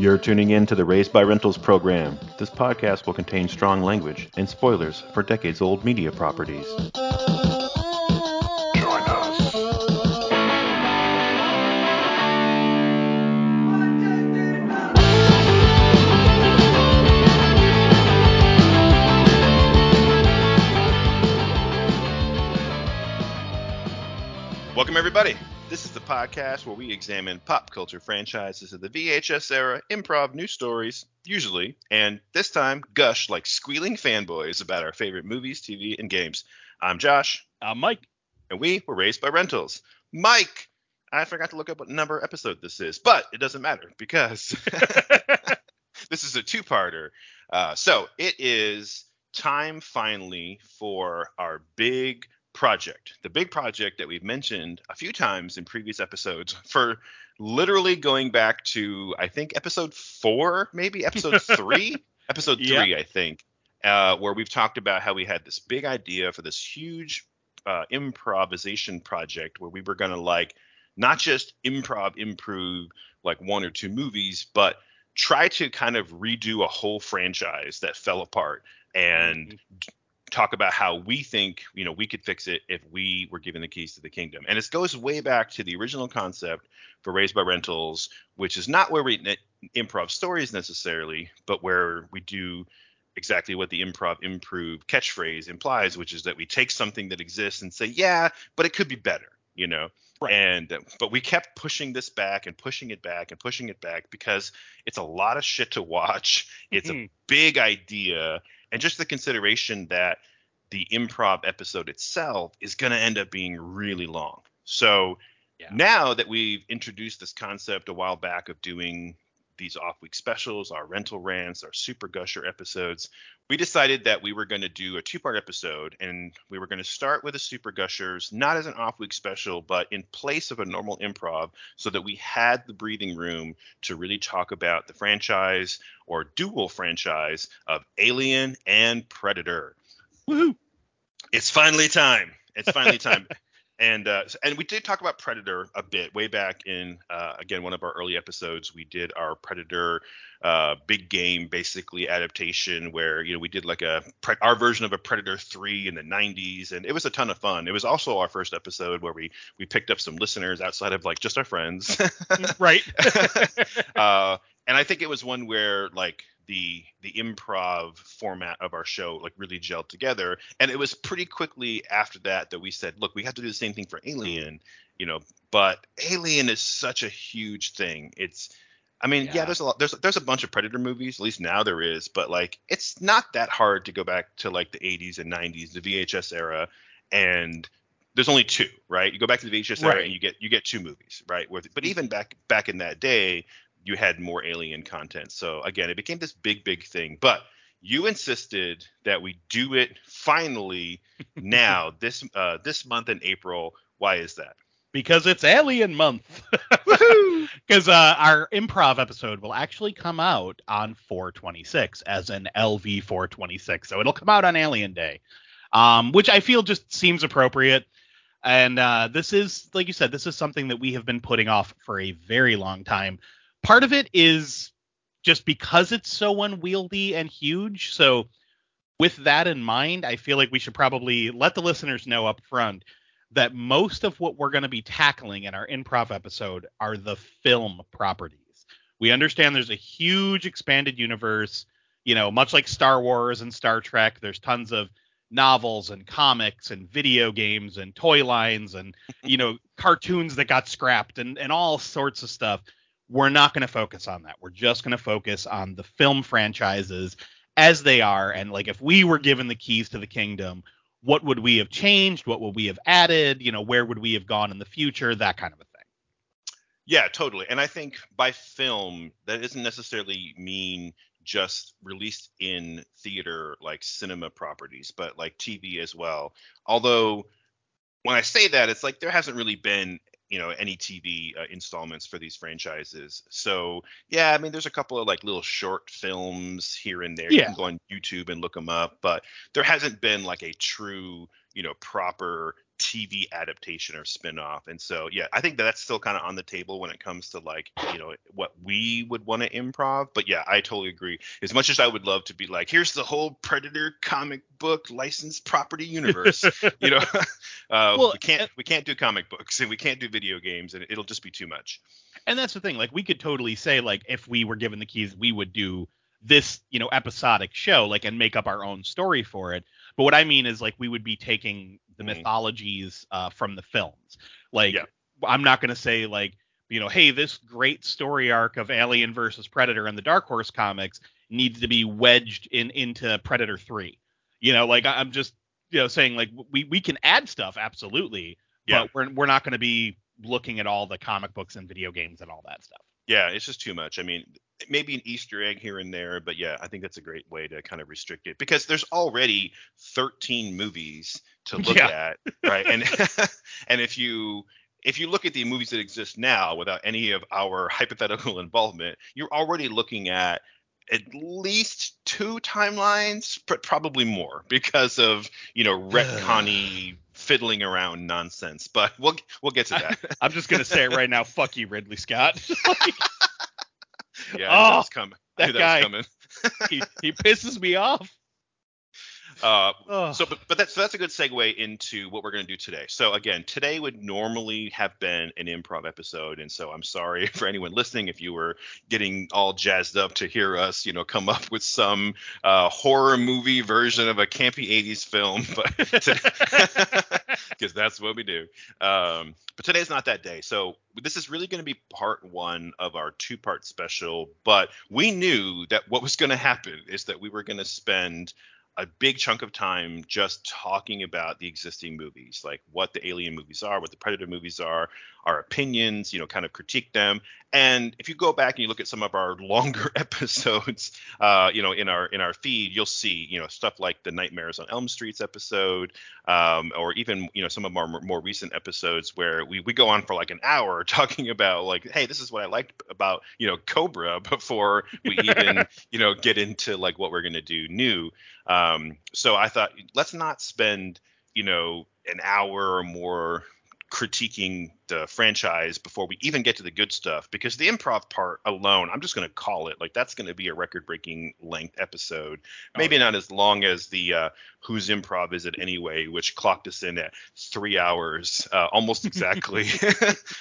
You're tuning in to the Raised by Rentals program. This podcast will contain strong language and spoilers for decades old media properties. Welcome, everybody. This is the podcast where we examine pop culture franchises of the VHS era, improv news stories, usually, and this time gush like squealing fanboys about our favorite movies, TV, and games. I'm Josh, Uh, Mike, and we were raised by rentals. Mike, I forgot to look up what number episode this is, but it doesn't matter because this is a two-parter. Uh, so it is time finally for our big project, the big project that we've mentioned a few times in previous episodes for literally going back to I think episode four, maybe episode three, episode three, I think, uh, where we've talked about how we had this big idea for this huge uh, improvisation project where we were going to like not just improv improve like one or two movies, but try to kind of redo a whole franchise that fell apart and talk about how we think you know we could fix it if we were given the keys to the kingdom and it goes way back to the original concept for raised by rentals which is not where we ne- improv stories necessarily but where we do exactly what the improv improve catchphrase implies which is that we take something that exists and say yeah but it could be better you know Right. and uh, but we kept pushing this back and pushing it back and pushing it back because it's a lot of shit to watch it's a Mhm. big idea and just the consideration that the improv episode itself is going to end up being really long. So Yeah. now that we've introduced this concept a while back of doing these off week specials, our rental rants, our super gusher episodes, we decided that we were going to do a two part episode and we were going to start with the super gushers, not as an off week special, but in place of a normal improv so that we had the breathing room to really talk about the franchise or dual franchise of Alien and Predator. Woohoo! It's finally time. It's finally time. And uh, and we did talk about Predator a bit way back in uh, again one of our early episodes. We did our Predator uh, big game basically adaptation where you know we did like a pre- our version of a Predator three in the 90s, and it was a ton of fun. It was also our first episode where we we picked up some listeners outside of like just our friends. right. uh, and I think it was one where like the the improv format of our show like really gelled together. And it was pretty quickly after that that we said, look, we have to do the same thing for Alien, you know. But Alien is such a huge thing. It's I mean, yeah, Yeah. there's a lot there's there's a bunch of Predator movies, at least now there is, but like it's not that hard to go back to like the 80s and 90s, the VHS era, and there's only two, right? You go back to the VHS era Right. and you get you get two movies, right? With, but even back back in that day, you had more alien content. So again, it became this big big thing. But you insisted that we do it finally now this uh, this month in April. Why is that? because it's Alien Month. Because uh, our improv episode will actually come out on 426, as in LV 426. So it'll come out on Alien Day, um, which I feel just seems appropriate. And uh, this is, like you said, this is something that we have been putting off for a very long time. Part of it is just because it's so unwieldy and huge. So, with that in mind, I feel like we should probably let the listeners know up front that most of what we're going to be tackling in our improv episode are the film properties. We understand there's a huge expanded universe, you know, much like Star Wars and Star Trek, there's tons of novels and comics and video games and toy lines and, you know, cartoons that got scrapped and, and all sorts of stuff. We're not going to focus on that. We're just going to focus on the film franchises as they are. And like, if we were given the keys to the kingdom, what would we have changed? What would we have added? You know, where would we have gone in the future? That kind of a thing. Yeah, totally. And I think by film, that doesn't necessarily mean just released in theater like cinema properties, but like TV as well. Although when I say that, it's like there hasn't really been you know any TV uh, installments for these franchises. So yeah, I mean there's a couple of like little short films here and there. Yeah. You can go on YouTube and look them up, but there hasn't been like a true you know proper TV adaptation or spin-off. And so yeah, I think that that's still kind of on the table when it comes to like, you know, what we would want to improv. But yeah, I totally agree. As much as I would love to be like, here's the whole Predator comic book licensed property universe, you know, uh, well, we can't we can't do comic books and we can't do video games and it'll just be too much. And that's the thing, like we could totally say like if we were given the keys, we would do this, you know, episodic show like and make up our own story for it. But what I mean is like we would be taking the mm-hmm. mythologies uh, from the films. Like yeah. I'm not going to say like you know, hey, this great story arc of Alien versus Predator in the Dark Horse comics needs to be wedged in into Predator 3. You know, like I'm just you know saying like we we can add stuff absolutely, yeah. but we're we're not going to be looking at all the comic books and video games and all that stuff. Yeah, it's just too much. I mean, maybe an Easter egg here and there, but yeah, I think that's a great way to kind of restrict it because there's already 13 movies to look yeah. at, right? And and if you if you look at the movies that exist now without any of our hypothetical involvement, you're already looking at at least two timelines, but probably more because of you know retconny fiddling around nonsense. But we'll we'll get to that. I, am just gonna say it right now. Fuck you, Ridley Scott. Yeah, I oh, that coming. That, that guy, coming. he he pisses me off. Uh, so, but, but that's so that's a good segue into what we're going to do today. So again, today would normally have been an improv episode, and so I'm sorry for anyone listening if you were getting all jazzed up to hear us, you know, come up with some uh, horror movie version of a campy '80s film, but because that's what we do. Um, but today's not that day, so this is really going to be part one of our two-part special. But we knew that what was going to happen is that we were going to spend a big chunk of time just talking about the existing movies, like what the Alien movies are, what the Predator movies are, our opinions, you know, kind of critique them. And if you go back and you look at some of our longer episodes, uh, you know, in our in our feed, you'll see, you know, stuff like the Nightmares on Elm Street's episode, um, or even, you know, some of our more recent episodes where we we go on for like an hour talking about like, hey, this is what I liked about, you know, Cobra before we even, you know, get into like what we're gonna do new. Um, so I thought let's not spend, you know, an hour or more critiquing franchise before we even get to the good stuff because the improv part alone i'm just going to call it like that's going to be a record breaking length episode oh, maybe yeah. not as long as the uh, whose improv is it anyway which clocked us in at three hours uh, almost exactly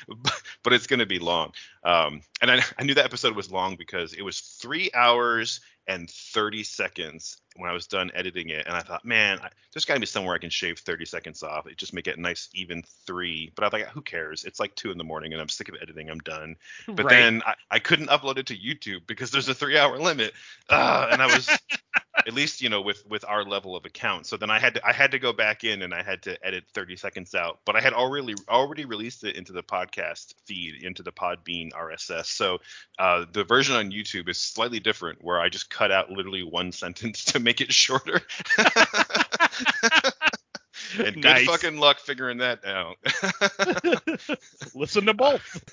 but, but, it's going to be long um, and I, I knew that episode was long because it was three hours and 30 seconds when I was done editing it. And I thought, man, I, there's got to be somewhere I can shave 30 seconds off. It just make it a nice even three. But I thought, who cares? It's like two in the morning and I'm sick of editing. I'm done. But right. then I, I, couldn't upload it to YouTube because there's a three hour limit. Uh, and I was at least you know with with our level of account so then i had to i had to go back in and i had to edit 30 seconds out but i had already already released it into the podcast feed into the podbean rss so uh, the version on youtube is slightly different where i just cut out literally one sentence to make it shorter and good nice. fucking luck figuring that out listen to both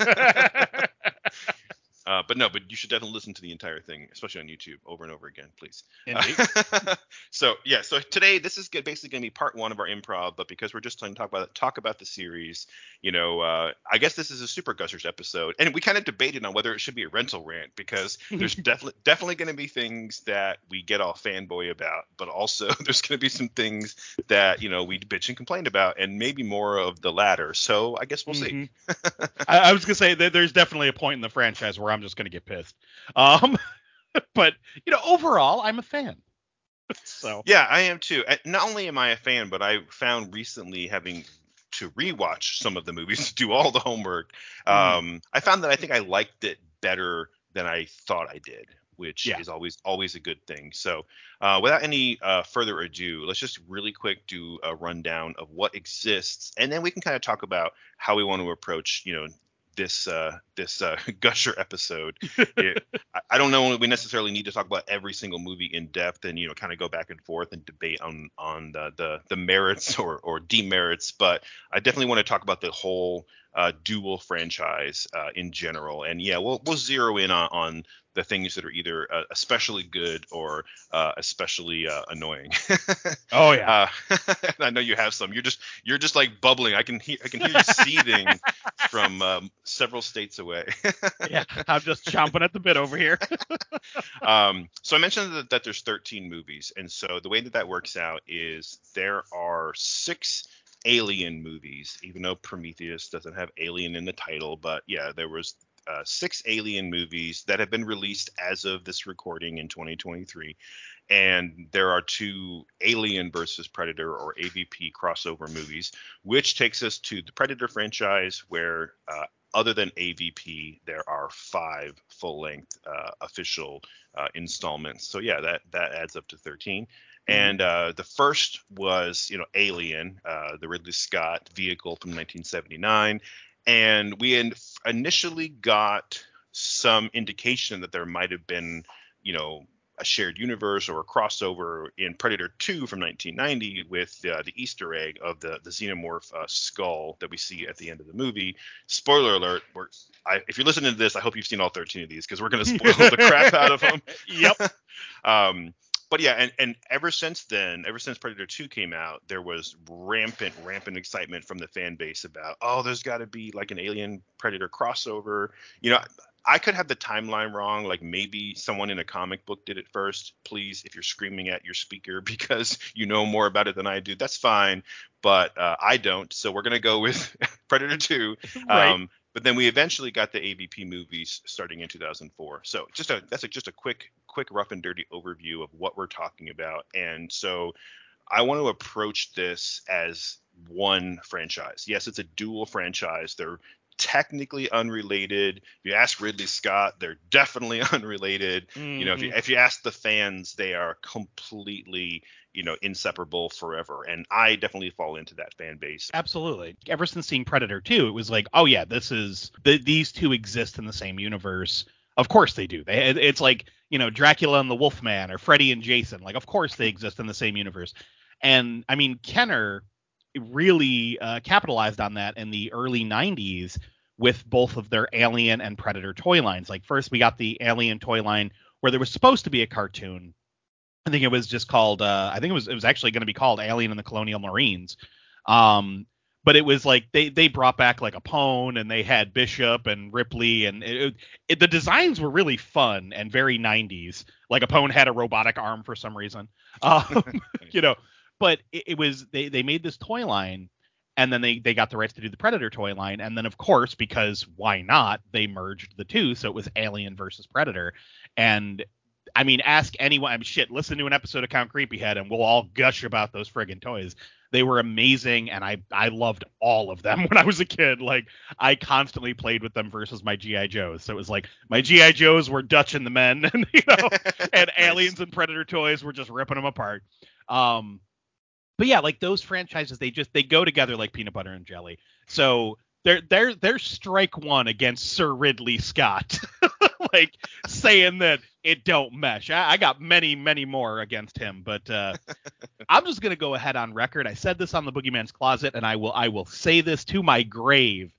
uh, but no, but you should definitely listen to the entire thing, especially on YouTube, over and over again, please. so yeah, so today this is basically going to be part one of our improv, but because we're just trying to talk about talk about the series, you know, uh, I guess this is a super gushers episode, and we kind of debated on whether it should be a rental rant because there's definitely definitely going to be things that we get all fanboy about, but also there's going to be some things that you know we bitch and complain about, and maybe more of the latter. So I guess we'll mm-hmm. see. I, I was going to say that there's definitely a point in the franchise where I'm just going to get pissed. Um, but you know, overall, I'm a fan. so yeah, I am too. Not only am I a fan, but I found recently having to rewatch some of the movies, to do all the homework. Mm. Um, I found that I think I liked it better than I thought I did, which yeah. is always always a good thing. So, uh, without any uh, further ado, let's just really quick do a rundown of what exists, and then we can kind of talk about how we want to approach, you know, this uh, this uh, gusher episode. It, I don't know we necessarily need to talk about every single movie in depth and you know kind of go back and forth and debate on on the the, the merits or or demerits, but I definitely want to talk about the whole uh, dual franchise uh, in general. And yeah, we'll we'll zero in on, on the things that are either uh, especially good or uh, especially uh, annoying. oh yeah. Uh, I know you have some. You're just you're just like bubbling. I can hear I can hear you seething from um, several states away. yeah, I'm just chomping at the bit over here. um, so I mentioned that, that there's 13 movies, and so the way that that works out is there are six alien movies, even though Prometheus doesn't have alien in the title. But yeah, there was uh, six alien movies that have been released as of this recording in 2023. And there are two Alien versus Predator or AVP crossover movies, which takes us to the Predator franchise, where uh, other than AVP, there are five full-length uh, official uh, installments. So yeah, that that adds up to 13. Mm-hmm. And uh, the first was, you know, Alien, uh, the Ridley Scott vehicle from 1979. And we in- initially got some indication that there might have been, you know, a shared universe or a crossover in Predator 2 from 1990 with uh, the Easter egg of the the xenomorph uh, skull that we see at the end of the movie. Spoiler alert: I, if you're listening to this, I hope you've seen all 13 of these because we're going to spoil the crap out of them. Yep. um, but yeah, and, and ever since then, ever since Predator 2 came out, there was rampant, rampant excitement from the fan base about, oh, there's got to be like an Alien Predator crossover. You know, I could have the timeline wrong. Like maybe someone in a comic book did it first. Please, if you're screaming at your speaker because you know more about it than I do, that's fine. But uh, I don't. So we're gonna go with Predator 2. Right. But then we eventually got the AVP movies starting in 2004. So just a that's a, just a quick quick rough and dirty overview of what we're talking about. And so I want to approach this as one franchise. Yes, it's a dual franchise. They're technically unrelated. If you ask Ridley Scott, they're definitely unrelated. Mm-hmm. You know, if you mm-hmm. if you ask the fans, they are completely you know inseparable forever. And i definitely fall into that fan base. Absolutely. Ever since seeing predator 2 it was like oh yeah this is the, these two exist in the same universe. Of course they do. They, it's like you know dracula and the wolfman or freddy and jason. Like of course they exist in the same universe. And i mean kenner really uh, capitalized on that in the early 90s with both of their alien and predator toy lines. Like first we got the alien toy line where there was supposed to be a cartoon I think it was just called. Uh, I think it was it was actually going to be called Alien and the Colonial Marines. Um, but it was like they they brought back like Apone and they had Bishop and Ripley and it, it, the designs were really fun and very 90s. Like Apone had a robotic arm for some reason, um, you know. But it, it, was they they made this toy line and then they they got the rights to do the Predator toy line and then of course because why not they merged the two so it was Alien versus Predator and I mean, ask anyone. I mean, shit, listen to an episode of Count Creepyhead, and we'll all gush about those friggin' toys. They were amazing, and I I loved all of them when I was a kid. Like, I constantly played with them versus my GI Joes. So it was like my GI Joes were Dutch and the Men, and you know, and nice. Aliens and Predator toys were just ripping them apart. Um, but yeah, like those franchises, they just they go together like peanut butter and jelly. So they're they're they're strike one against Sir Ridley Scott, like saying that it don't mesh. I, I, got many many more against him, but uh, I'm just gonna go ahead on record. I said this on the Boogeyman's Closet, and I will I will say this to my grave.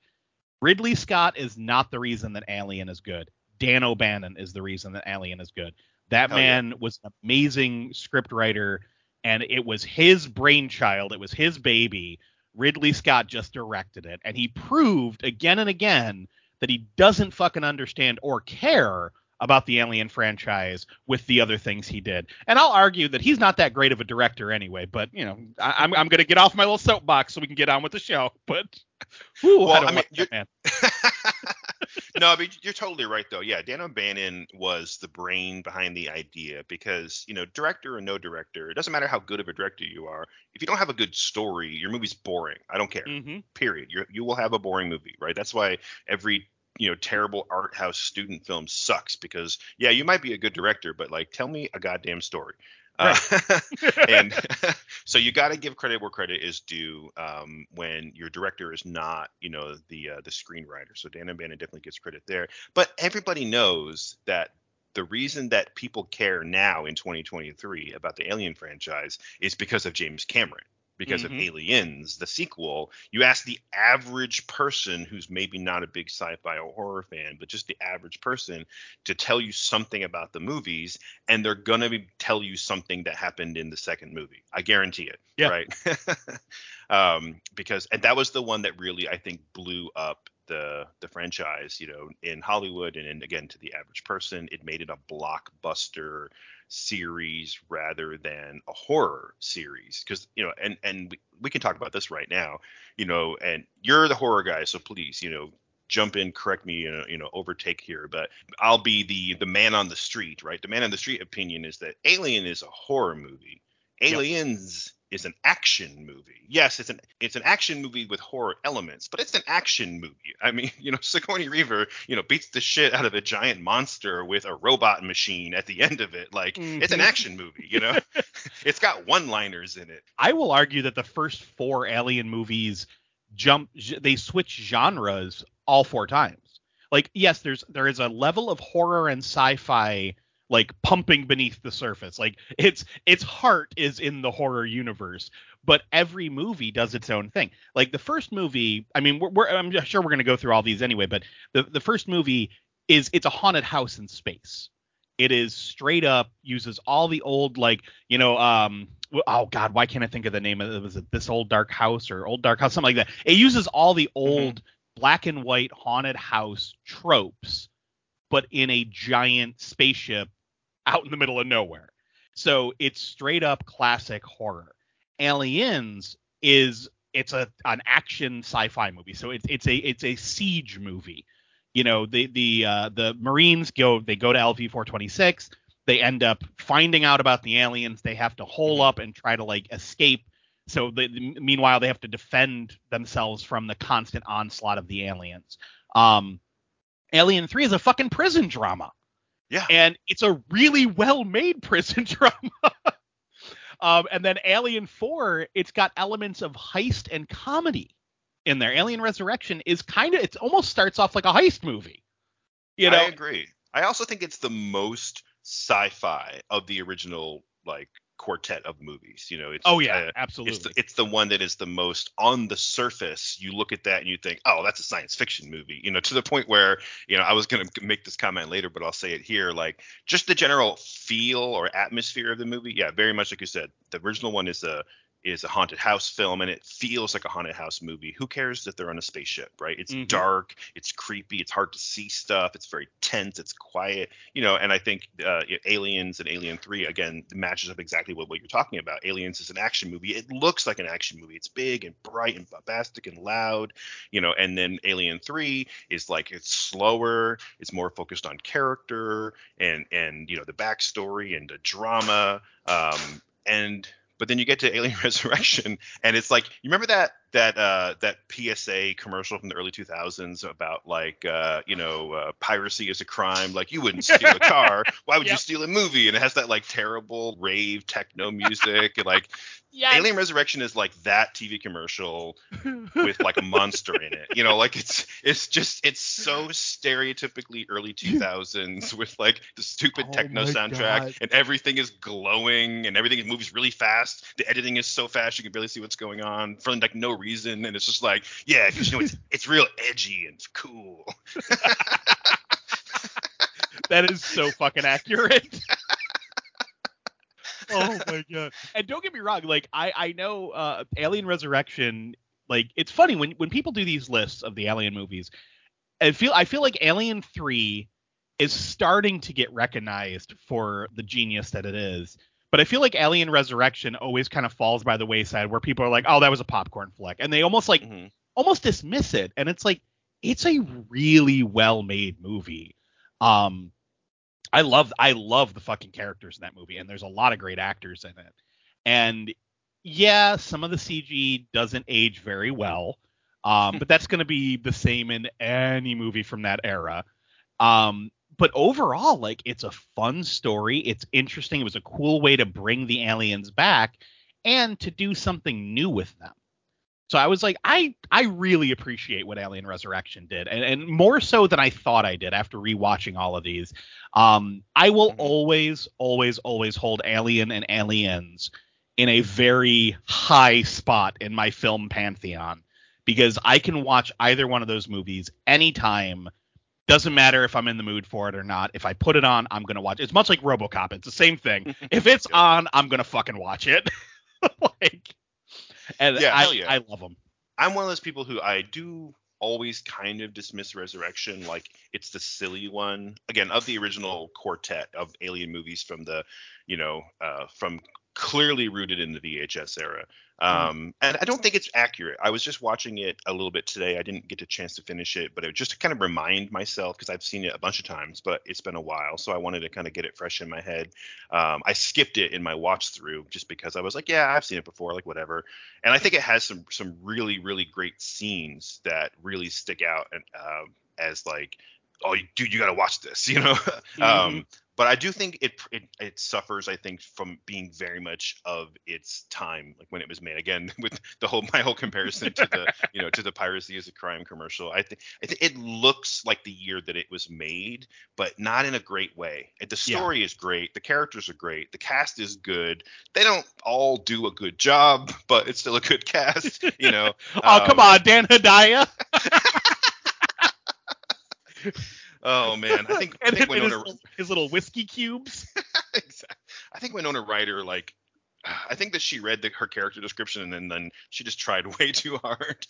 Ridley Scott is not the reason that Alien is good. Dan O'Bannon is the reason that Alien is good. That Hell man yeah. was an amazing script writer, and it was his brainchild. It was his baby Ridley Scott just directed it, and he proved again and again that he doesn't fucking understand or care about the Alien franchise with the other things he did. And I'll argue that he's not that great of a director anyway, but you know, I, am I'm, I'm gonna get off my little soapbox so we can get on with the show. But whew, well, I, I mean, like that, man. no, but you're totally right though. Yeah, Dan O'Bannon was the brain behind the idea because you know, director or no director, it doesn't matter how good of a director you are. If you don't have a good story, your movie's boring. I don't care. Mm-hmm. Period. You you will have a boring movie, right? That's why every you know terrible art house student film sucks because yeah you might be a good director but like tell me a goddamn story uh, and so you got to give credit where credit is due um, when your director is not, you know, the uh, the screenwriter. So Dan O'Bannon definitely gets credit there. But everybody knows that the reason that people care now in 2023 about the Alien franchise is because of James Cameron. Because Mhm. of Aliens, the sequel, you ask the average person who's maybe not a big sci-fi or horror fan, but just the average person to tell you something about the movies, and they're gonna be, tell you something that happened in the second movie. I guarantee it. Yeah. Right. um, because and that was the one that really I think blew up the the franchise, you know, in Hollywood and, and again to the average person, it made it a blockbuster series rather than a horror series. Because you know and and we, we can talk about this right now you know and you're the horror guy so please you know jump in correct me you know, you know overtake here but i'll be the the man on the street right? The man on the street opinion is that alien is a horror movie. Aliens is an action movie. Yes it's an it's an action movie with horror elements but it's an action movie. I mean you know sigourney weaver you know beats the shit out of a giant monster with a robot machine at the end of it. Like it's an Mhm. action movie you know? It's got one liners in it. I will argue that the first four Alien movies jump they switch genres all four times. Like yes, there's there is a level of horror and sci-fi like pumping beneath the surface. Like its its heart is in the horror universe, but every movie does its own thing. Like the first movie, I mean, we're, we're I'm sure we're going to go through all these anyway, but the the first movie is it's a haunted house in space. It is straight up uses all the old like you know um oh god why can't I think of the name of it was it this old dark house or old dark house something like that. It uses all the old black and white haunted house tropes, but in a giant spaceship out in the middle of nowhere. So it's straight up classic horror. Aliens is it's a an action sci-fi movie. So it's it's a it's a siege movie. You know, the the uh, the Marines go they go to LV 426. They end up finding out about the aliens. They have to hole up and try to like escape. So meanwhile they have to defend themselves from the constant onslaught of the aliens. Um, Alien 3 is a fucking prison drama yeah and it's a really well made prison drama. um, and then Alien 4, it's got elements of heist and comedy in there. Alien Resurrection is kind of, it almost starts off like a heist movie. You know, i agree i also think it's the most sci-fi of the original like quartet of movies you know it's oh yeah, uh, absolutely. it's the, it's the one that is the most on the surface you look at that and you think oh that's a science fiction movie you know to the point where you know i was going to make this comment later but i'll say it here like just the general feel or atmosphere of the movie yeah very much like you said the original one is a is a haunted house film and it feels like a haunted house movie. Who cares that they're on a spaceship right? It's Mhm. dark it's creepy it's hard to see stuff it's very tense it's quiet you know and i think uh, aliens and alien 3 again matches up exactly with what you're talking about. Aliens is an action movie. It looks like an action movie. It's big and bright and bombastic and loud you know and then alien 3 is like it's slower it's more focused on character and and you know the backstory and the drama um and but then you get to Alien Resurrection, and it's like you remember that that uh, that PSA commercial from the early 2000s about like uh, you know uh, piracy is a crime. Like you wouldn't steal a car, why would you steal a movie? And it has that like terrible rave techno music, and like yeah. Alien Resurrection is like that TV commercial with like a monster in it. You know, like it's it's just it's so stereotypically early 2000s with like the stupid Oh techno soundtrack God. and everything is glowing and everything moves really fast. The editing is so fast you can barely see what's going on for like no reason and it's just like yeah, because you know it's it's real edgy and it's cool. that is so fucking accurate. oh my god! And don't get me wrong, like I I know uh, Alien Resurrection. Like it's funny when when people do these lists of the Alien movies. I feel I feel like Alien Three is starting to get recognized for the genius that it is. But I feel like Alien Resurrection always kind of falls by the wayside where people are like, "Oh, that was a popcorn flick," and they almost like Mhm. almost dismiss it and it's like it's a really well made movie. Um i love i love the fucking characters in that movie and there's a lot of great actors in it. And yeah some of the cg doesn't age very well um but that's going to be the same in any movie from that era. Um but overall like it's a fun story it's interesting it was a cool way to bring the aliens back and to do something new with them so I was like, I I really appreciate what Alien Resurrection did, and, and more so than I thought I did after rewatching all of these. Um, I will Mhm. always, always, always hold Alien and Aliens in a very high spot in my film pantheon because I can watch either one of those movies anytime. Doesn't matter if I'm in the mood for it or not. If I put it on, I'm gonna watch it. It's much like RoboCop. It's the same thing. if it's on, I'm gonna fucking watch it. like, and Yeah, I, yeah. I love them. I'm one of those people who I do always kind of dismiss Resurrection like it's the silly one. Again, of the original quartet of alien movies from the, you know, uh, from clearly rooted in the VHS era. Um, and I don't think it's accurate. I was just watching it a little bit today. I didn't get a chance to finish it, but it just to kind of remind myself because I've seen it a bunch of times, but it's been a while, so I wanted to kind of get it fresh in my head. Um, I skipped it in my watch through just because I was like, yeah, I've seen it before, like whatever. And I think it has some some really really great scenes that really stick out and um, as like, oh, dude, you got to watch this, you know. um, but I do think it, it it suffers. I think from being very much of its time, like when it was made. Again, with the whole my whole comparison to the you know to the piracy is a crime commercial. I think I think it looks like the year that it was made, but not in a great way. The Yeah. story is great, the characters are great, the cast is good. They don't all do a good job, but it's still a good cast. You know. Oh come Um, on, Dan Hedaya. Oh man, I think I and, think and his, Winona. little, his little whiskey cubes. I think Winona Ryder like I think that she read the, her character description and then she just tried way too hard.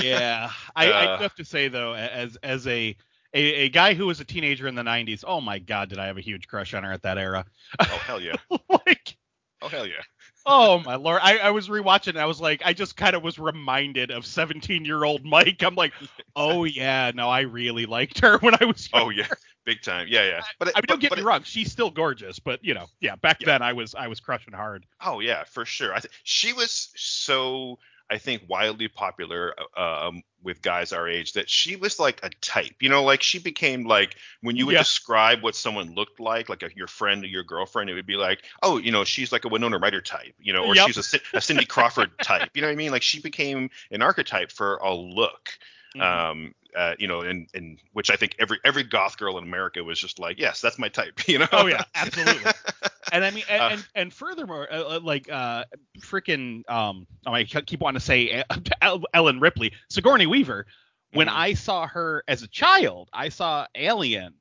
yeah, I, I Uh, do have to say though, as as a, a a guy who was a teenager in the '90s, oh my god, did I have a huge crush on her at that era? oh hell yeah. like, Oh hell yeah. Oh my lord, I, I was rewatching. And I was like, I just kind of was reminded of 17 year old Mike. I'm like, oh yeah, no, I really liked her when I was. Oh yeah. Big time. Yeah yeah. But it- I mean, don't but- get but me it- wrong, she's still gorgeous, but you know, yeah, back Yeah. then I was I was crushing hard. Oh yeah, for sure. I think she was so I think wildly popular uh, um, with guys our age that she was like a type. You know, like she became like when you would Yeah. describe what someone looked like, like a, your friend or your girlfriend, it would be like, oh, you know, she's like a Winona Ryder type, you know, or Yep. she's a, a Cindy Crawford type. You know what I mean? Like she became an archetype for a look. Mhm. Um, uh, you know, and and which I think every every goth girl in America was just like, yes, that's my type. You know? Oh yeah, absolutely. and I mean, and Uh, and, and furthermore, uh, uh, like uh, freaking um, oh, I keep wanting to say uh, Ellen Ripley, Sigourney Weaver. When Mhm. I saw her as a child, I saw Alien.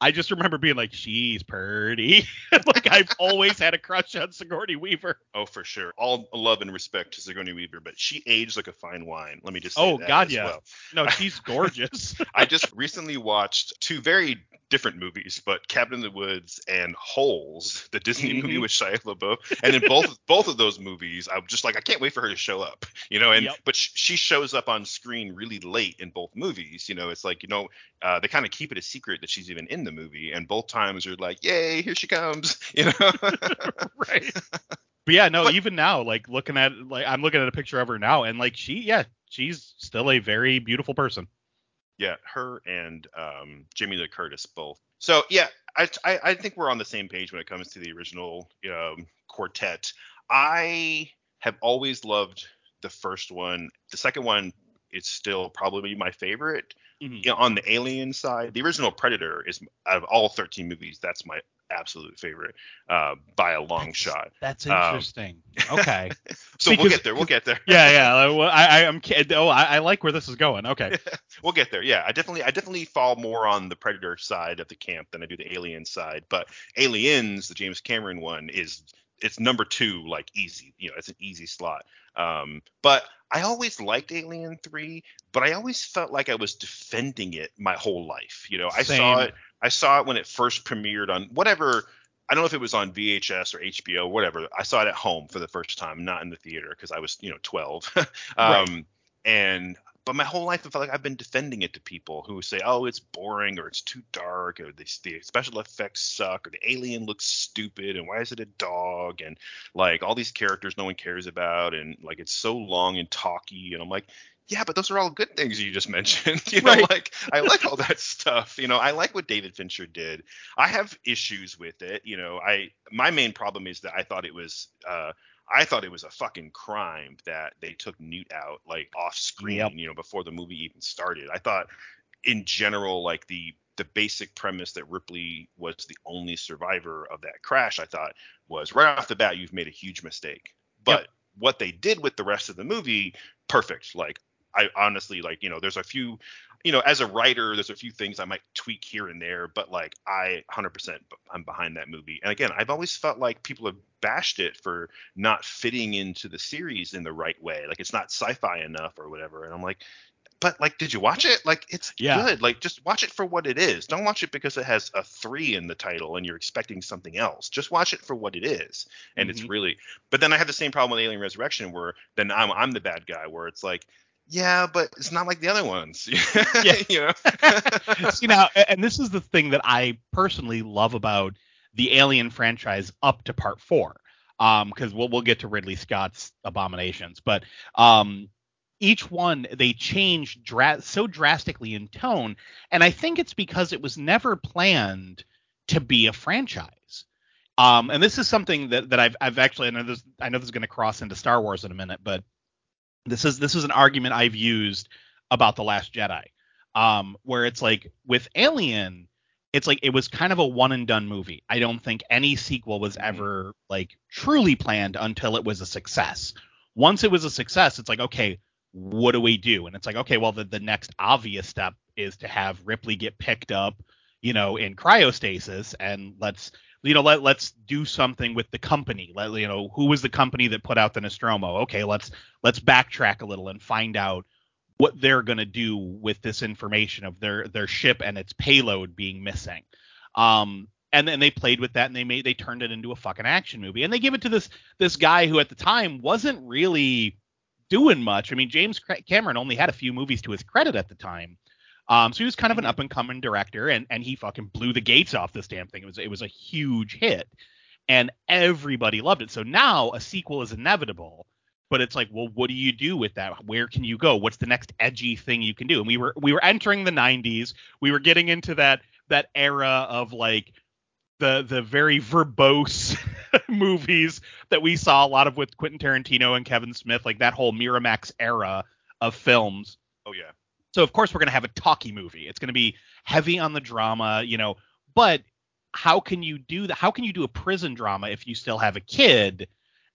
I just remember being like, she's pretty. like I've always had a crush on Sigourney Weaver. Oh, for sure. All love and respect to Sigourney Weaver, but she aged like a fine wine. Let me just say Oh, that God, yeah. well. No, she's gorgeous. I just recently watched two very different movies, but Cabin in the Woods and Holes, the Disney movie Mhm. with Shia LaBeouf. And in both both of those movies, I'm just like, I can't wait for her to show up, you know. And Yep. but sh- she shows up on screen really late in both movies. You know, it's like you know, uh, they kind of keep it a secret that she's even in the movie, and both times you're like, yay, here she comes, you know. right. But yeah, no, But- even now, like looking at like I'm looking at a picture of her now, and like she, yeah, she's still a very beautiful person. Yeah, her and um, Jamie Lee Curtis both. So yeah, I, I I think we're on the same page when it comes to the original um, quartet. I have always loved the first one. The second one is still probably my favorite. Mhm. You know, on the Alien side, the original Predator is out of all 13 movies, that's my absolute favorite uh, by a long That's- shot. That's Um, interesting. Okay. So we'll get there. We'll get there. yeah, yeah. well, I, I am. Oh, I, I like where this is going. Okay. we'll get there. Yeah, I definitely I definitely fall more on the Predator side of the camp than I do the Alien side. But Aliens, the James Cameron one, is it's number two, like easy. You know, it's an easy slot. Um, but I always liked Alien Three, but I always felt like I was defending it my whole life. You know, I saw it. I saw it when it first premiered on whatever. I don't know if it was on VHS or HBO, whatever. I saw it at home for the first time, not in the theater because I was, you know, 12. um, Right. And but my whole life I felt like I've been defending it to people who say, "Oh, it's boring or it's too dark or the, the special effects suck or the alien looks stupid and why is it a dog and like all these characters no one cares about and like it's so long and talky." And I'm like, "Yeah, but those are all good things you just mentioned." you know, Right. like I like all that stuff. You know, I like what David Fincher did. I have issues with it. You know, I my main problem is that I thought it was uh I thought it was a fucking crime that they took Newt out like off screen, Yep. you know, before the movie even started. I thought in general like the the basic premise that Ripley was the only survivor of that crash, I thought was right off the bat you've made a huge mistake. But Yep. what they did with the rest of the movie, perfect. Like I honestly like, you know, there's a few, you know, as a writer, there's a few things I might tweak here and there, but like I 100% I'm behind that movie. And again, I've always felt like people have bashed it for not fitting into the series in the right way. Like it's not sci-fi enough or whatever. And I'm like, but like, did you watch it? Like, it's Yeah. good. Like, just watch it for what it is. Don't watch it because it has a three in the title and you're expecting something else. Just watch it for what it is. And it's Mhm. really. But then I have the same problem with Alien Resurrection, where then I'm I'm the bad guy, where it's like, yeah, but it's not like the other ones. Yeah. you know. See now, and this is the thing that I personally love about the Alien franchise up to Part Four, um, because we'll we'll get to Ridley Scott's abominations, but um, each one they change dra- so drastically in tone, and I think it's because it was never planned to be a franchise. Um, and this is something that, that I've I've actually I know this I know this is going to cross into Star Wars in a minute, but this is this is an argument I've used about the Last Jedi, um, where it's like with Alien, it's like it was kind of a one and done movie. I don't think any sequel was Mhm. ever like truly planned until it was a success. Once it was a success, it's like okay, what do we do? And it's like okay, well the the next obvious step is to have Ripley get picked up, you know, in cryostasis, and let's you know let let's do something with the company. Let you know who was the company that put out the Nostromo. Okay, let's let's backtrack a little and find out what they're going to do with this information of their their ship and its payload being missing. Um, and then they played with that and they made they turned it into a fucking action movie. And they give it to this this guy who at the time wasn't really doing much. I mean, James Cameron only had a few movies to his credit at the time. Um, so he was kind of an up and coming director, and and he fucking blew the gates off this damn thing. It was it was a huge hit, and everybody loved it. So now a sequel is inevitable, but it's like, well, what do you do with that? Where can you go? What's the next edgy thing you can do? And we were we were entering the 90s. We were getting into that that era of like the the very verbose movies that we saw a lot of with Quentin Tarantino and Kevin Smith, like that whole Miramax era of films. oh yeah. So of course we're going to have a talky movie. It's going to be heavy on the drama, you know, but how can you do that? How can you do a prison drama if you still have a kid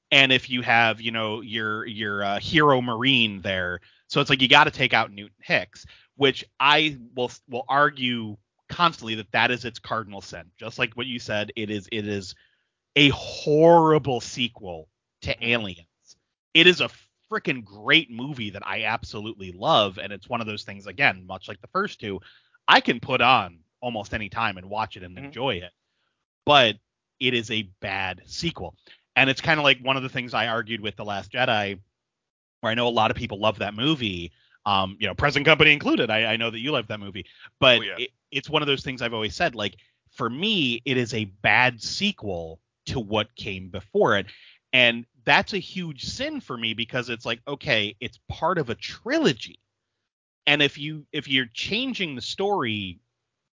and if you have, you know, your your uh, hero marine there? So it's like you got to take out Newt and Hicks, which I will will argue constantly that that is its cardinal sin. Just like what you said, it is it is a horrible sequel to Aliens. It is a freaking great movie that I absolutely love, and it's one of those things again, much like the first two, I can put on almost any time and watch it and Mhm. enjoy it. But it is a bad sequel. And it's kind of like one of the things I argued with The Last Jedi, where I know a lot of people love that movie. Um, you know, present company included. I, I know that you love that movie, but Oh, yeah. it, it's one of those things I've always said. Like for me, it is a bad sequel to what came before it, and that's a huge sin for me because it's like, okay, it's part of a trilogy, and if you if you're changing the story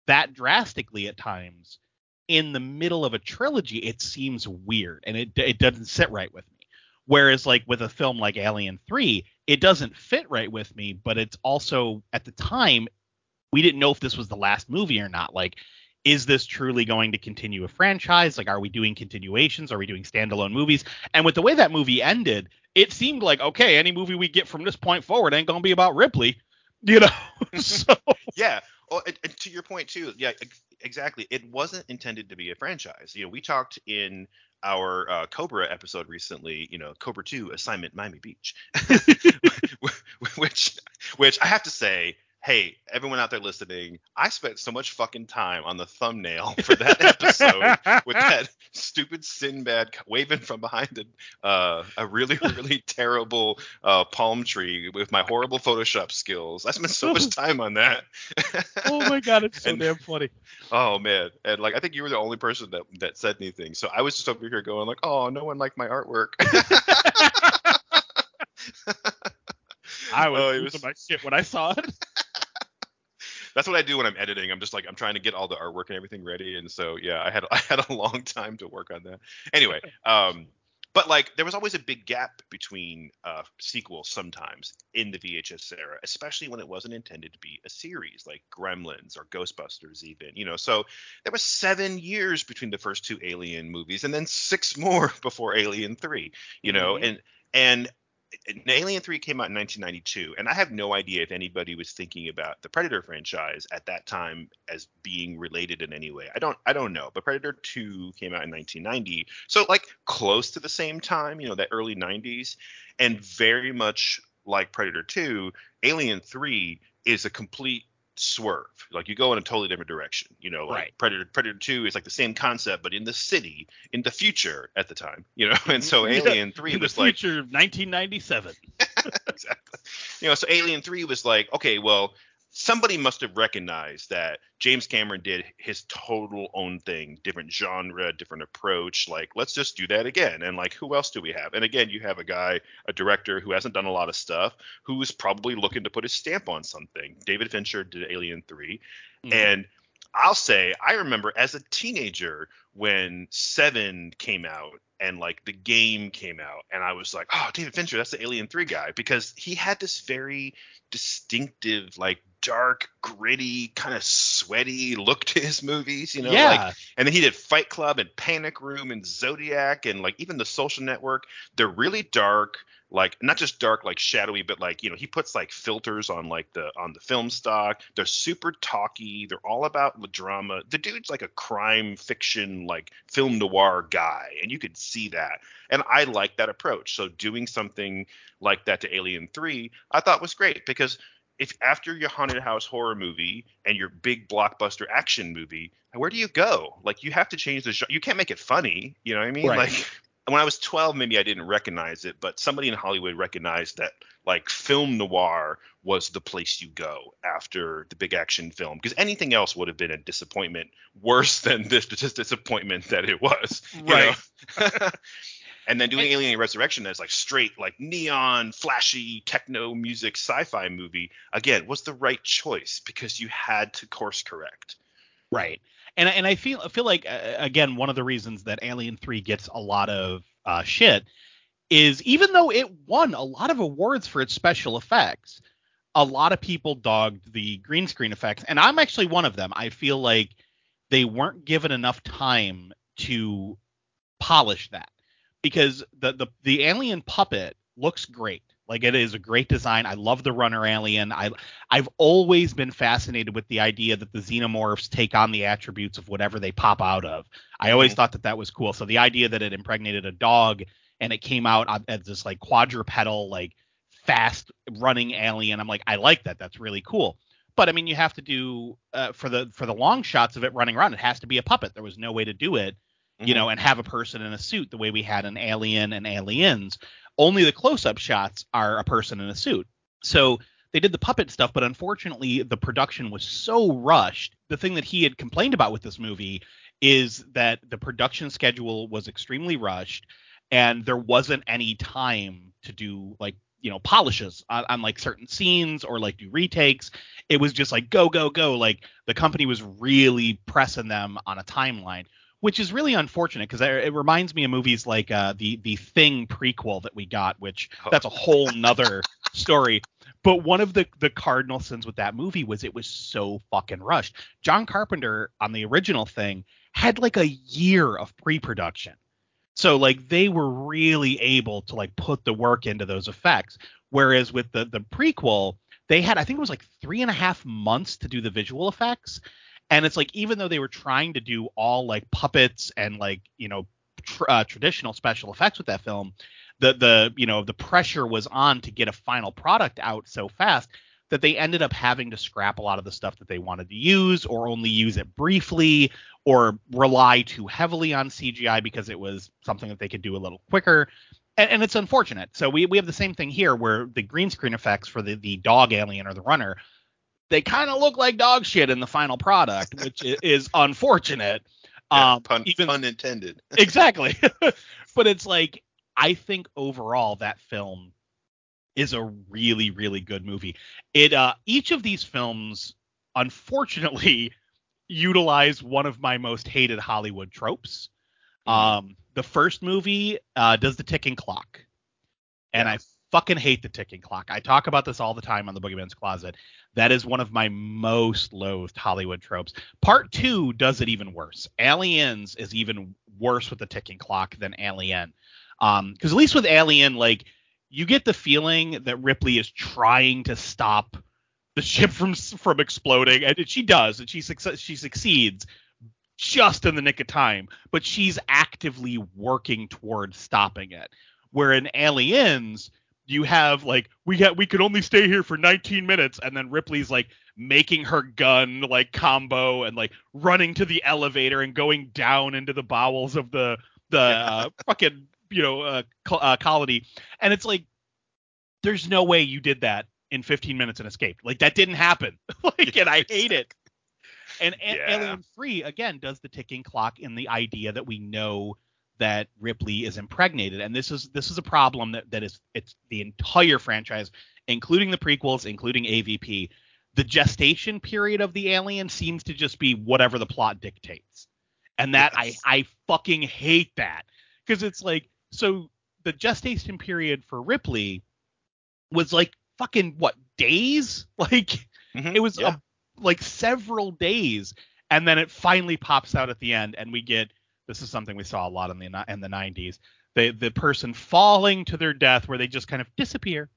that drastically at times in the middle of a trilogy, it seems weird and it it doesn't sit right with me. Whereas like with a film like Alien 3, it doesn't fit right with me, but it's also at the time we didn't know if this was the last movie or not. Like is this truly going to continue a franchise? Like are we doing continuations? Are we doing standalone movies? And with the way that movie ended, it seemed like okay, any movie we get from this point forward ain't going to be about Ripley, you know. so Yeah. Well, and to your point too. Yeah, exactly. It wasn't intended to be a franchise. You know, we talked in our uh, Cobra episode recently. You know, Cobra Two Assignment Miami Beach, which which I have to say. Hey, everyone out there listening, I spent so much fucking time on the thumbnail for that episode with that stupid Sinbad waving from behind a, uh, a really, really terrible uh, palm tree with my horrible Photoshop skills. I spent so much time on that. oh my god, it's so And- damn funny. Oh man, and like I think you were the only person that that said anything. So I was just over here going like, oh, no one liked my artwork. I was Oh, was- my shit when I saw it. That's what I do when I'm editing. I'm just like I'm trying to get all the artwork and everything ready. And so yeah, I had I had a long time to work on that. Anyway, um, but like there was always a big gap between uh, sequels sometimes in the VHS era, especially when it wasn't intended to be a series like Gremlins or Ghostbusters, even. You know, so there was seven years between the first two Alien movies, and then six more before Alien Three. You know, mm-hmm. and and Alien 3 came out in 1992, and I have no idea if anybody was thinking about the Predator franchise at that time as being related in any way. I don't I don't know. But Predator 2 came out in 1990. So like close to the same time, you know, that early 90s and very much like Predator 2, Alien 3 is a complete swerve. Like you go in a totally different direction. You know, like right. Predator Predator 2 is like the same concept, but in the city, in the future at the time. You know, and so Alien 3 in was the like future 1997. exactly. You know, so Alien 3 was like, okay, well, somebody must have recognized that James Cameron did his total own thing, different genre, different approach. Like, let's just do that again. And like, who else do we have? And again, you have a guy, a director who hasn't done a lot of stuff, who's probably looking to put his stamp on something. David Fincher did Alien 3. Mm-hmm. And I'll say, I remember as a teenager when Seven came out and like the game came out, and I was like, oh, David Fincher, that's the Alien 3 guy, because he had this very distinctive, like dark, gritty, kind of sweaty look to his movies, you know. Yeah. Like, and then he did Fight Club and Panic Room and Zodiac and like even The Social Network. They're really dark, like not just dark, like shadowy, but like you know he puts like filters on like the on the film stock. They're super talky. They're all about the drama. The dude's like a crime fiction, like film noir guy, and you could see that. And I like that approach. So doing something like that to Alien Three, I thought was great because if after your haunted house horror movie and your big blockbuster action movie, where do you go? Like you have to change the genre. You can't make it funny. You know what I mean? Right. Like when I was 12, maybe I didn't recognize it, but somebody in Hollywood recognized that like film noir was the place you go after the big action film because anything else would have been a disappointment worse than this disappointment that it was. Right. and then doing and, Alien Resurrection as like straight like neon flashy techno music sci-fi movie again was the right choice because you had to course correct. Right. And and I feel I feel like uh, again one of the reasons that Alien 3 gets a lot of uh, shit is even though it won a lot of awards for its special effects, a lot of people dogged the green screen effects and I'm actually one of them. I feel like they weren't given enough time to polish that because the the the alien puppet looks great. Like it is a great design. I love the runner alien. I I've always been fascinated with the idea that the xenomorphs take on the attributes of whatever they pop out of. I always mm-hmm. thought that that was cool. So the idea that it impregnated a dog and it came out as this like quadrupedal like fast running alien, I'm like I like that. That's really cool. But I mean, you have to do uh, for the for the long shots of it running around. It has to be a puppet. There was no way to do it. You mm-hmm. know, and have a person in a suit the way we had an Alien and Aliens. Only the close-up shots are a person in a suit. So they did the puppet stuff, but unfortunately the production was so rushed. The thing that he had complained about with this movie is that the production schedule was extremely rushed and there wasn't any time to do like you know polishes on, on, like certain scenes or like do retakes it was just like go go go like the company was really pressing them on a timeline which is really unfortunate because it reminds me of movies like uh, the the Thing prequel that we got, which oh. that's a whole nother story. But one of the the cardinal sins with that movie was it was so fucking rushed. John Carpenter on the original Thing had like a year of pre-production. So like they were really able to like put the work into those effects. Whereas with the the prequel, they had I think it was like three and a half months to do the visual effects and it's like even though they were trying to do all like puppets and like you know tr- uh, traditional special effects with that film the the you know the pressure was on to get a final product out so fast that they ended up having to scrap a lot of the stuff that they wanted to use or only use it briefly or rely too heavily on CGI because it was something that they could do a little quicker. And, and it's unfortunate. So we, we have the same thing here where the green screen effects for the, the dog alien or the runner they kind of look like dog shit in the final product, which is unfortunate. Yeah, um, pun, even, pun intended. exactly. but it's like I think overall that film is a really really good movie. It uh each of these films unfortunately utilize one of my most hated Hollywood tropes. Um, the first movie uh, does the ticking clock, and I fucking hate the ticking clock. I talk about this all the time on the Boogeyman's Closet. That is one of my most loathed Hollywood tropes. Part two does it even worse. Aliens is even worse with the ticking clock than Alien. Um, because at least with Alien, like you get the feeling that Ripley is trying to stop the ship from from exploding, and she does, and she suc- she succeeds just in the nick of time, but she's actively working towards stopping it. Where in Aliens, you have like we got we could only stay here for 19 minutes, and then Ripley's like making her gun like combo and like running to the elevator and going down into the bowels of the the uh, fucking you know uh, col- uh, colony, and it's like there's no way you did that in 15 minutes and escaped. Like that didn't happen. like, and I hate it. And Yeah. Alien 3 again does the ticking clock in the idea that we know that Ripley is impregnated, and this is this is a problem that that is it's the entire franchise, including the prequels, including AVP. The gestation period of the alien seems to just be whatever the plot dictates, and that Yes. I I fucking hate that because it's like so the gestation period for Ripley was like fucking what days like Mhm, it was yeah. a, like several days and then it finally pops out at the end and we get this is something we saw a lot in the in the 90s the the person falling to their death where they just kind of disappear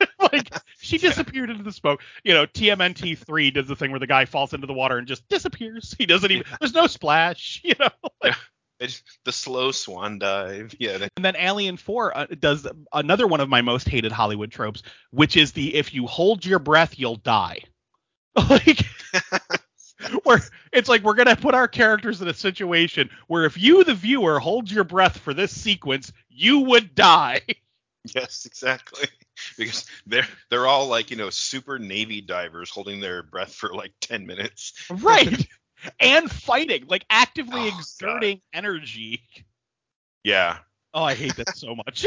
like she disappeared into the smoke you know tmnt 3 does the thing where the guy falls into the water and just disappears he doesn't even there's no splash you know It's the slow swan dive. Yeah. And then Alien 4 uh, does another one of my most hated Hollywood tropes, which is the if you hold your breath, you'll die. like, where it's like we're going to put our characters in a situation where if you, the viewer, hold your breath for this sequence, you would die. Yes, exactly. Because they're they're all like you know super navy divers holding their breath for like ten minutes. right. and fighting, like actively Oh, God. exerting energy. Yeah. Oh, I hate that so much.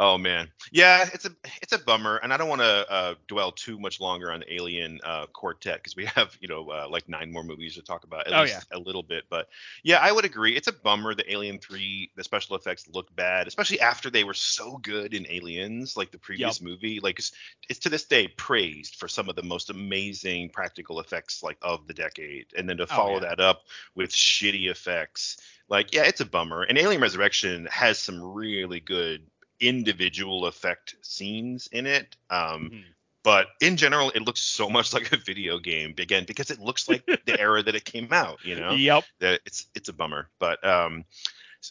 Oh man. Yeah, it's a it's a bummer, and I don't want to uh, dwell too much longer on the Alien uh, Quartet because we have you know uh, like nine more movies to talk about at Oh, least a little bit. But yeah, I would agree. It's a bummer the Alien Three the special effects look bad, especially after they were so good in Aliens, like the previous movie. Like it's, it's to this day praised for some of the most amazing practical effects like of the decade, and then to follow Oh, yeah. that up with shitty effects. Like yeah, it's a bummer. And Alien Resurrection has some really good individual effect scenes in it. Um, Mhm. but in general, it looks so much like a video game again because it looks like the era that it came out. You know, Yep. that it's it's a bummer. But um,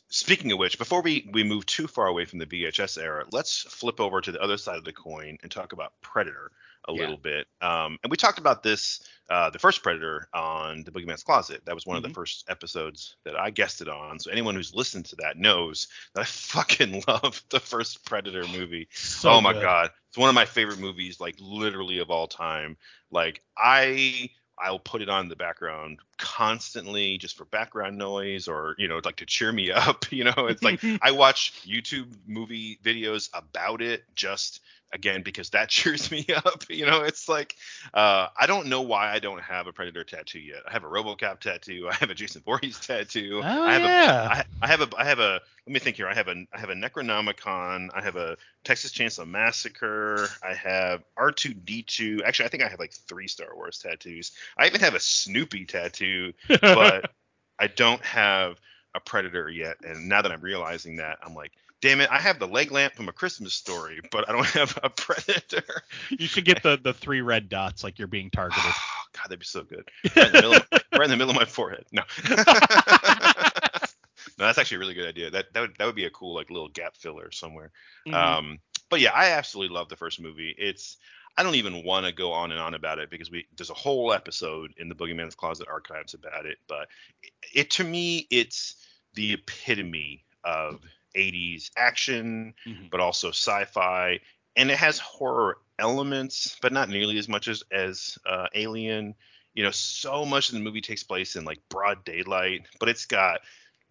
speaking of which, before we we move too far away from the VHS era, let's flip over to the other side of the coin and talk about Predator a Yeah. little bit. Um, and we talked about this, uh, the first Predator on the Boogeyman's Closet. That was one of Mhm. the first episodes that I guested on. So anyone who's listened to that knows that I fucking love the first Predator movie So oh my good. god it's one of my favorite movies like literally of all time like i i'll put it on in the background constantly just for background noise or you know like to cheer me up you know it's like i watch youtube movie videos about it just again because that cheers me up you know it's like uh i don't know why i don't have a predator tattoo yet i have a robocop tattoo i have a jason Voorhees tattoo Oh, i have yeah. a I, I have a I have a let me think here. I have a I have a Necronomicon. I have a Texas Chainsaw Massacre. I have R2D2. Actually, I think I have like three Star Wars tattoos. I even have a Snoopy tattoo, but I don't have a Predator yet. And now that I'm realizing that, I'm like, damn it, I have the leg lamp from a Christmas story, but I don't have a Predator. you should get the the three red dots like you're being targeted. Oh, God, that'd be so good. Right in the middle of, right in the middle of my forehead. No. no, that's actually a really good idea. That that would that would be a cool like little gap filler somewhere. Mhm. Um, but yeah, I absolutely love the first movie. It's I don't even want to go on and on about it because we there's a whole episode in the Boogeyman's Closet archives about it. But it, it to me, it's the epitome of 80s action, Mhm. but also sci-fi, and it has horror elements, but not nearly as much as as uh, Alien. You know, so much of the movie takes place in like broad daylight, but it's got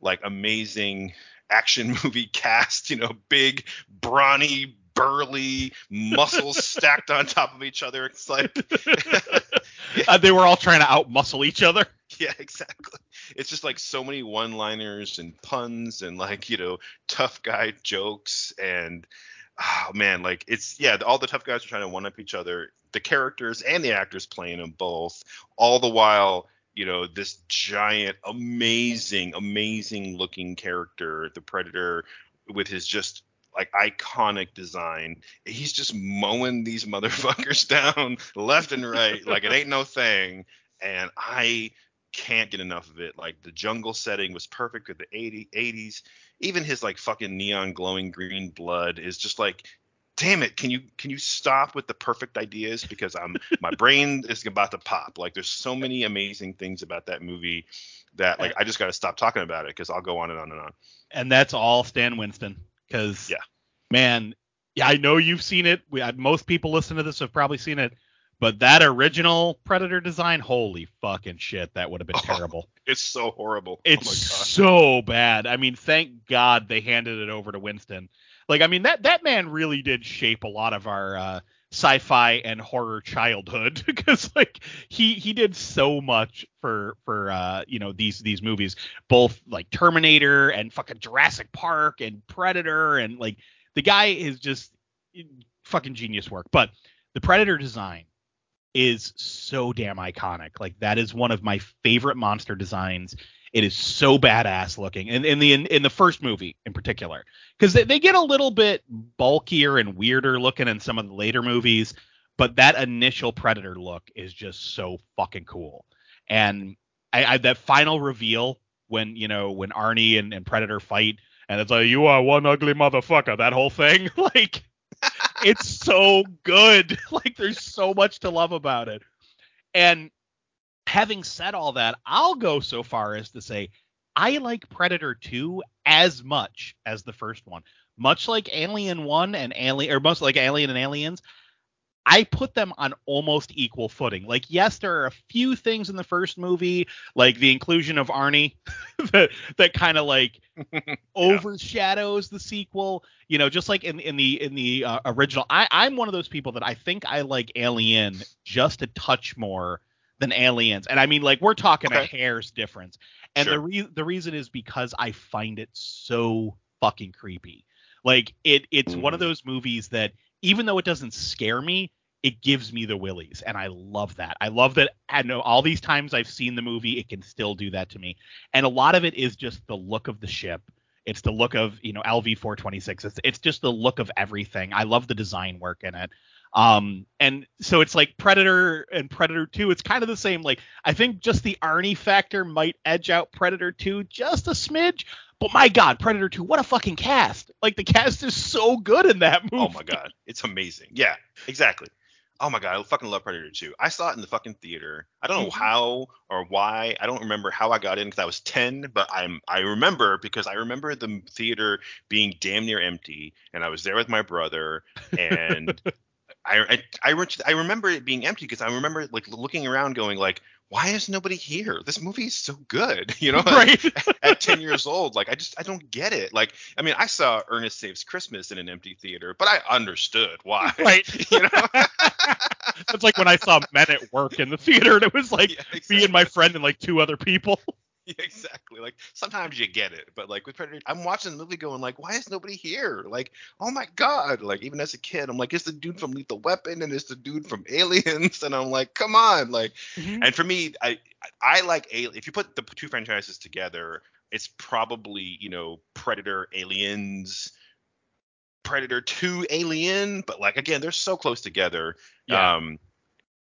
like amazing action movie cast. You know, big, brawny, burly muscles stacked on top of each other. It's like, Uh, they were all trying to outmuscle each other. yeah, exactly. it's just like so many one-liners and puns and like you know tough guy jokes and oh man, like it's yeah, all the tough guys are trying to one up each other. The characters and the actors playing them both, all the while you know this giant amazing amazing looking character the predator with his just like iconic design. He's just mowing these motherfuckers down left and right like it ain't no thing. And i can't get enough of it. Like the jungle setting was perfect with the 80, 80s even his like fucking neon glowing green blood is just like damn it can you can you stop with the perfect ideas? Because i'm my brain is about to pop. Like there's so many amazing things about that movie that like i just got to stop talking about it because i'll go on and on and on. And that's all stan winston because yeah man yeah i know you've seen it we, most people listen to this have probably seen it but that original Predator design, holy fucking shit, that would have been oh, terrible. It's so horrible. Oh it's oh so bad. I mean, thank God they handed it over to Winston. Like, I mean, that that man really did shape a lot of our uh, sci-fi and horror childhood because like he he did so much for for uh you know these these movies both like Terminator and fucking Jurassic Park and Predator and like the guy is just fucking genius work but the Predator design is so damn iconic. Like that is one of my favorite monster designs. It is so badass looking, and in the in, in, the first movie in particular, because they, they get a little bit bulkier and weirder looking in some of the later movies, but that initial Predator look is just so fucking cool. And I, I that final reveal when you know when Arnie and, and Predator fight, and it's like you are one ugly motherfucker. That whole thing, like it's so good. Like there's so much to love about it. And having said all that, I'll go so far as to say I like Predator 2 as much as the first one. Much like Alien 1 and Alien or much like Alien and Aliens, I put them on almost equal footing. Like, yes, there are a few things in the first movie, like the inclusion of Arnie, that that kind of like yeah. overshadows the sequel. You know, just like in in the in the uh, original. I I'm one of those people that I think I like Alien just a touch more than Aliens, and I mean like we're talking okay. a hair's difference. And sure. the re- the reason is because I find it so fucking creepy. Like it it's mm. one of mm. those movies that even though it doesn't scare me, it gives me the willies, and I love that. I love that. I know all these times I've seen the movie, it can still do that to me, and a lot of it is just the look of the ship. It's the look of you know LV 426. It's it's just the look of everything. I love the design work in it. Um, and so it's like Predator and Predator 2. It's kind of the same. Like I think just the Arnie factor might edge out Predator 2 just a smidge, but my God, Predator 2, what a fucking cast! Like the cast is so good in that movie. Oh my God, it's amazing. Yeah, exactly. Oh my god, I fucking love Predator 2. I saw it in the fucking theater. I don't know mm-hmm. how or why. I don't remember how I got in because I was 10, but I'm I remember because I remember the theater being damn near empty, and I was there with my brother, and I, I I, I remember it being empty because I remember like looking around, going like, why is nobody here? This movie is so good, you know. Right. at, at ten years old, like I just I don't get it. Like I mean, I saw Ernest Saves Christmas in an empty theater, but I understood why. Right. you know. It's like when I saw Men at Work in the theater, and it was like yeah, exactly. me and my friend and like two other people. Yeah, exactly. Like sometimes you get it, but like with Predator, I'm watching the movie going like, why is nobody here? Like, oh my god! Like even as a kid, I'm like, it's the dude from Lethal Weapon and it's the dude from Aliens, and I'm like, come on! Like, mm-hmm. and for me, I I like Alien. If you put the two franchises together, it's probably you know Predator, Aliens. Predator 2 Alien, but like again, they're so close together. Yeah. Um,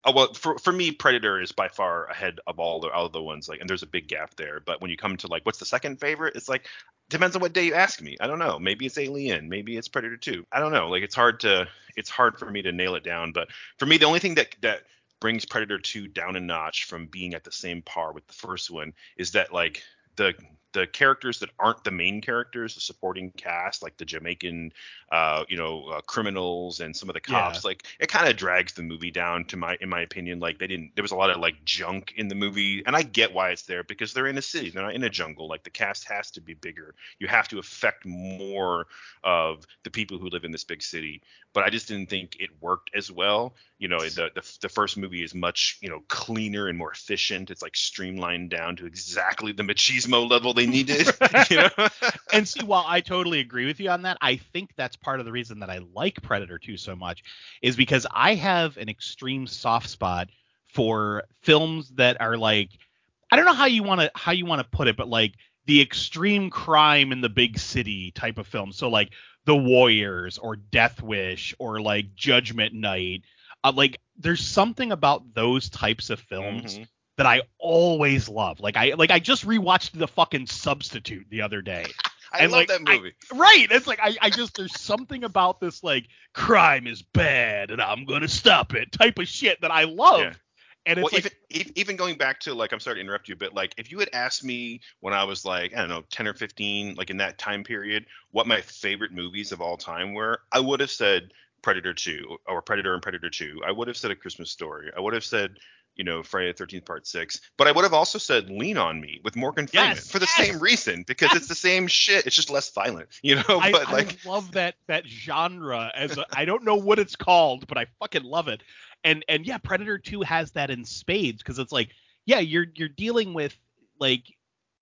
Oh, well, for for me, Predator is by far ahead of all the other ones. Like, and there's a big gap there. But when you come to like, what's the second favorite? It's like depends on what day you ask me. I don't know. Maybe it's Alien. Maybe it's Predator 2. I don't know. Like, it's hard to it's hard for me to nail it down. But for me, the only thing that that brings Predator 2 down a notch from being at the same par with the first one is that like the the characters that aren't the main characters, the supporting cast, like the Jamaican, uh, you know, uh, criminals and some of the cops, Yeah. like it kind of drags the movie down to my, in my opinion. Like they didn't, there was a lot of like junk in the movie, and I get why it's there because they're in a city, they're not in a jungle. Like the cast has to be bigger. You have to affect more of the people who live in this big city. But I just didn't think it worked as well. You know, the the, the first movie is much you know cleaner and more efficient. It's like streamlined down to exactly the machismo level they you know? and see, while I totally agree with you on that, I think that's part of the reason that I like Predator 2 so much is because I have an extreme soft spot for films that are like I don't know how you want to how you want to put it, but like the extreme crime in the big city type of film. So like The Warriors or Death Wish or like Judgment Night. Uh, like there's something about those types of films Mhm. That I always love. Like I like I just rewatched the fucking Substitute the other day. I And, love like, that I- movie. Right. It's like I, I just there's something about this like crime is bad and I'm gonna stop it type of shit that I love. Yeah. And it's well, like even, even going back to like, I'm sorry to interrupt you, but like, if you had asked me when I was like, I don't know, 10 or 15, like in that time period, what my favorite movies of all time were, I would have said Predator 2 or Predator and Predator 2. I would have said A Christmas Story. I would have said, you know, Friday the 13th Part 6. But I would have also said Lean on Me with Morgan Freeman Yes, for the yes, same reason because it's the same shit. It's just less violent, you know. I, but like, I love that that genre as a, I don't know what it's called, but I fucking love it. And and yeah, Predator 2 has that in spades because it's like, yeah, you're you're dealing with like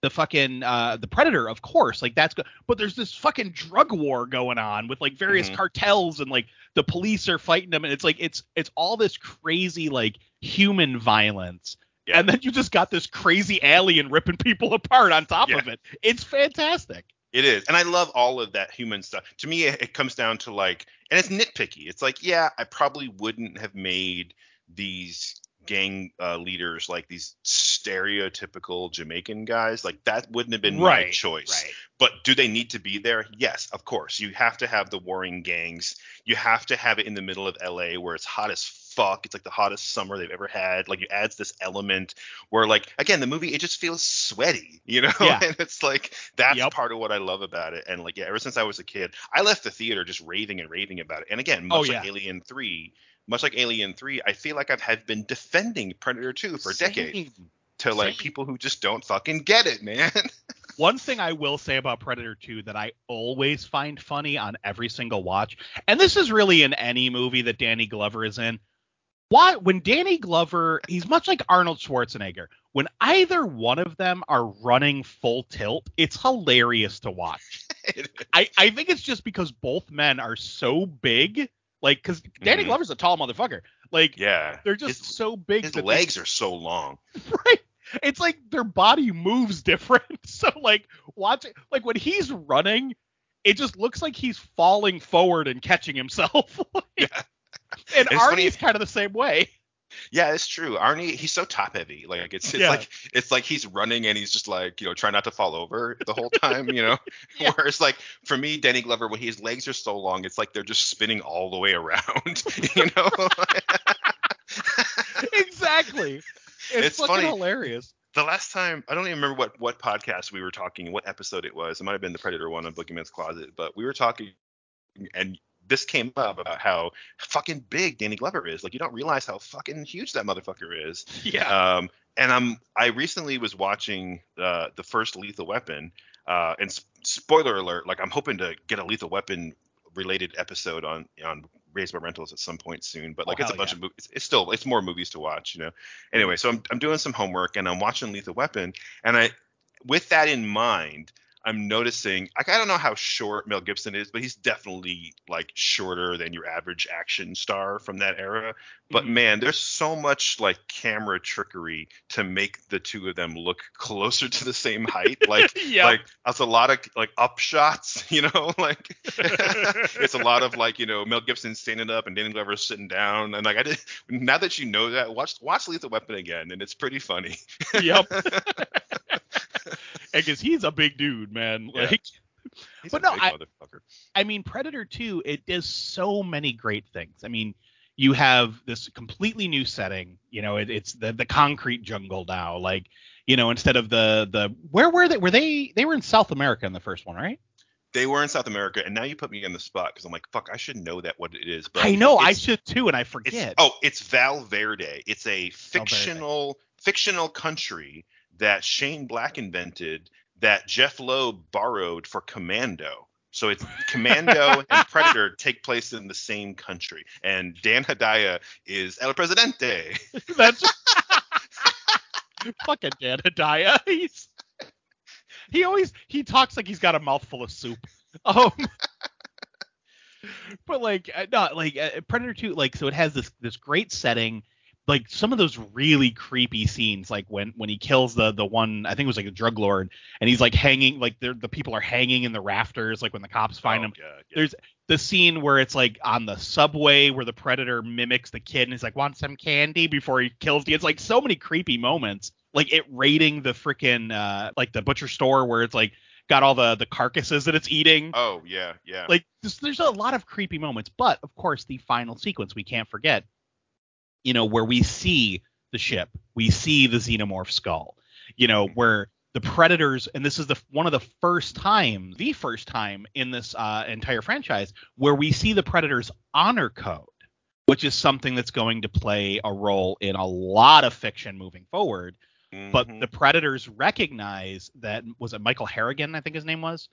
the fucking uh the predator of course like that's good but there's this fucking drug war going on with like various Mhm. cartels and like the police are fighting them and it's like it's it's all this crazy like human violence Yeah. and then you just got this crazy alien ripping people apart on top Yeah. of it it's fantastic It is, and I love all of that human stuff. To me, it, it comes down to like, and it's nitpicky. It's like, yeah, I probably wouldn't have made these gang uh, leaders like these stereotypical Jamaican guys. Like that wouldn't have been my choice. right But do they need to be there? Yes, of course. You have to have the warring gangs. You have to have it in the middle of LA where it's hot as fuck. It's like the hottest summer they've ever had. Like it adds this element where like again the movie it just feels sweaty, you know? Yeah. and it's like that's Yep. part of what I love about it. And like yeah, ever since I was a kid, I left the theater just raving and raving about it. And again, Oh, much like. Alien 3, much like Alien 3, I feel like I've have been defending Predator 2 for decades Same. to like Same. people who just don't fucking get it, man. One thing I will say about Predator 2 that I always find funny on every single watch, and this is really in any movie that Danny Glover is in. Why when Danny Glover, he's much like Arnold Schwarzenegger. When either one of them are running full tilt, it's hilarious to watch. I, I think it's just because both men are so big, like because Danny Mhm. Glover's a tall motherfucker. Like yeah. they're just His- so big. His that they- legs are so long. right it's like their body moves different so like watching like when he's running it just looks like he's falling forward and catching himself Like- Yeah. and It's funny- arnie's kind of the same way Yeah, it's true. Arnie, he's so top heavy. Like it's it's Yeah. like it's like he's running and he's just like you know trying not to fall over the whole time. You know, Yeah. whereas like for me, Danny Glover, when his legs are so long, it's like they're just spinning all the way around. You know. exactly it's, It's fucking funny. hilarious the last time I don't even remember what what podcast we were talking, what episode it was. It might have been the Predator one on Boogeyman's Closet, but we were talking and this came up about how fucking big Danny Glover is. Like you don't realize how fucking huge that motherfucker is. yeah Um, and I'm I recently was watching uh, the first Lethal Weapon, uh, and s- spoiler alert, like I'm hoping to get a Lethal Weapon related episode on on Raised by Rentals at some point soon. But Oh, like it's a bunch yeah. of movies. It's still it's more movies to watch, you know. Anyway, so I'm I'm doing some homework and I'm watching Lethal Weapon, and I with that in mind. I'm noticing, like, I don't know how short Mel Gibson is, but he's definitely like shorter than your average action star from that era. But Mhm. man, there's so much like camera trickery to make the two of them look closer to the same height. Like, like that's a lot of like up shots, you know, like it's a lot of like, you know, Mel Gibson standing up and Danny Glover sitting down. And like I did now that you know that, watch watch Lethal Weapon again, and it's pretty funny. yep because he's a big dude man Yeah. like He's But a no, big I- motherfucker. I mean, Predator 2, it does so many great things. I mean, you have this completely new setting. You know, it, it's the the concrete jungle now. Like, you know, instead of the the where were they? Were they they were in South America in the first one, right? They were in South America, and now you put me in the spot because I'm like, fuck, I should know that what it is. But I know I should too, and I It's, forget. oh, it's Val Verde. It's a fictional fictional country that Shane Black invented that Jeph Loeb borrowed for Commando. So it's Commando and Predator take place in the same country, and Dan Hedaya is El Presidente. That's fucking Dan Hedaya. He's he always he talks like he's got a mouthful of soup. Um, but like uh, not like uh, Predator 2 like so it has this this great setting like some of those really creepy scenes like when when he kills the the one I think it was like a drug lord and he's like hanging like the people are hanging in the rafters like when the cops find Oh, him. Yeah, yeah. there's the scene where it's like on the subway where the predator mimics the kid and he's like want some candy? before he kills the it's like so many creepy moments. Like it raiding the freaking uh like the butcher store where it's like got all the the carcasses that it's eating. Oh yeah, yeah. like just, there's a lot of creepy moments but of course the final sequence we can't forget you know where we see the ship we see the xenomorph skull you know where the predators and this is the one of the first time the first time in this uh, entire franchise where we see the predators honor code which is something that's going to play a role in a lot of fiction moving forward but Mhm. the predators recognize that was it michael harrigan i think his name was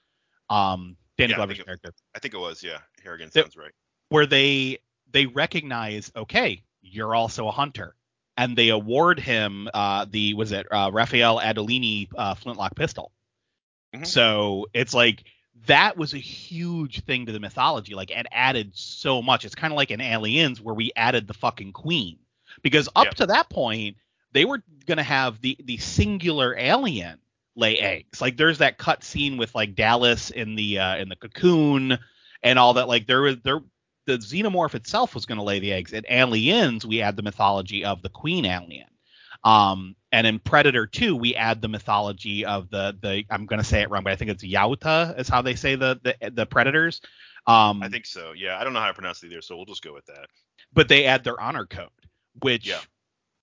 um danny Yeah, I glover's think it- character I think it was yeah. Harrigan sounds right. where they they recognize okay you're also a hunter. And they award him uh the was it uh raphael adolini uh flintlock pistol. Mhm. so it's like that was a huge thing to the mythology like it added so much. It's kind of like in aliens where we added the fucking queen. Because up Yep. to that point they were going to have the the singular alien lay eggs. Like there's that cut scene with like dallas in the uh in the cocoon and all that. Like there was there the xenomorph itself was going to lay the eggs. In Aliens, we add the mythology of the queen alien. Um, and in Predator 2, we add the mythology of the the I'm going to say it wrong, but I think it's Yautja is how they say the the, the predators. Um, I think so. Yeah, I don't know how to pronounce it either, so we'll just go with that. but they add their honor code, which Yeah.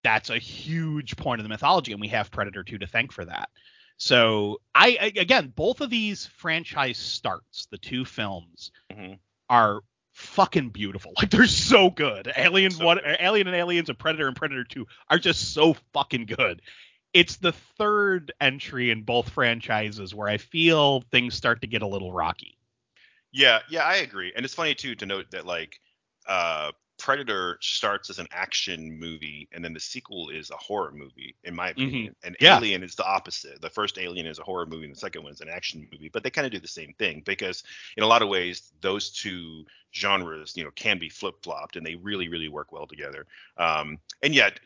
that's a huge point of the mythology, and we have Predator 2 to thank for that. So I, I again, both of these franchise starts, the two films, Mhm. are fucking beautiful. Like they're so good. Alien So one, good. Alien and Aliens and Predator and Predator 2 are just so fucking good. It's the third entry in both franchises where I feel things start to get a little rocky. Yeah, yeah, I agree. And it's funny too to note that like uh Predator starts as an action movie and then the sequel is a horror movie, in my opinion. And Yeah. Alien is the opposite. The first Alien is a horror movie and the second one is an action movie. But they kind of do the same thing because in a lot of ways those two genres, you know, can be flip-flopped and they really, really work well together. Um and yet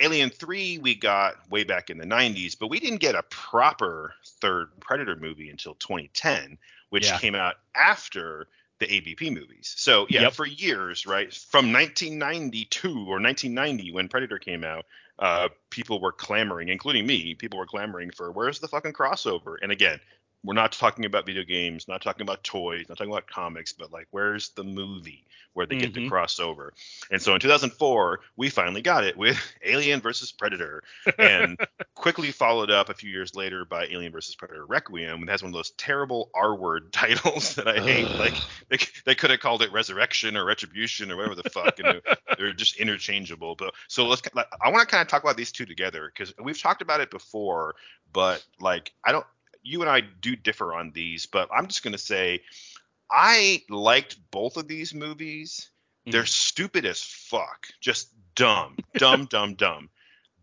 Alien 3 we got way back in the 90s, but we didn't get a proper third Predator movie until 2010, which Yeah. came out after the AVP movies. So yeah, Yep. for years, right, from 1992 or 1990 when Predator came out, uh, people were clamoring, including me. People were clamoring for where's the fucking crossover? And again, we're not talking about video games, not talking about toys, not talking about comics, but like where's the movie where they get to Mhm. cross over? And so in 2004, we finally got it with Alien versus Predator, and quickly followed up a few years later by Alien versus Predator Requiem. It has one of those terrible R word titles that I hate. Like they, they could have called it Resurrection or Retribution or whatever the fuck, and they're, they're just interchangeable. But so let's. I want to kind of talk about these two together because we've talked about it before, but like I don't. You and I do differ on these, but I'm just gonna say I liked both of these movies. They're mm. stupid as fuck, just dumb, dumb, dumb, dumb.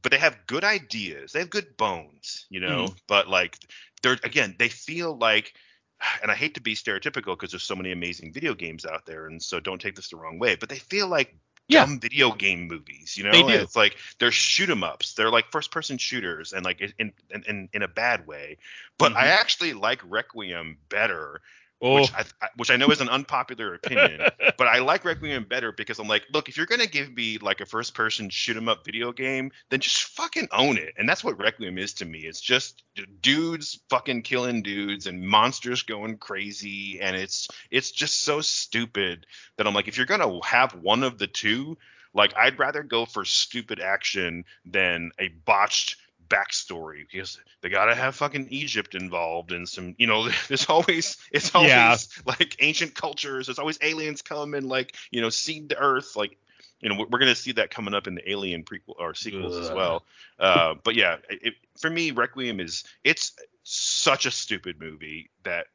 But they have good ideas. They have good bones, you know. Mm. But like, they're again, they feel like, and I hate to be stereotypical because there's so many amazing video games out there, and so don't take this the wrong way. But they feel like Yeah. dumb video game movies, you know. It's like they're shoot 'em ups. They're like first person shooters, and like in in in, in a bad way. But I Mhm. actually like Requiem better Oh, which I, which I know is an unpopular opinion, but I like Requiem better because I'm like, look, if you're gonna give me like a first person shoot 'em up video game, then just fucking own it. And that's what Requiem is to me. It's just dudes fucking killing dudes and monsters going crazy, and it's it's just so stupid that I'm like, if you're gonna have one of the two, Like I'd rather go for stupid action than a botched backstory because they gotta have fucking Egypt involved and some you know there's always it's always Yeah. like ancient cultures there's always aliens come and like you know seed the earth like you know we're we're gonna see that coming up in the Alien prequel or sequels as well. Uh, but yeah it, for me Requiem is it's such a stupid movie that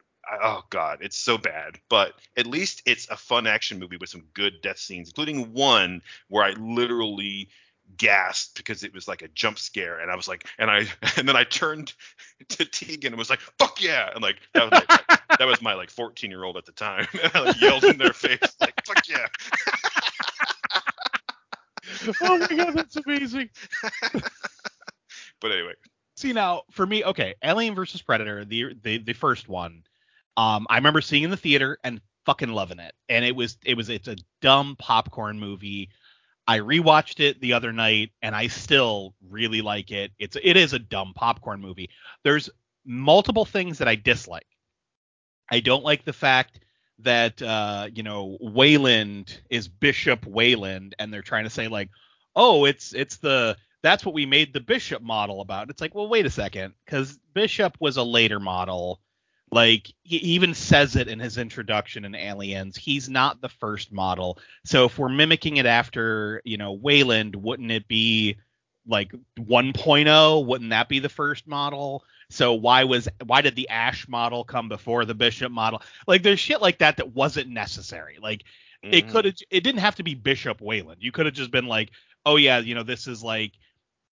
oh god it's so bad. But at least it's a fun action movie with some good death scenes including one where I literally gasped because it was like a jump scare and I was like and I and then I turned to Tegan and was like fuck yeah and like that was like that was my like 14 year old at the time and I like yelled in their face like fuck yeah oh my god, that's amazing. but anyway See now, for me, okay, Alien versus Predator, the the the first one, um, I remember seeing in the theater and fucking loving it, and it was it was it's a dumb popcorn movie. I rewatched it the other night, and I still really like it. It's it is a dumb popcorn movie. There's multiple things that I dislike. I don't like the fact that uh, you know Weyland is Bishop Weyland, and they're trying to say like, oh, it's it's the that's what we made the Bishop model about. It's like, well, wait a second, because Bishop was a later model. Like he even says it in his introduction in Aliens. He's not the first model. So if we're mimicking it after, you know, Weyland, wouldn't it be like 1.0? Wouldn't that be the first model? So why was why did the Ash model come before the Bishop model? Like there's shit like that that wasn't necessary. Like it Mhm. could have it didn't have to be Bishop Weyland. You could have just been like, oh yeah, you know, this is like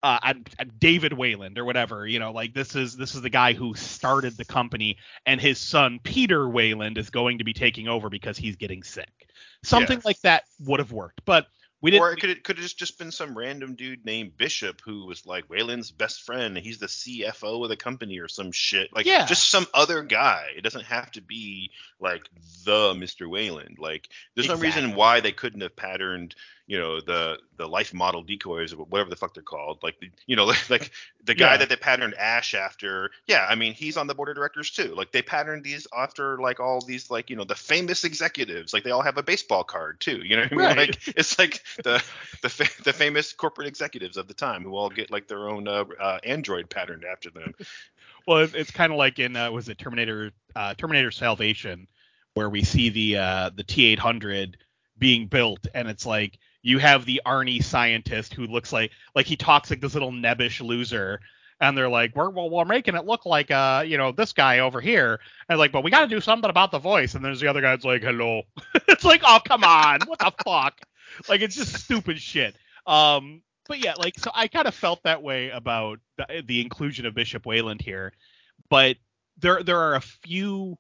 uh, I'm, I'm David Weyland or whatever, you know, like this is this is the guy who started the company, and his son Peter Weyland is going to be taking over because he's getting sick. Something Yeah. like that would have worked, but we didn't. or it could it could have just, just been some random dude named Bishop who was like Weyland's best friend. He's the CFO of the company or some shit. Like Yeah. just some other guy. It doesn't have to be like the Mr. Weyland. Like there's no reason why they couldn't have patterned, you know, the the life model decoys or whatever the fuck they're called. Like the, you know, like, like the guy Yeah. that they patterned Ash after. Yeah, I mean he's on the board of directors too. Like they patterned these after like all these like you know the famous executives. Like they all have a baseball card too. You know what I mean? Right. Like it's like the the fa- the famous corporate executives of the time who all get like their own uh, uh, android patterned after them. Well, it's, it's kind of like in uh, was it Terminator uh, Terminator Salvation, where we see the uh, the T800 being built, and it's like you have the Arnie scientist who looks like like he talks like this little nebbish loser, and they're like, we're well, we're making it look like uh you know this guy over here, and like, but we got to do something about the voice, and there's the other guy that's like, hello, it's like, oh come on, what the fuck, like it's just stupid shit. Um, but yeah, like so I kind of felt that way about the, the inclusion of Bishop Weyland here, but there there are a few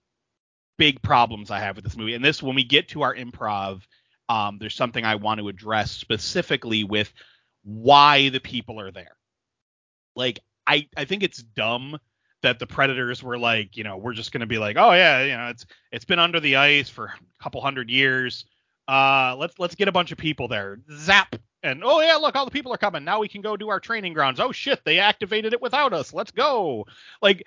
big problems I have with this movie, and this when we get to our improv, um, there's something I want to address specifically with why the people are there. Like I I think it's dumb that the predators were like, you know, we're just going to be like, oh yeah, you know, it's it's been under the ice for a couple hundred years. Uh, let's let's get a bunch of people there. Zap. And oh yeah, look, all the people are coming. Now we can go do our training grounds. Oh shit, they activated it without us. Let's go. Like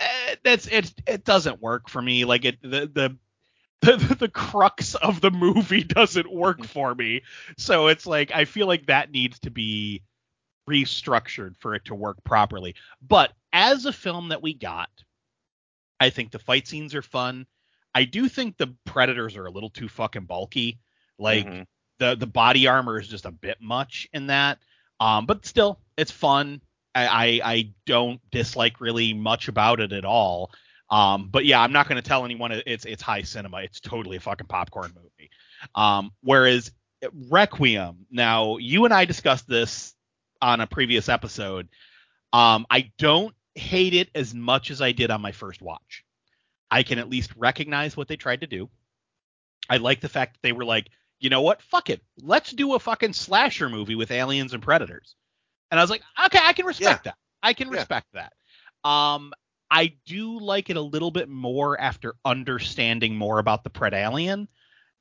eh, that's it. It doesn't work for me. Like it the the the, the crux of the movie doesn't work for me. So it's like I feel like that needs to be restructured for it to work properly. But as a film that we got, I think the fight scenes are fun. I do think the predators are a little too fucking bulky. Like Mhm. the the body armor is just a bit much in that. Um, but still, it's fun. I, I I don't dislike really much about it at all. Um, but yeah, I'm not going to tell anyone it's it's high cinema. It's totally a fucking popcorn movie. Um, whereas Requiem, now you and I discussed this on a previous episode. Um, I don't hate it as much as I did on my first watch. I can at least recognize what they tried to do. I like the fact that they were like, you know what? Fuck it. Let's do a fucking slasher movie with aliens and predators. And I was like, okay, I can respect that. I can Yeah. respect that. Um, I do like it a little bit more after understanding more about the Pred Alien,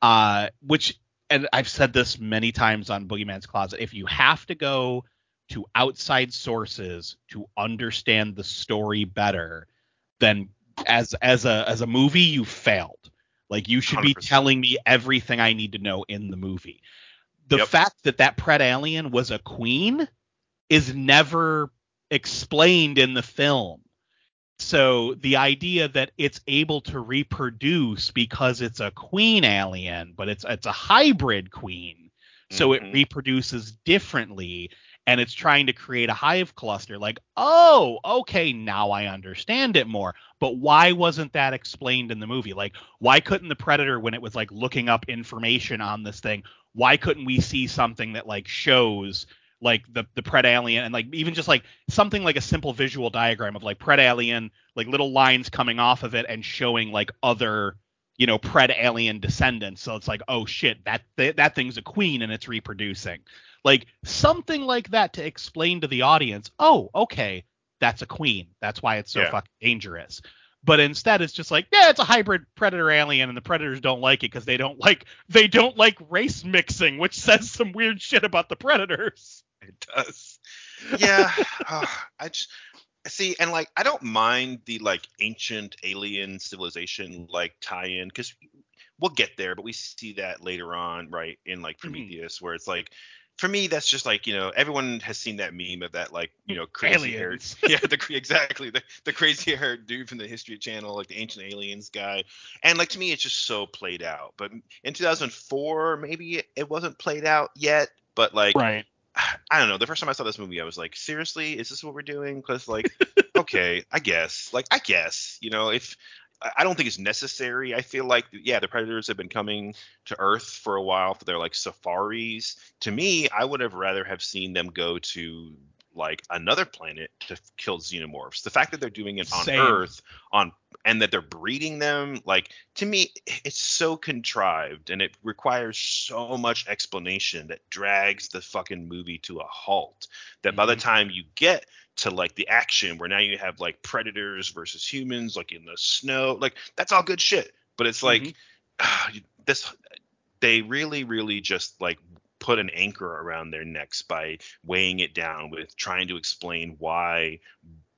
uh, which, and I've said this many times on Boogeyman's Closet. If you have to go to outside sources to understand the story better, then as as a as a movie, you failed. Like you should be 100%. telling me everything I need to know in the movie. The Yep. fact that that pred alien was a queen is never explained in the film. So the idea that it's able to reproduce because it's a queen alien, but it's it's a hybrid queen, so it Mhm. reproduces differently and it's trying to create a hive cluster like oh okay now i understand it more. But why wasn't that explained in the movie? Like why couldn't the predator when it was like looking up information on this thing why couldn't we see something that like shows like the the pred alien and like even just like something like a simple visual diagram of like pred alien like little lines coming off of it and showing like other you know pred alien descendants. So it's like oh shit that that, that thing's a queen and it's reproducing. Like something like that to explain to the audience oh okay that's a queen. That's why it's so Yeah. fucking dangerous but instead it's just like yeah it's a hybrid predator alien and the predators don't like it because they don't like they don't like race mixing which says some weird shit about the predators It does. Yeah. uh, I just see, and like, I don't mind the like ancient alien civilization like tie-in because we'll get there, but we see that later on, right? In like Mhm. Prometheus, where it's like. For me, that's just like you know, everyone has seen that meme of that like you know crazy haired, yeah, the exactly the the crazy haired dude from the History Channel, like the ancient aliens guy, and like to me, it's just so played out. But in 2004, maybe it, it wasn't played out yet, but like right I don't know. The first time I saw this movie, I was like, seriously, is this what we're doing? Because like, okay, I guess. Like, I guess. You know, if I don't think it's necessary. I feel like yeah, the predators have been coming to Earth for a while for their like safaris. To me, I would have rather have seen them go to like another planet to kill xenomorphs. The fact that they're doing it on Same. Earth on and that they're breeding them like to me it's so contrived and it requires so much explanation that drags the fucking movie to a halt that by the Mhm. time you get to like the action where now you have like predators versus humans like in the snow like that's all good shit but it's like Mhm. this they really really just like put an anchor around their necks by weighing it down with trying to explain why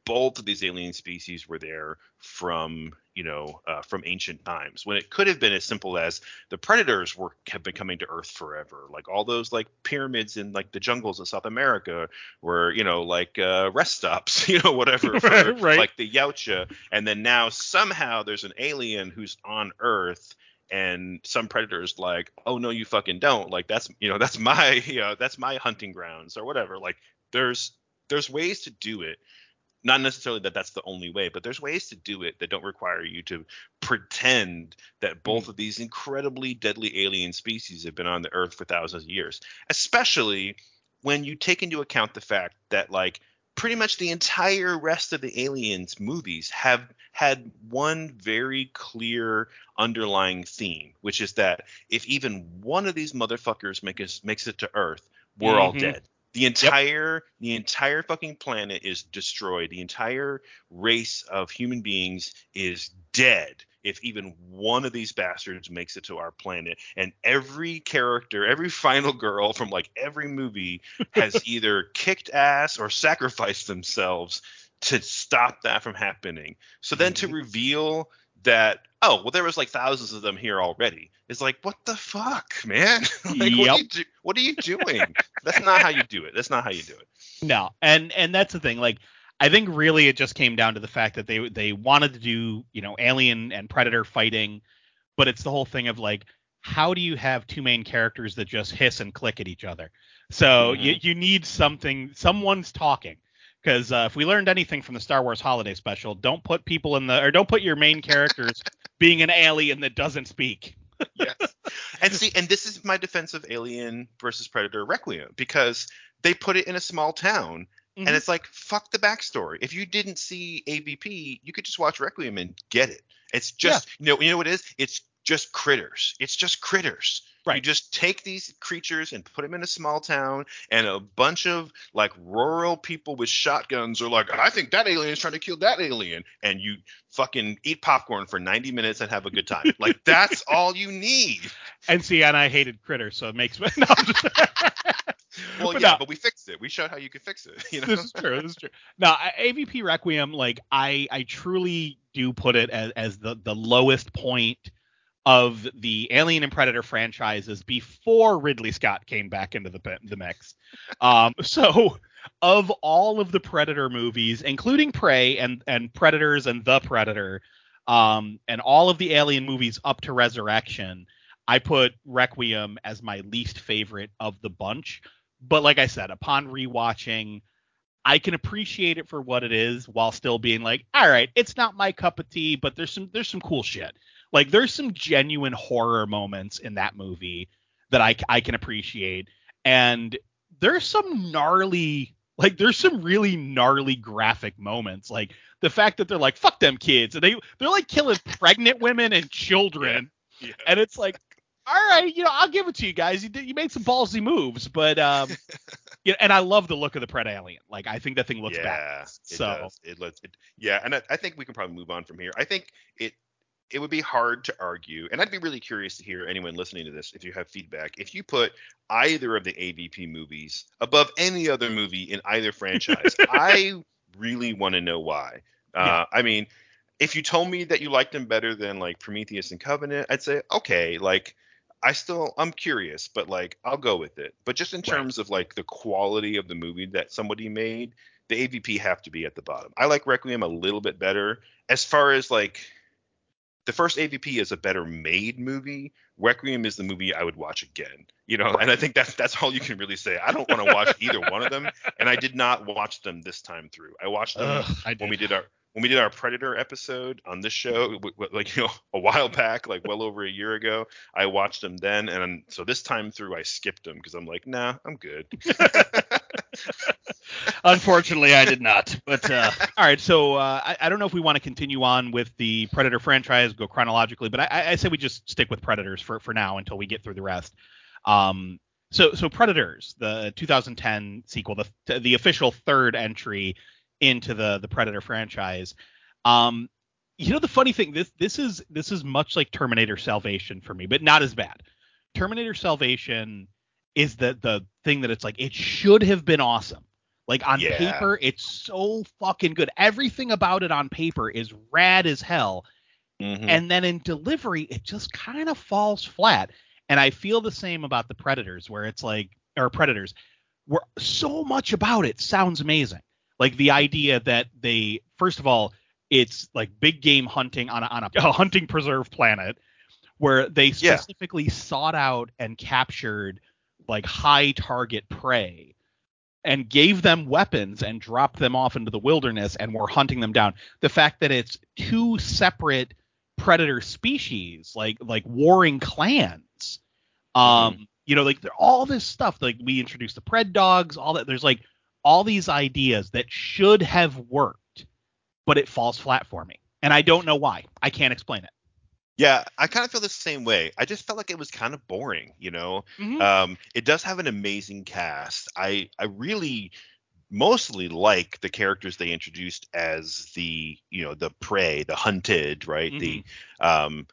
both of these alien species were there from you know uh, from ancient times when it could have been as simple as the predators were have been coming to earth forever. Like all those like pyramids in like the jungles of south america were you know like uh, rest stops you know whatever for Right, like the yautja and then now somehow there's an alien who's on earth and some predators like oh no you fucking don't. Like that's you know that's my you know that's my hunting grounds or whatever. Like there's there's ways to do it. Not necessarily that that's the only way but there's ways to do it that don't require you to pretend that both mm. of these incredibly deadly alien species have been on the earth for thousands of years especially when you take into account the fact that like pretty much the entire rest of the aliens movies have had one very clear underlying theme which is that if even one of these motherfuckers make us, makes it to earth we're all Mhm. dead. The entire the entire fucking planet is destroyed. The entire race of human beings is dead if even one of these bastards makes it to our planet and every character every final girl from like every movie has either kicked ass or sacrificed themselves to stop that from happening so then to Mhm. reveal that oh well there was like thousands of them here already it's like what the fuck man like what, Yep. are do- what are you doing that's not how you do it that's not how you do it No, and and that's the thing. Like, I think really it just came down to the fact that they they wanted to do you know alien and predator fighting, but it's the whole thing of like how do you have two main characters that just hiss and click at each other? So you you need something. Someone's talking. Because uh, if we learned anything from the Star Wars Holiday Special, don't put people in the or don't put your main characters being an alien that doesn't speak. yes. And see, and this is my defense of Alien versus Predator Requiem because they put it in a small town, Mhm. and it's like fuck the backstory. If you didn't see AVP, you could just watch Requiem and get it. It's just you know you know what it is? It's just critters. It's just critters. You just take these creatures and put them in a small town, and a bunch of like rural people with shotguns are like, I think that alien is trying to kill that alien, and you fucking eat popcorn for 90 minutes and have a good time. like that's all you need. And see, and I hated critters, so it makes me. No, I'm just- Well, But yeah, no. but we fixed it. We showed how you could fix it. You know. this is true. This is true. No, I- AVP Requiem, like I, I truly do put it as, as the the lowest point of the Alien and Predator franchises before Ridley Scott came back into the the mix. Um, so of all of the Predator movies, including Prey and and Predators and The Predator, um, and all of the Alien movies up to Resurrection, I put Requiem as my least favorite of the bunch. But like I said, upon rewatching, I can appreciate it for what it is while still being like, all right, it's not my cup of tea, but there's some there's some cool shit. Like there's some genuine horror moments in that movie that I I can appreciate, and there's some gnarly like there's some really gnarly graphic moments. Like the fact that they're like fuck them kids and they they're like killing pregnant women and children, yeah. And it's like all right, you know, I'll give it to you guys. You did, you made some ballsy moves, but um, yeah, and I love the look of the Pred Alien. Like, I think that thing looks yeah, bad. So it does. It looks, it, yeah, and I, I, think we can probably move on from here. I think it it would be hard to argue, and I'd be really curious to hear anyone listening to this if you have feedback. If you put either of the AVP movies above any other movie in either franchise, I really want to know why. Uh, yeah. I mean, if you told me that you liked them better than like Prometheus and Covenant, I'd say okay, like I still I'm curious, but like I'll go with it. But just in terms right. of like the quality of the movie that somebody made, the AVP have to be at the bottom. I like Requiem a little bit better as far as like the first AVP is a better made movie. Requiem is the movie I would watch again. You know, and I think that's that's all you can really say. I don't want to watch either one of them, and I did not watch them this time through. I watched them Ugh, when we did our when we did our Predator episode on this show, like you know, a while back, like well over a year ago, I watched them then, and so this time through, I skipped them because I'm like, nah, I'm good. Unfortunately, I did not. But uh, all right, so uh, I, I, don't know if we want to continue on with the Predator franchise, go chronologically, but I, I, say we just stick with Predators for for now until we get through the rest. Um, so so Predators, the 2010 sequel, the the official third entry into the the Predator franchise. Um, you know the funny thing this this is this is much like Terminator Salvation for me, but not as bad. Terminator Salvation is the the thing that it's like it should have been awesome. Like on yeah. paper, it's so fucking good. Everything about it on paper is rad as hell. Mm-hmm. And then in delivery, it just kind of falls flat. And I feel the same about the Predators, where it's like, or Predators, where so much about it sounds amazing. Like the idea that they, first of all, it's like big game hunting on a, on a, a hunting preserve planet where they specifically yeah. sought out and captured like high target prey and gave them weapons and dropped them off into the wilderness and were hunting them down. The fact that it's two separate predator species, like like warring clans, um, mm-hmm. you know, like all this stuff. Like we introduced the pred dogs, all that. There's like all these ideas that should have worked, but it falls flat for me, and I don't know why. I can't explain it. Yeah, I kind of feel the same way. I just felt like it was kind of boring, you know. Mm-hmm. Um, it does have an amazing cast. I I really mostly like the characters they introduced as the you know the prey, the hunted, right? Mm-hmm. The um,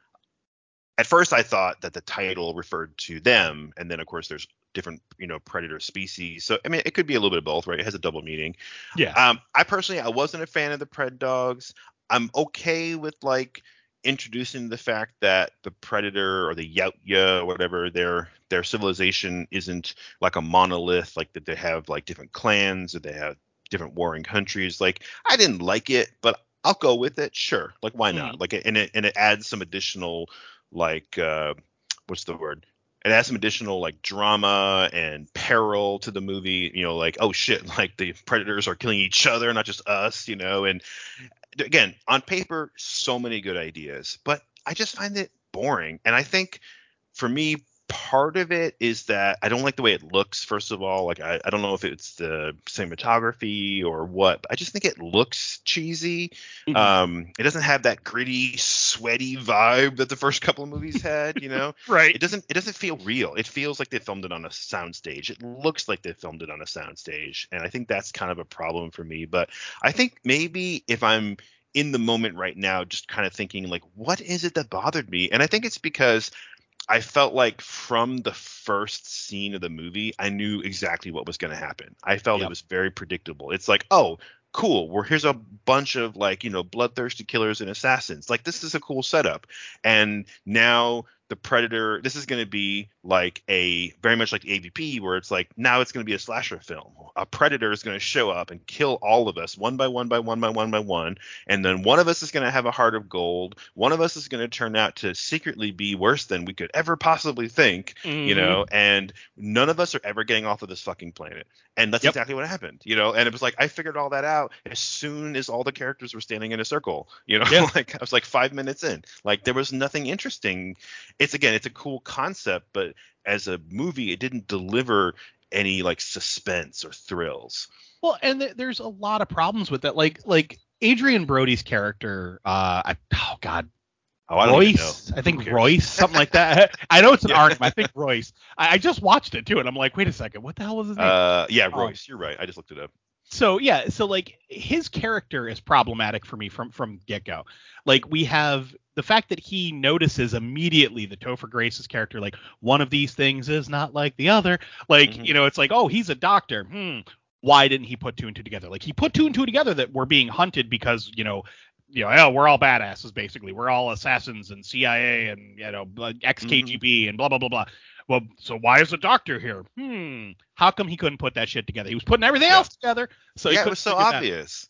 at first I thought that the title referred to them, and then of course there's different you know predator species. So I mean it could be a little bit of both, right? It has a double meaning. Yeah. Um, I personally I wasn't a fan of the pred dogs. I'm okay with like introducing the fact that the predator or the Yautja or whatever their their civilization isn't like a monolith like that they have like different clans or they have different warring countries like i didn't like it but i'll go with it sure like why not mm. like and it and it adds some additional like uh what's the word it adds some additional like drama and peril to the movie you know like oh shit like the predators are killing each other not just us you know and again, on paper, so many good ideas, but I just find it boring. And I think for me, part of it is that I don't like the way it looks. First of all, like I, I don't know if it's the cinematography or what, but I just think it looks cheesy. Mm-hmm. Um, it doesn't have that gritty, sweaty vibe that the first couple of movies had. You know, right? It doesn't. It doesn't feel real. It feels like they filmed it on a soundstage. It looks like they filmed it on a soundstage, and I think that's kind of a problem for me. But I think maybe if I'm in the moment right now, just kind of thinking like, what is it that bothered me? And I think it's because I felt like from the first scene of the movie, I knew exactly what was going to happen. I felt Yep. it was very predictable. It's like, oh, cool. Well, here's a bunch of like, you know, bloodthirsty killers and assassins. Like, this is a cool setup. And now the Predator, this is going to be like a very much like the AVP, where it's like now it's going to be a slasher film. A Predator is going to show up and kill all of us one by one by one by one by one. And then one of us is going to have a heart of gold. One of us is going to turn out to secretly be worse than we could ever possibly think Mm-hmm. you know and none of us are ever getting off of this fucking planet and that's Yep. exactly what happened you know and it was like i figured all that out as soon as all the characters were standing in a circle you know Yeah. like i was like five minutes in like there was nothing interesting it's again it's a cool concept but as a movie it didn't deliver any like suspense or thrills Well, and th- there's a lot of problems with that. Like like Adrien Brody's character, uh, I, oh god, oh i don't even know Royce. I think Royce, something like that. I know it's an Yeah. arc, I think Royce. I, I just watched it too, and I'm like, wait a second, what the hell was his name? uh yeah Oh. royce you're right i just looked it up so yeah, so like his character is problematic for me from from get go. Like we have the fact that he notices immediately the Topher Grace's character, like one of these things is not like the other. Like Mhm. you know, it's like oh he's a doctor. Hmm. Why didn't he put two and two together? Like he put two and two together that we're being hunted because you know. You know, oh, we're all badasses basically. We're all assassins and CIA and you know ex KGB and blah blah blah blah. Well, so why is the doctor here? Hmm. How come he couldn't put that shit together? He was putting everything Yeah. else together. So yeah it was so obvious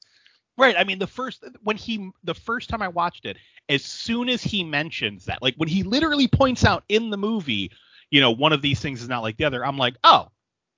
Right. I mean, the first when he the first time I watched it, as soon as he mentions that, like when he literally points out in the movie, you know, one of these things is not like the other, I'm like, oh,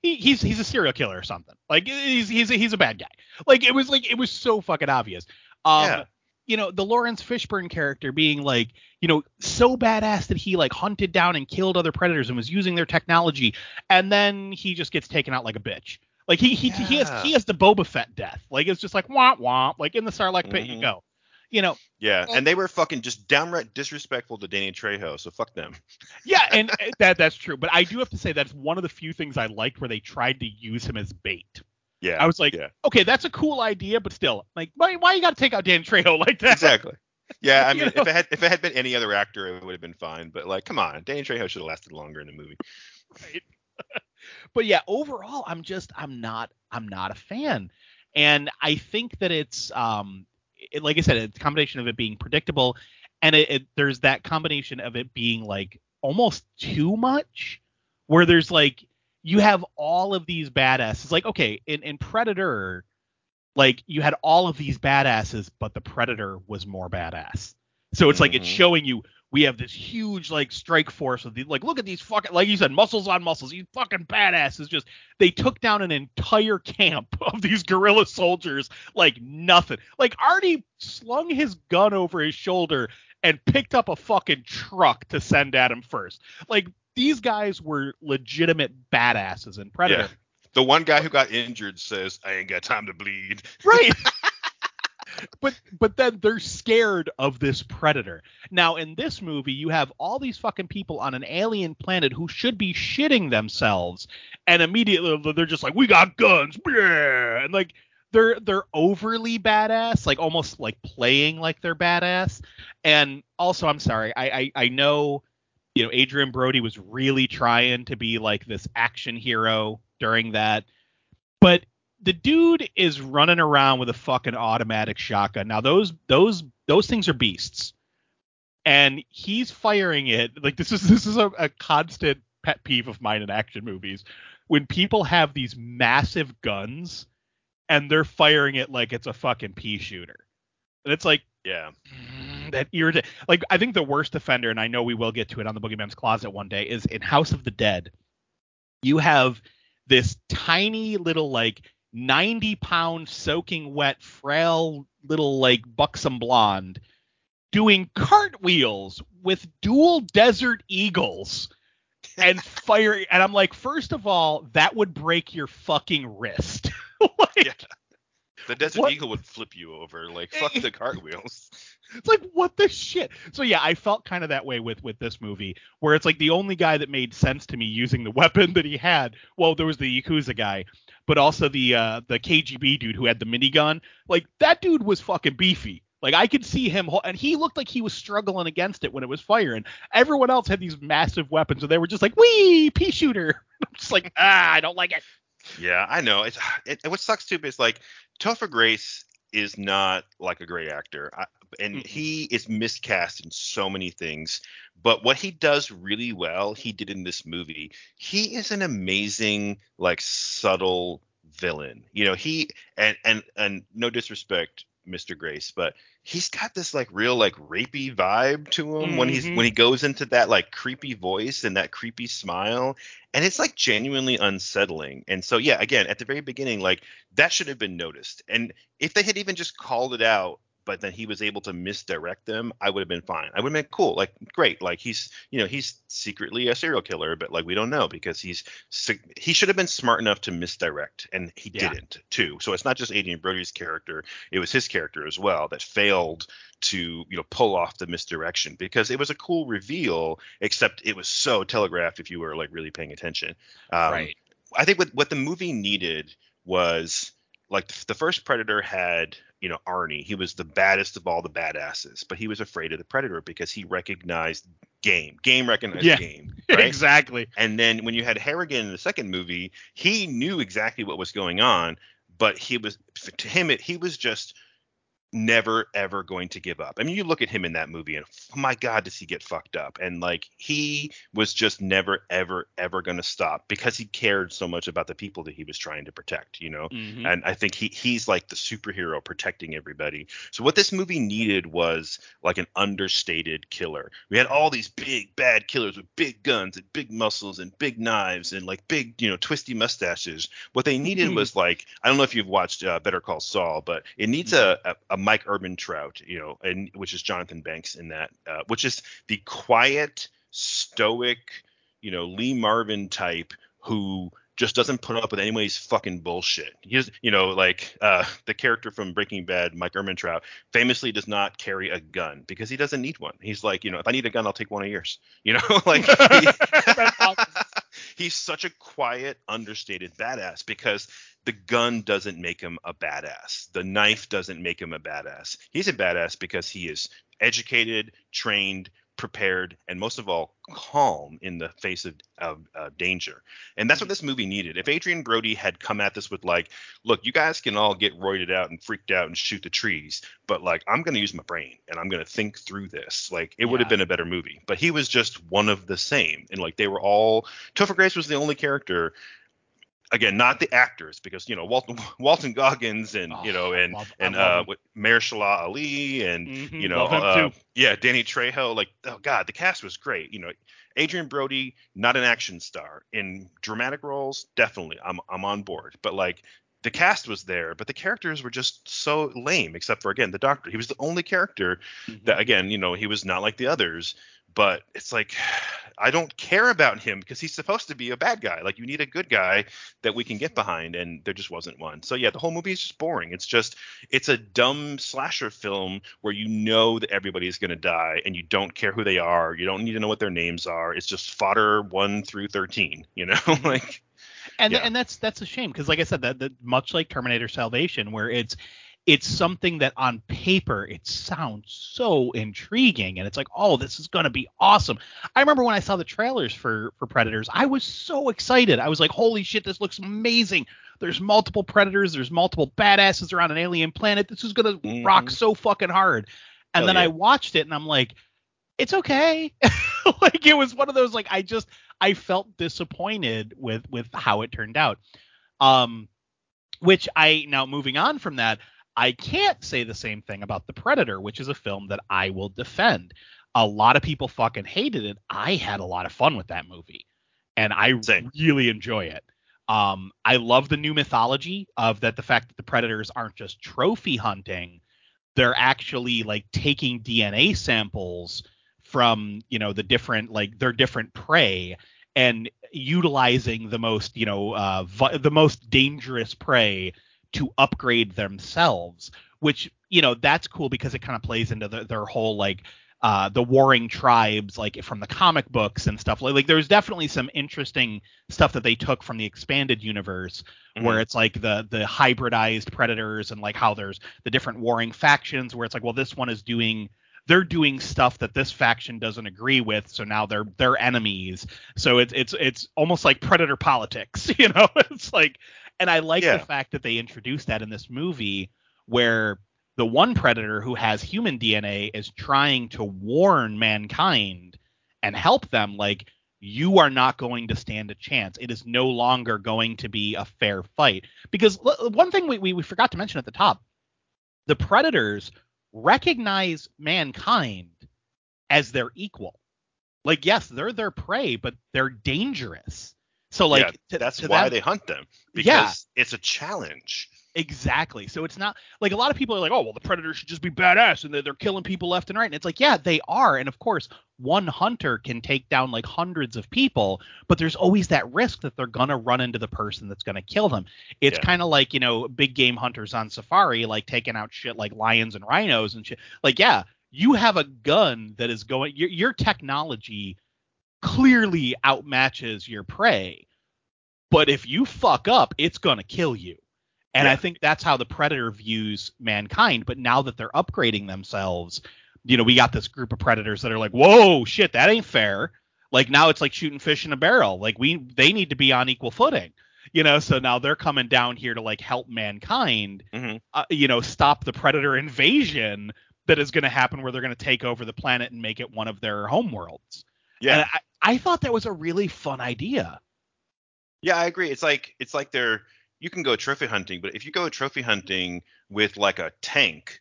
he, he's he's a serial killer or something. Like he's he's a, he's a bad guy. Like it was like it was so fucking obvious. Um, Yeah. You know, the Laurence Fishburne character being like, you know, so badass that he like hunted down and killed other predators and was using their technology, and then he just gets taken out like a bitch. Like he he he has he has the Boba Fett death. Like it's just like womp womp. Like in the Sarlacc pit you Mhm. go. You know, yeah And- and they were fucking just downright disrespectful to danny trejo so fuck them yeah, and that that's true. But I do have to say that's one of the few things I liked where they tried to use him as bait. yeah I was like, yeah okay, that's a cool idea, but still, like, why why you got to take out Dan Trejo like that? exactly. Yeah, I mean, know? if it had if it had been any other actor, it would have been fine. But like, come on, Danny Trejo should have lasted longer in the movie. Right. But yeah, overall, I'm just I'm not I'm not a fan, and I think that it's um it, like I said, it's a combination of it being predictable, and it, it there's that combination of it being like almost too much, where there's like you have all of these badasses. Like okay, in in Predator, like you had all of these badasses, but the Predator was more badass. So it's like it's Mhm. showing you we have this huge like strike force of the like look at these fucking like you said muscles on muscles. These fucking badasses just they took down an entire camp of these guerrilla soldiers like nothing. Like Artie slung his gun over his shoulder and picked up a fucking truck to send at him first. Like these guys were legitimate badasses in Predator. Yeah. The one guy who got injured says, "I ain't got time to bleed." right but but then they're scared of this predator. Now in this movie you have all these fucking people on an alien planet who should be shitting themselves and immediately they're just like we got guns yeah and like they're they're overly badass like almost like playing like they're badass. And also i'm sorry i i, I know you know adrien brody was really trying to be like this action hero during that but the dude is running around with a fucking automatic shotgun. Now those those those things are beasts, and he's firing it like this is this is a, a constant pet peeve of mine in action movies when people have these massive guns and they're firing it like it's a fucking pea shooter, and it's like Yeah, Mm, that irritate. Like I think the worst offender, and I know we will get to it on the Boogeyman's Closet one day, is in House of the Dead. You have this tiny little like 90 pound soaking wet frail little like buxom blonde doing cartwheels with dual desert eagles and firing and i'm like first of all that would break your fucking wrist like, Yeah. the Desert What? Eagle would flip you over. Like, fuck the cartwheels. It's like what the shit. So yeah, I felt kind of that way with with this movie, where it's like the only guy that made sense to me using the weapon that he had. Well, there was the Yakuza guy, but also the uh the KGB dude who had the minigun. Like that dude was fucking beefy. Like I could see him, and he looked like he was struggling against it when it was firing. Everyone else had these massive weapons, and they were just like, "Wee, pea shooter." I'm just like, ah, I don't like it. Yeah, I know. It's it, what sucks too is like Topher Grace is not like a great actor, I, and mm-hmm. he is miscast in so many things. But what he does really well, he did in this movie. He is an amazing, like subtle villain. You know, he and and and no disrespect Mr. Grace, but he's got this like real like rapey vibe to him mm-hmm. when he's when he goes into that like creepy voice and that creepy smile and it's like genuinely unsettling. And so yeah, again, at the very beginning like that should have been noticed. And if they had even just called it out but then he was able to misdirect them, I would have been fine. I would have been cool, like great, like he's you know he's secretly a serial killer, but like we don't know because he's he should have been smart enough to misdirect, and he yeah. didn't too. So it's not just Adrien Brody's character; it was his character as well that failed to you know pull off the misdirection because it was a cool reveal, except it was so telegraphed if you were like really paying attention. Um, right. I think what what the movie needed was like the first Predator had you know Arnie. He was the baddest of all the badasses, but he was afraid of the Predator because he recognized game. Game recognized yeah, game. Right? exactly. And then when you had Harrigan in the second movie, he knew exactly what was going on, but he was to him it, he was just never ever going to give up. I mean, you look at him in that movie, and oh my God, does he get fucked up? And like he was just never ever ever going to stop because he cared so much about the people that he was trying to protect. You know, mm-hmm. and I think he he's like the superhero protecting everybody. So what this movie needed was like an understated killer. We had all these big bad killers with big guns and big muscles and big knives and like big you know twisty mustaches. What they needed mm-hmm. was like I don't know if you've watched uh, Better Call Saul, but it needs mm-hmm. a, a, a Mike Ehrmantraut, you know, and which is Jonathan Banks in that, uh, which is the quiet, stoic, you know, Lee Marvin type who just doesn't put up with anybody's fucking bullshit. He's, you know, like uh, the character from Breaking Bad, Mike Ehrmantraut, famously does not carry a gun because he doesn't need one. He's like, you know, if I need a gun, I'll take one of yours. You know, like he, he's such a quiet, understated badass because the gun doesn't make him a badass. The knife doesn't make him a badass. He's a badass because he is educated, trained, prepared, and most of all, calm in the face of, of uh, danger. And that's what this movie needed. If adrien Brody had come at this with like, look, you guys can all get roided out and freaked out and shoot the trees, but like I'm going to use my brain and I'm going to think through this. Like it yeah. would have been a better movie. But he was just one of the same, and like they were all. Topher Grace was the only character again, not the actors, because you know Walton Walton Goggins and oh, you know and love, and uh Mahershala Ali and mm-hmm, you know uh, yeah Danny Trejo like oh god the cast was great. You know Adrien Brody not an action star. In dramatic roles definitely I'm I'm on board. But like the cast was there but the characters were just so lame except for again the doctor. He was the only character mm-hmm. that again you know he was not like the others but it's like I don't care about him because he's supposed to be a bad guy. Like you need a good guy that we can get behind, and there just wasn't one. So yeah, the whole movie is just boring. It's just it's a dumb slasher film where you know that everybody is going to die, and you don't care who they are. You don't need to know what their names are. It's just fodder one through thirteen. You know, like. And yeah. and that's that's a shame because like I said that, that much like Terminator Salvation where it's it's something that on paper it sounds so intriguing and it's like oh this is going to be awesome. I remember when i saw the trailers for for predators i was so excited. I was like holy shit this looks amazing. There's multiple predators there's multiple badasses around an alien planet. This is going to mm-hmm. rock so fucking hard. And Hell then yeah. i watched it and i'm like it's okay. Like it was one of those like i just i felt disappointed with with how it turned out. Um which i now moving on from that I can't say the same thing about The Predator, which is a film that I will defend. A lot of people fucking hated it. I had a lot of fun with that movie, and I same. really enjoy it. Um, I love the new mythology of that the fact that the predators aren't just trophy hunting, they're actually like taking DNA samples from you know the different like their different prey and utilizing the most you know uh, vi- the most dangerous prey to upgrade themselves, which you know that's cool because it kind of plays into the, their whole like uh, the warring tribes like from the comic books and stuff like, like there's definitely some interesting stuff that they took from the expanded universe Mhm. where it's like the the hybridized predators and like how there's the different warring factions where it's like well this one is doing they're doing stuff that this faction doesn't agree with so now they're they're enemies so it's it's it's almost like predator politics you know it's like and i like Yeah. the fact that they introduced that in this movie where the one predator who has human dna is trying to warn mankind and help them like you are not going to stand a chance. It is no longer going to be a fair fight. Because l- one thing we, we, we forgot to mention at the top the predators recognize mankind as their equal. Like yes they're their prey but they're dangerous so like Yeah, to- that's to why them- they hunt them because Yeah. it's a challenge. Exactly. So it's not like a lot of people are like, oh, well, the predators should just be badass and they're, they're killing people left and right. And it's like, yeah, they are. And of course, one hunter can take down like hundreds of people, but there's always that risk that they're going to run into the person that's going to kill them. It's Yeah. kind of like, you know, big game hunters on safari, like taking out shit like lions and rhinos and shit. Like, yeah, you have a gun that is going, your, your technology clearly outmatches your prey. But if you fuck up, it's going to kill you. And Yeah. I think that's how the predator views mankind. But now that they're upgrading themselves, you know, we got this group of predators that are like, whoa, shit, that ain't fair. Like now it's like shooting fish in a barrel. Like we, they need to be on equal footing. You know, so now they're coming down here to like help mankind, Mhm. uh, you know, stop the predator invasion that is going to happen where they're going to take over the planet and make it one of their homeworlds. Yeah. And I, I thought that was a really fun idea. Yeah, I agree. It's like it's like they're you can go trophy hunting, but if you go trophy hunting with like a tank,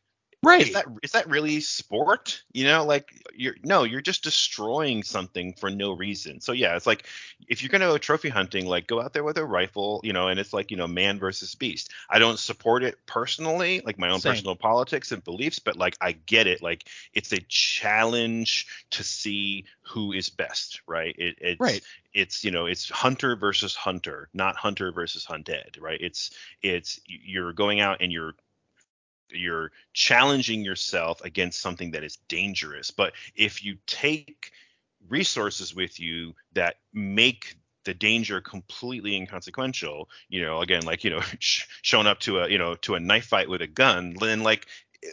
is that is that really sport? You know, like you're no, you're just destroying something for no reason. So yeah, it's like if you're gonna go trophy hunting, like go out there with a rifle, you know, and it's like you know man versus beast. I don't support it personally, like my own Same. personal politics and beliefs, but like I get it. Like it's a challenge to see who is best, right? It, it's Right. it's you know it's hunter versus hunter, not hunter versus hunted, right? It's it's you're going out and you're you're challenging yourself against something that is dangerous. But if you take resources with you that make the danger completely inconsequential, you know, again, like you know, sh- showing up to a you know to a knife fight with a gun, then like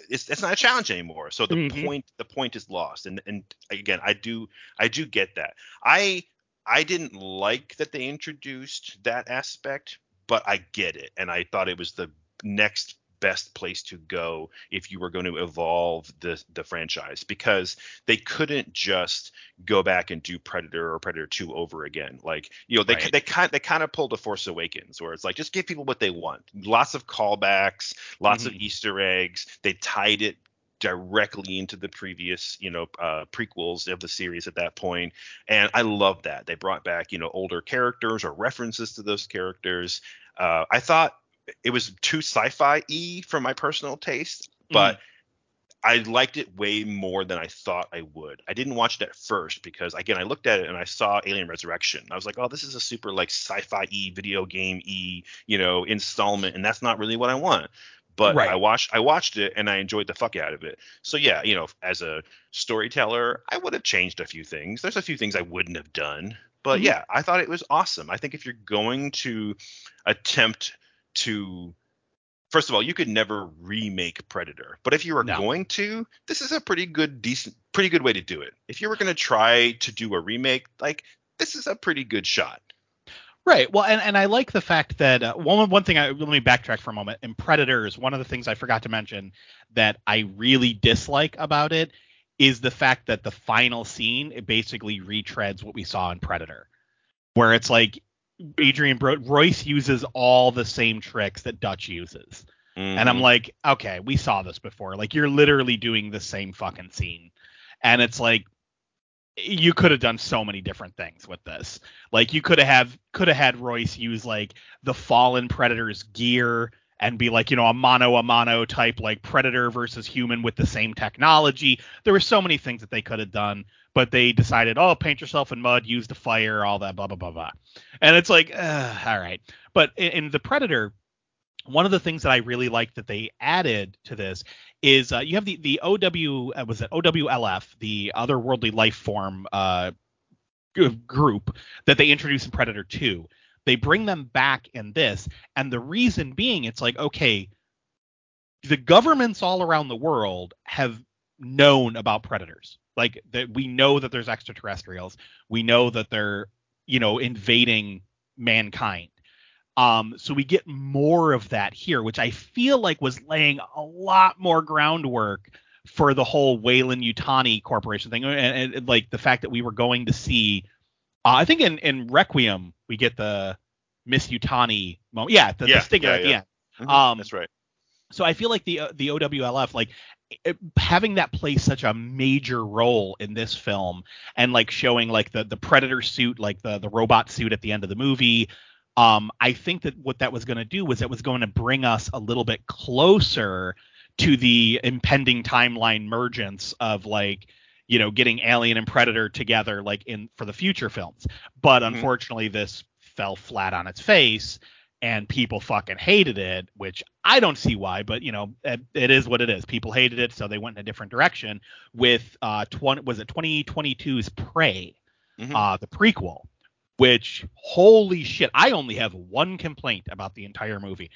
it's it's not a challenge anymore. So the Mhm. point the point is lost. And and again, I do I do get that. I I didn't like that they introduced that aspect, but I get it, and I thought it was the next best place to go if you were going to evolve the the franchise because they couldn't just go back and do Predator or Predator 2 over again. Like, you know, they Right. they kind they kind of pulled a Force Awakens where it's like just give people what they want. Lots of callbacks, lots of Mhm. Easter eggs. They tied it directly into the previous, you know, uh, prequels of the series at that point, and I love that they brought back, you know, older characters or references to those characters. Uh, I thought it was too sci-fi y for my personal taste, but I liked it way more than I thought I would. I didn't watch it at first because again I looked at it and I saw Alien Resurrection. I was like, oh, this is a super like sci-fi y video game e you know, installment, and that's not really what I want. But Right. I watched I watched it and I enjoyed the fuck out of it. So yeah, you know, as a storyteller, I would have changed a few things. There's a few things I wouldn't have done. But Mhm. yeah, I thought it was awesome. I think if you're going to attempt to first of all, you could never remake Predator, but if you were No. going to, this is a pretty good, decent, pretty good way to do it. If you were going to try to do a remake, like this is a pretty good shot. Right. Well, and, and I like the fact that uh, one one thing. I, let me backtrack for a moment. In Predators, one of the things I forgot to mention that I really dislike about it is the fact that the final scene it basically retreads what we saw in Predator, where it's like Adrian Bro- Royce uses all the same tricks that Dutch uses, and I'm Mhm. like, okay, we saw this before. Like you're literally doing the same fucking scene, and it's like you could have done so many different things with this. Like you could have could have had Royce use like the fallen predator's gear and be like, you know, a mono a mono type like predator versus human with the same technology. There were so many things that they could have done, but they decided, oh, paint yourself in mud, use the fire, all that, blah blah blah blah. And it's like, uh, all right. But in, in the Predator, one of the things that I really like that they added to this is uh, you have the the OW uh, was it OWLF the otherworldly life form uh, group that they introduced in Predator 2. They bring them back in this, and the reason being, it's like okay, the governments all around the world have known about predators. Like that, we know that there's extraterrestrials. We know that they're you know invading mankind um, so we get more of that here, which I feel like was laying a lot more groundwork for the whole Weyland-Yutani Corporation thing, and, and, and, like the fact that we were going to see. Uh, I think in, in Requiem we get the Miss Yutani moment. Yeah, the, yeah, the stinger yeah, at yeah. the end. Mm-hmm, um, that's right. So I feel like the the OWLF like it, having that play such a major role in this film and like showing like the the predator suit like the the robot suit at the end of the movie um, I think that what that was going to do was it was going to bring us a little bit closer to the impending timeline mergence of like you know getting Alien and Predator together like in for the future films. But mm-hmm. unfortunately, this fell flat on its face and people fucking hated it, which I don't see why, but you know, it, it is what it is. People hated it, so they went in a different direction with uh 20 was it 2022's Prey, mm-hmm. uh the prequel which holy shit, I only have one complaint about the entire movie.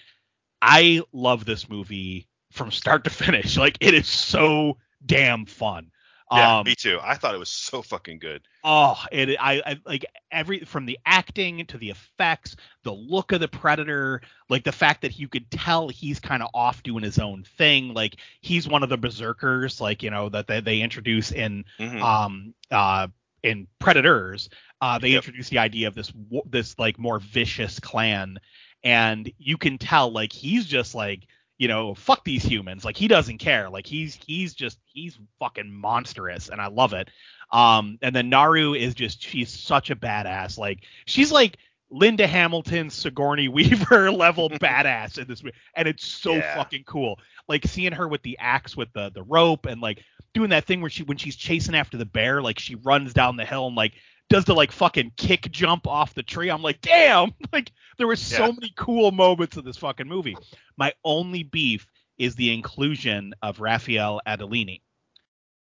I love this movie from start to finish. Like it is so damn fun. Yeah, um, me too. I thought it was so fucking good. Oh, it I, I like every from the acting to the effects, the look of the predator, like the fact that you could tell he's kind of off doing his own thing. Like he's one of the berserkers, like you know that they, they introduce in mm-hmm. um uh in Predators, uh, they yep. introduce the idea of this this like more vicious clan, and you can tell like he's just like you know fuck these humans like he doesn't care like he's he's just he's fucking monstrous and I love it. Um, and then Naru is just she's such a badass like she's like Linda Hamilton, Sigourney Weaver level badass in this movie, and it's so yeah. fucking cool. Like seeing her with the axe with the the rope and like doing that thing where she when she's chasing after the bear, like she runs down the hill and like does the like fucking kick jump off the tree. I'm like, damn! Like there were so yeah. many cool moments in this fucking movie. My only beef is the inclusion of Raphael Adolini.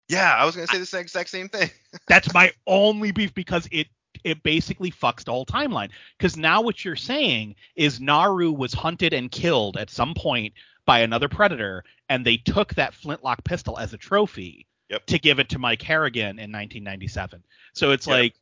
Yeah, I was gonna say the exact same thing. that's my only beef because it it basically fucks the whole timeline. Because now what you're saying is Naru was hunted and killed at some point by another predator, and they took that flintlock pistol as a trophy yep. to give it to Mike Harrigan in 1997. So it's yep. like,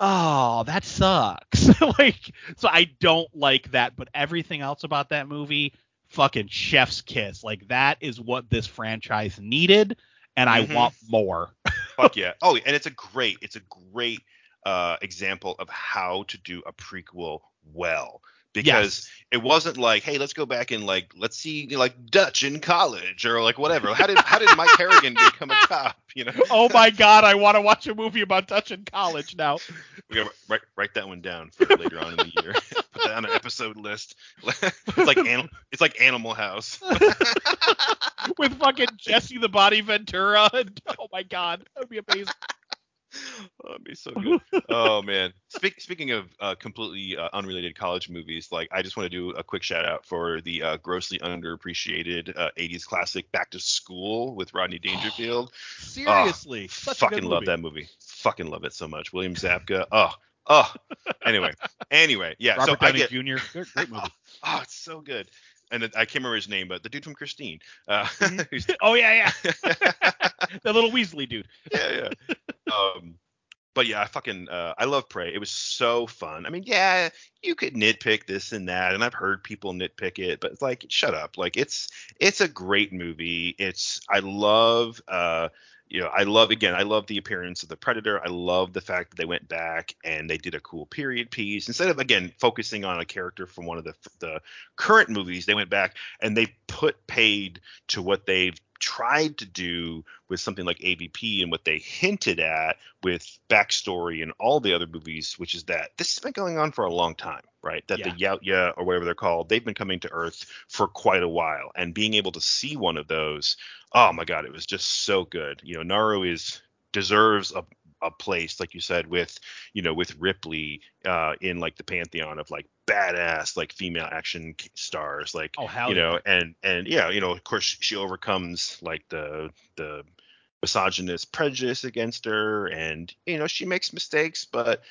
oh, that sucks. like, so I don't like that, but everything else about that movie, fucking chef's kiss. Like that is what this franchise needed, and mm-hmm. I want more. Fuck yeah. Oh, and it's a great, it's a great uh, example of how to do a prequel well because yes. it wasn't like, hey, let's go back and like let's see you know, like Dutch in college or like whatever. How did how did Mike Harrigan become a cop? You know? Oh my God, I want to watch a movie about Dutch in college now. We gotta write write that one down for later on in the year. Put that on an episode list. it's like anim- it's like Animal House. With fucking Jesse the Body Ventura. And, oh my God, that would be amazing. Oh, that'd be so good. oh man. Speak, speaking of uh, completely uh, unrelated college movies, like I just want to do a quick shout out for the uh, grossly underappreciated 80s uh, classic Back to School with Rodney Dangerfield. Seriously, oh, fucking love that movie. Fucking love it so much. William Zabka. Oh, oh. Anyway, anyway, yeah. Robert so Downey I get, Jr. Great movie. Oh, it's so good and I can't remember his name, but the dude from Christine. Uh, mm-hmm. oh yeah, yeah, the little Weasley dude. yeah, yeah. Um, but yeah, I fucking uh, I love Prey. It was so fun. I mean, yeah, you could nitpick this and that, and I've heard people nitpick it, but it's like, shut up. Like it's it's a great movie. It's I love uh you know, I love again, I love the appearance of the Predator. I love the fact that they went back and they did a cool period piece instead of again focusing on a character from one of the the current movies. They went back and they put paid to what they've tried to do with something like AVP and what they hinted at with backstory and all the other movies, which is that this has been going on for a long time, right? That yeah. the Yautja or whatever they're called, they've been coming to Earth for quite a while, and being able to see one of those, oh my god, it was just so good. You know, Naru is deserves a a place like you said with you know with Ripley uh, in like the pantheon of like badass like female action stars like oh, hell you yeah. know and and yeah you know of course she overcomes like the the misogynist prejudice against her and you know she makes mistakes but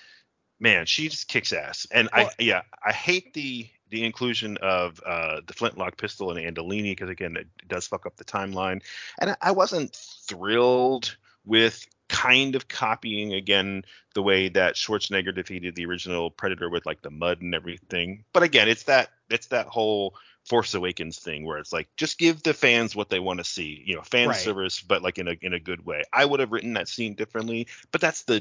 man she just kicks ass and Well- I yeah I hate the the inclusion of uh, the flintlock pistol and Andolini because again it does fuck up the timeline and I, I wasn't thrilled with kind of copying again the way that Schwarzenegger defeated the original Predator with like the mud and everything. But again, it's that it's that whole Force Awakens thing where it's like just give the fans what they want to see, you know, fan Right. service, but like in a in a good way. I would have written that scene differently, but that's the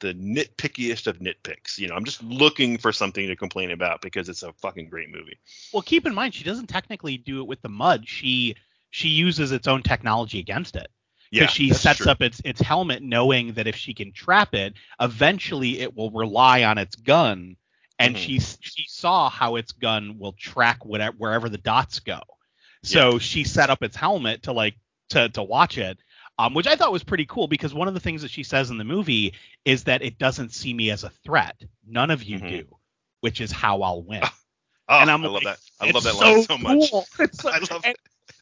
the nitpickiest of nitpicks. You know, I'm just looking for something to complain about because it's a fucking great movie. Well, keep in mind she doesn't technically do it with the mud. She she uses its own technology against it. Yeah, because she sets true. up its its helmet knowing that if she can trap it, eventually it will rely on its gun. And Mhm. she she saw how its gun will track whatever wherever the dots go. So she set up its helmet to like to to watch it. Um, which I thought was pretty cool because one of the things that she says in the movie is that it doesn't see me as a threat. None of you Mhm. do, which is how I'll win. Oh, and I'm I love like, that. I love that line so much. cool. It's I love and,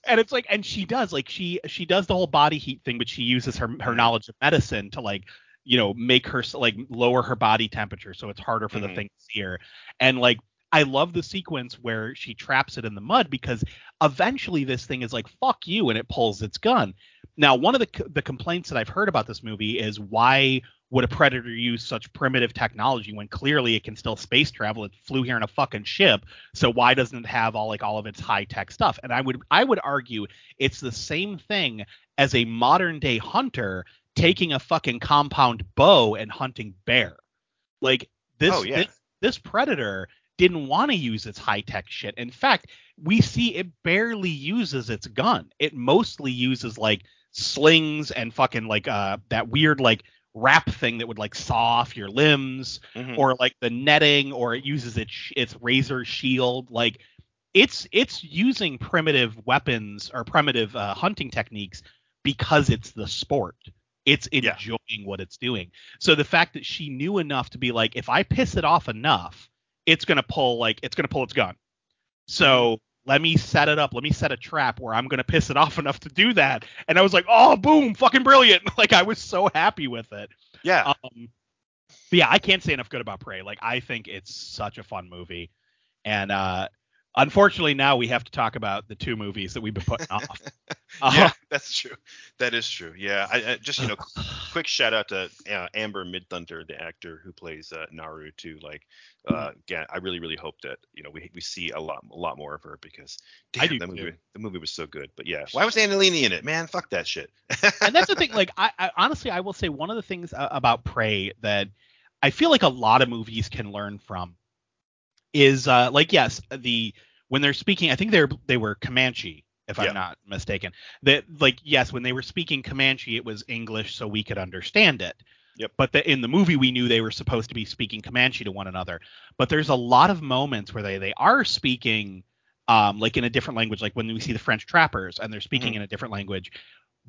and it's like and she does like she she does the whole body heat thing but she uses her her knowledge of medicine to like you know make her like lower her body temperature so it's harder for Mhm. the thing to see her and like i love the sequence where she traps it in the mud because eventually this thing is like fuck you and it pulls its gun now one of the the complaints that i've heard about this movie is why would a predator use such primitive technology when clearly it can still space travel it flew here in a fucking ship so why doesn't it have all like all of its high tech stuff? And I would I would argue it's the same thing as a modern day hunter taking a fucking compound bow and hunting bear. Like this Oh, yeah. this, this predator didn't want to use its high tech shit. In fact, we see it barely uses its gun. It mostly uses like slings and fucking like uh that weird like wrap thing that would like saw off your limbs Mhm. or like the netting or it uses its its razor shield like it's it's using primitive weapons or primitive uh, hunting techniques because it's the sport it's Yeah. enjoying what it's doing so the fact that she knew enough to be like if i piss it off enough it's going to pull like it's going to pull its gun so let me set it up let me set a trap where i'm going to piss it off enough to do that and i was like oh boom fucking brilliant like i was so happy with it yeah. um, but yeah, I can't say enough good about Prey. Like, I think it's such a fun movie, and uh, unfortunately, now we have to talk about the two movies that we've been putting off. Uh, yeah, that's true. That is true. Yeah, I, I just you know, quick shout out to uh, Amber Midthunder, the actor who plays uh, Naru too. Like, uh, again, I really, really hope that you know we we see a lot, a lot more of her because damn, I do that too. movie, the movie was so good. But yeah, why was Annalini in it? Man, fuck that shit. and that's the thing. Like, I, I honestly, I will say one of the things uh, about Prey that I feel like a lot of movies can learn from is uh, like, yes, the when they're speaking, I think they're they were Comanche, if Yeah. I'm not mistaken. That like, yes, when they were speaking Comanche, it was English, so we could understand it. Yep. But the, in the movie, we knew they were supposed to be speaking Comanche to one another. But there's a lot of moments where they they are speaking um, like in a different language, like when we see the French trappers and they're speaking Mhm. in a different language,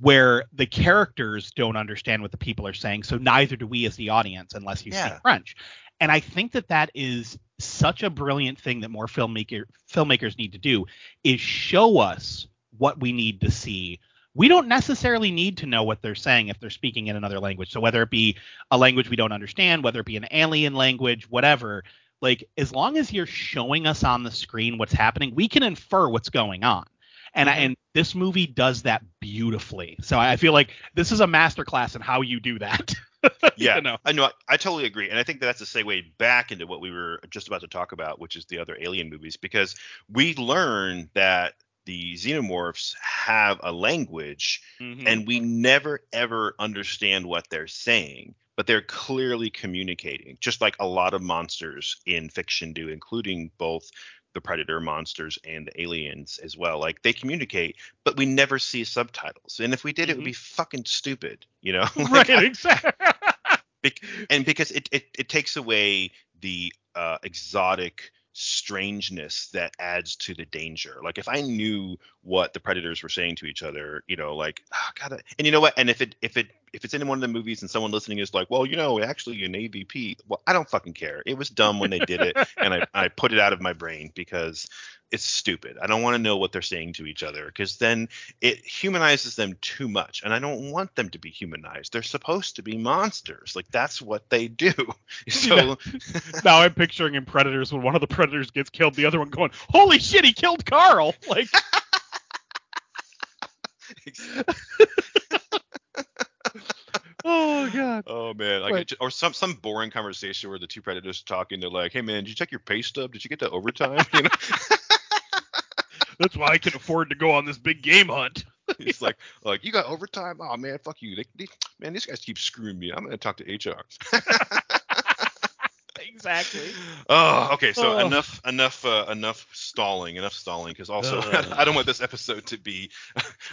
where the characters don't understand what the people are saying, so neither do we as the audience unless you Yeah. speak French. And I think that that is such a brilliant thing that more filmmaker filmmakers need to do is show us what we need to see. We don't necessarily need to know what they're saying if they're speaking in another language. So whether it be a language we don't understand, whether it be an alien language, whatever, like as long as you're showing us on the screen what's happening, we can infer what's going on. And I Mhm. and this movie does that beautifully. So I feel like this is a masterclass in how you do that. yeah, You know. I know. I totally agree, and I think that's a segue back into what we were just about to talk about, which is the other Alien movies, because we learn that the xenomorphs have a language, Mhm. and we never ever understand what they're saying, but they're clearly communicating, just like a lot of monsters in fiction do, including both the predator monsters and the aliens as well. Like they communicate, but we never see subtitles. And if we did, it would be fucking stupid, you know? Like, right, exactly. And because it, it it takes away the uh, exotic strangeness that adds to the danger. Like if I knew what the predators were saying to each other, you know, like oh, God, uh, and you know what? And if it if it if it's in one of the movies and someone listening is like, well, you know, actually an AVP, well, I don't fucking care. It was dumb when they did it, and I, I put it out of my brain because it's stupid. I don't want to know what they're saying to each other because then it humanizes them too much, and I don't want them to be humanized. They're supposed to be monsters. Like that's what they do. So Yeah. now I'm picturing in Predators when one of the Predators gets killed, the other one going, "Holy shit, he killed Carl!" Like, oh god. Oh man, like Right. it or some some boring conversation where the two predators are talking. They're like, "Hey man, did you check your pay stub? Did you get the overtime?" You know, That's why I can afford to go on this big game hunt. it's like, like you got overtime. Oh man, fuck you. They, they, man, these guys keep screwing me. I'm gonna talk to HR. Exactly. Oh, okay. So Oh. enough, enough, uh, enough stalling, enough stalling. Because also, Ugh. I don't want this episode to be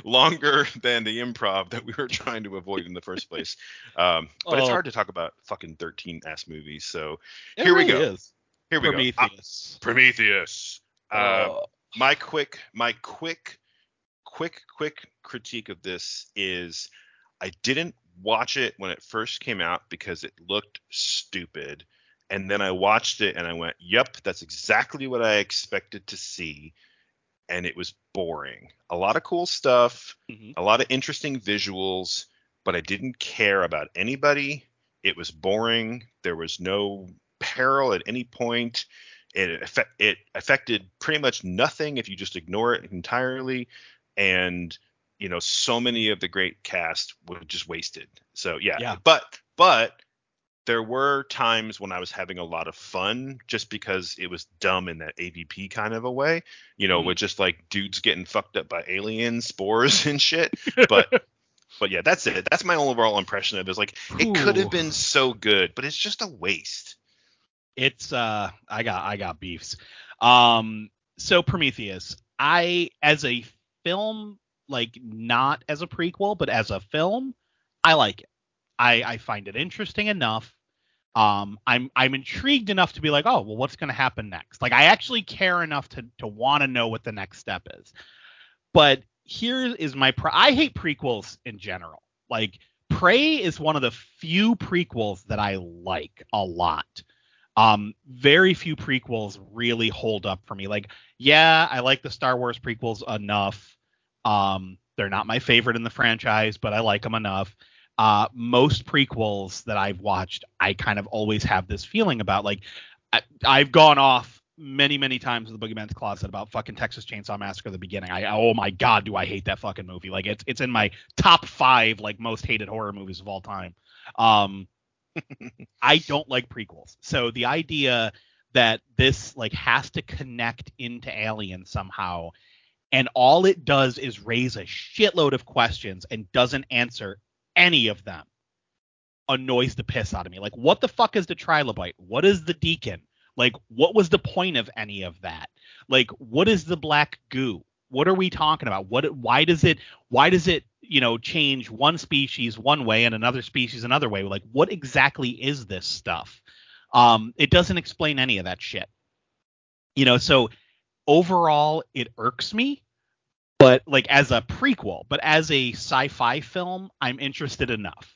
longer than the improv that we were trying to avoid in the first place. Um, but it's Oh. hard to talk about fucking 13 ass movies. So It Here we go. Is. here we go. Uh, Prometheus. Prometheus. My quick my quick quick quick critique of this is I didn't watch it when it first came out because it looked stupid. And then I watched it and I went yep that's exactly what I expected to see. And it was boring. A lot of cool stuff Mhm. a lot of interesting visuals but I didn't care about anybody. It was boring. There was no peril at any point it affect, it affected pretty much nothing if you just ignore it entirely and you know so many of the great cast were just wasted so yeah, Yeah. but but there were times when I was having a lot of fun just because it was dumb in that AVP kind of a way, you know, Mhm. with just like dudes getting fucked up by alien spores and shit. But but yeah, that's it. That's my overall impression of it. Is like it could have been so good, but it's just a waste. It's uh I got I got beefs. Um so Prometheus, I as a film like not as a prequel but as a film, I like it. I I find it interesting enough. Um I'm I'm intrigued enough to be like, "Oh, well what's going to happen next?" Like I actually care enough to to want to know what the next step is. But here is my pro- I hate prequels in general. Like Prey is one of the few prequels that I like a lot. Um, very few prequels really hold up for me. Like, yeah, I like the Star Wars prequels enough. Um, they're not my favorite in the franchise, but I like them enough. Uh, most prequels that I've watched, I kind of always have this feeling about. Like, I, I've gone off many, many times in the Boogeyman's Closet about fucking Texas Chainsaw Massacre the beginning. I, oh my god, do I hate that fucking movie? Like, it's it's in my top five like most hated horror movies of all time. Um, I don't like prequels. So the idea that this like has to connect into Alien somehow and all it does is raise a shitload of questions and doesn't answer any of them annoys the piss out of me. Like what the fuck is the trilobite? What is the deacon? Like what was the point of any of that? Like what is the black goo? What are we talking about? What why does it why does it, you know, change one species one way and another species another way? Like what exactly is this stuff? Um it doesn't explain any of that shit. You know, so overall it irks me but like as a prequel but as a sci-fi film i'm interested enough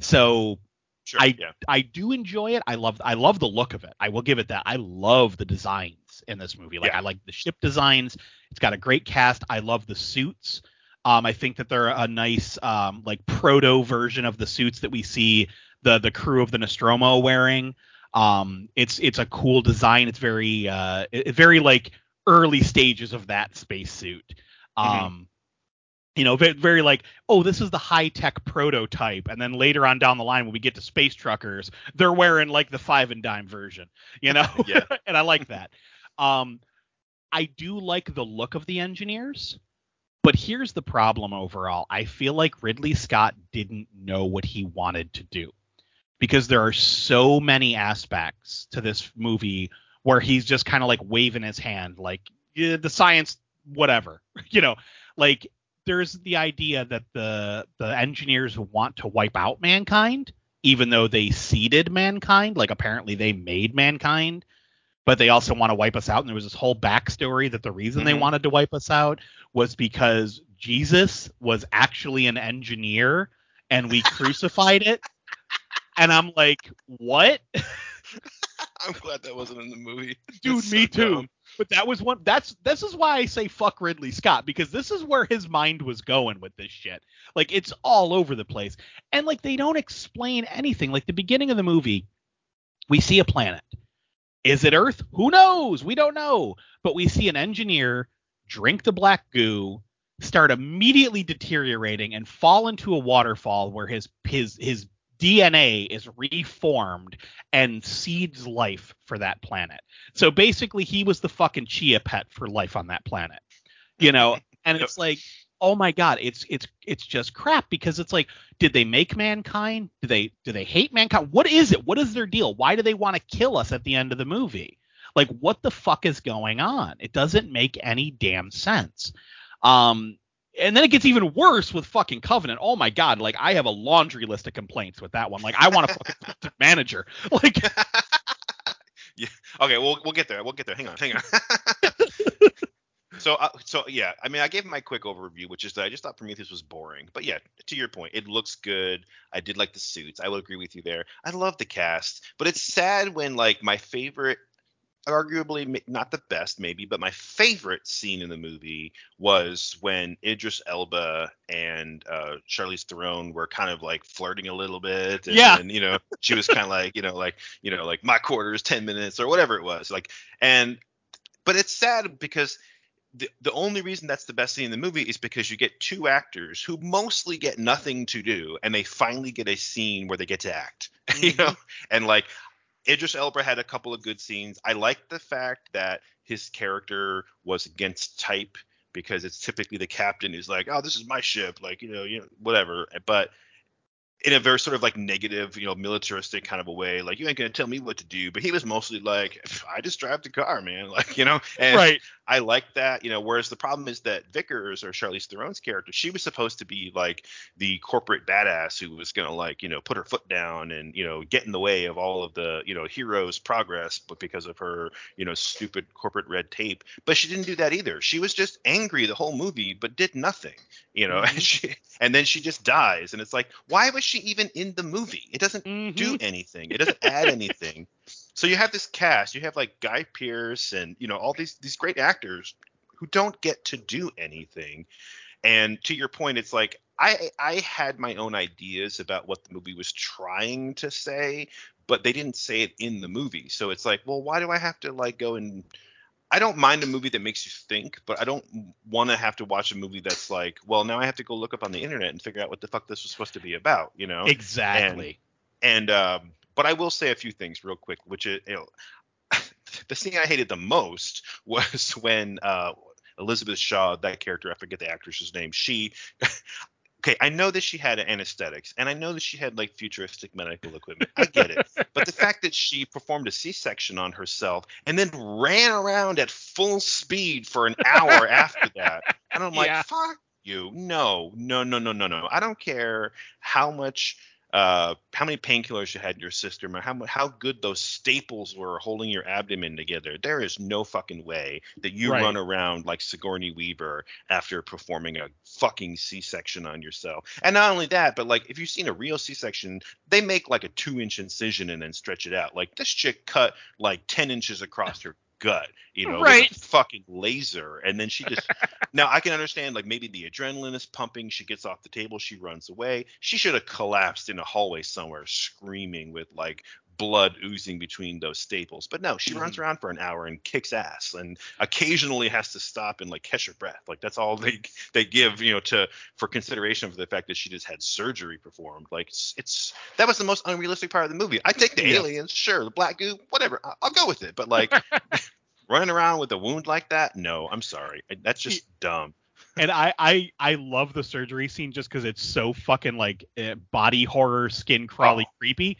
so Sure. I- yeah. i do enjoy it i love i love the look of it i will give it that i love the designs in this movie like Yeah. i like the ship designs it's got a great cast i love the suits um i think that they're a nice um like proto version of the suits that we see the the crew of the nostromo wearing. Um it's it's a cool design. It's very uh it, very like early stages of that spacesuit. Um you know very, very like oh this is the high tech prototype and then later on down the line when we get to space truckers they're wearing like the five and dime version you know? Yeah. and i like that. Um i do like the look of the engineers but here's the problem overall i feel like ridley scott didn't know what he wanted to do because there are so many aspects to this movie where he's just kind of like waving his hand like yeah, the science whatever you know like there's the idea that the the engineers want to wipe out mankind even though they seeded mankind like apparently they made mankind but they also want to wipe us out and there was this whole backstory that the reason they Mhm. wanted to wipe us out was because jesus was actually an engineer and we crucified it. And I'm like, what? I'm glad that wasn't in the movie. Dude, It's me so too. dumb. But that was one. That's this is why I say fuck Ridley Scott because this is where his mind was going with this shit. Like it's all over the place, and like they don't explain anything. Like the beginning of the movie, we see a planet. Is it Earth? Who knows? We don't know. But we see an engineer drink the black goo, start immediately deteriorating, and fall into a waterfall where his his his DNA is reformed and seeds life for that planet. So basically, he was the fucking chia pet for life on that planet, you know. And it's like, oh my god, it's it's it's just crap because it's like, did they make mankind? Do they do they hate mankind? What is it? What is their deal? Why do they want to kill us at the end of the movie? Like, what the fuck is going on? It doesn't make any damn sense. Um, and then it gets even worse with fucking Covenant. Oh my god, like I have a laundry list of complaints with that one. Like I want a fucking manager. Like yeah. Okay, we'll we'll get there. We'll get there. Hang on. Hang on. so uh, so yeah, I mean, I gave my quick overview, which is that I just thought Prometheus was boring. But yeah, to your point, it looks good. I did like the suits. I will agree with you there. I love the cast, but it's sad when like my favorite arguably not the best maybe but my favorite scene in the movie was when Idris Elba and uh Charlize Theron were kind of like flirting a little bit and, Yeah. and you know she was kind of like you know like you know like my quarter is 10 minutes or whatever it was like and but it's sad because the, the only reason that's the best scene in the movie is because you get two actors who mostly get nothing to do and they finally get a scene where they get to act you know and like Idris Elba had a couple of good scenes. I like the fact that his character was against type because it's typically the captain who's like, "Oh, this is my ship," like you know, you know, whatever. But in a very sort of like negative, you know, militaristic kind of a way, like you ain't gonna tell me what to do. But he was mostly like, "I just drive the car, man," like you know. And right. I like that, you know. Whereas the problem is that Vickers or Charlize Theron's character, she was supposed to be like the corporate badass who was gonna like, you know, put her foot down and you know get in the way of all of the you know heroes' progress, but because of her you know stupid corporate red tape. But she didn't do that either. She was just angry the whole movie, but did nothing, you know. And mm-hmm. she and then she just dies, and it's like, why was she even in the movie? It doesn't do mm-hmm. anything. It doesn't add anything. So you have this cast. You have like Guy Pearce and you know all these these great actors who don't get to do anything. And to your point, it's like I I had my own ideas about what the movie was trying to say, but they didn't say it in the movie. So it's like, well, why do I have to like go and I don't mind a movie that makes you think, but I don't want to have to watch a movie that's like, well, now I have to go look up on the internet and figure out what the fuck this was supposed to be about, you know? Exactly. And um, but I will say a few things real quick, which is, you know, the scene I hated the most was when uh, Elizabeth Shaw, that character, I forget the actress's name, she. Okay, I know that she had anesthetics, and I know that she had like futuristic medical equipment. I get it, but the fact that she performed a C-section on herself and then ran around at full speed for an hour after that, and I'm like, Yeah. fuck you, no, no, no, no, no, no. I don't care how much uh, how many painkillers you had in your system, or how how good those staples were holding your abdomen together. There is no fucking way that you Right. run around like Sigourney Weaver after performing a fucking C-section on yourself. And not only that, but like if you've seen a real C-section, they make like a two-inch incision and then stretch it out. Like this chick cut like ten inches across her gut, you know, Right. fucking laser, and then she just now I can understand like maybe the adrenaline is pumping. She gets off the table, she runs away. She should have collapsed in a hallway somewhere, screaming with like blood oozing between those staples. But no, she runs around for an hour and kicks ass, and occasionally has to stop and like catch her breath. Like that's all they they give you know to for consideration for the fact that she just had surgery performed. Like it's, it's that was the most unrealistic part of the movie. I take the Yeah. aliens, sure, the black goo, whatever. I- I'll go with it. But like running around with a wound like that, no, I'm sorry. That's just dumb. and I, I I love the surgery scene just because it's so fucking like uh, body horror, skin crawly, Oh. creepy.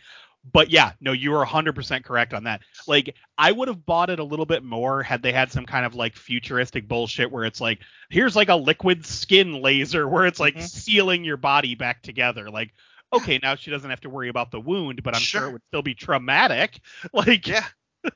But yeah, no, you are 100% correct on that. Like, I would have bought it a little bit more had they had some kind of like futuristic bullshit where it's like, here's like a liquid skin laser where it's like Mhm. sealing your body back together. Like, okay, now she doesn't have to worry about the wound, but I'm sure, Sure. it would still be traumatic. Like, Yeah,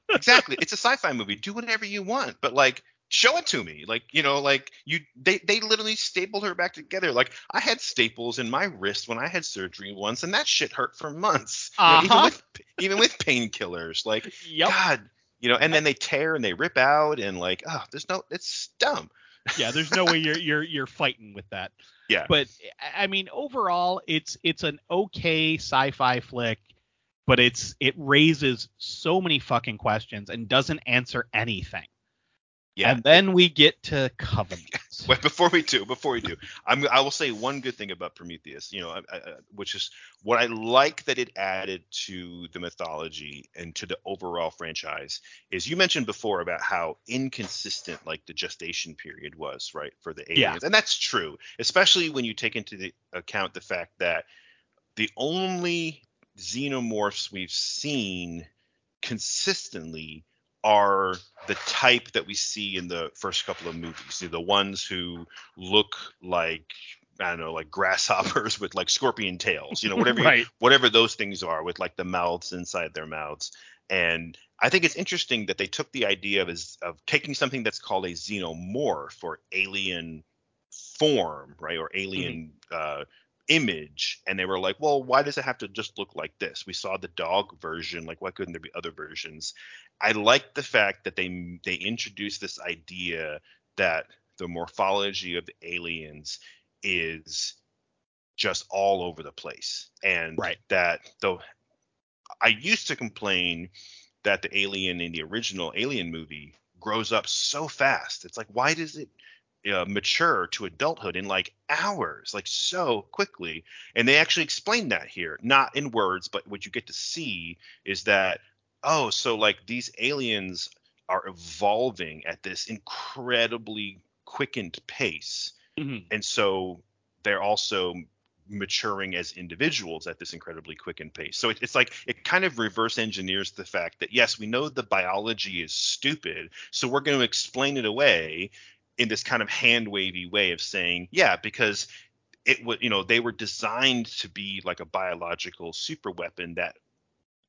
exactly. it's a sci-fi movie. Do whatever you want, but like show it to me. Like, you know, like you they they literally stapled her back together. Like I had staples in my wrist when I had surgery once, and that shit hurt for months. You know, even Uh-huh. with even with painkillers. Like, Yep. God, you know, and then they tear and they rip out and like, oh, there's no it's dumb. yeah, there's no way you're you're you're fighting with that. Yeah. But I mean, overall, it's it's an okay sci-fi flick, but it's it raises so many fucking questions and doesn't answer anything. Yeah. And then we get to Covenant. Wait, before we do, before we do, I'm, I will say one good thing about Prometheus, you know, I, I, which is what I like that it added to the mythology and to the overall franchise is you mentioned before about how inconsistent like the gestation period was, right, for the Yeah. aliens, and that's true, especially when you take into the account the fact that the only xenomorphs we've seen consistently are the type that we see in the first couple of movies. The ones who look like I don't know, like grasshoppers with like scorpion tails, you know, whatever Right. whatever those things are with like the mouths inside their mouths. And I think it's interesting that they took the idea of is of taking something that's called a xenomorph or alien form, right, or alien uh, image, and they were like, well, why does it have to just look like this? We saw the dog version, like why couldn't there be other versions? I like the fact that they they introduced this idea that the morphology of the aliens is just all over the place, and Right. that though I used to complain that the alien in the original Alien movie grows up so fast. It's like, why does it uh, mature to adulthood in like hours, like so quickly? And they actually explain that here, not in words, but what you get to see is that, oh, so like these aliens are evolving at this incredibly quickened pace Mhm. and so they're also maturing as individuals at this incredibly quickened pace. So it, it's like it kind of reverse engineers the fact that yes, we know the biology is stupid, so we're going to explain it away in this kind of hand wavy way of saying yeah, because it would you know they were designed to be like a biological super weapon that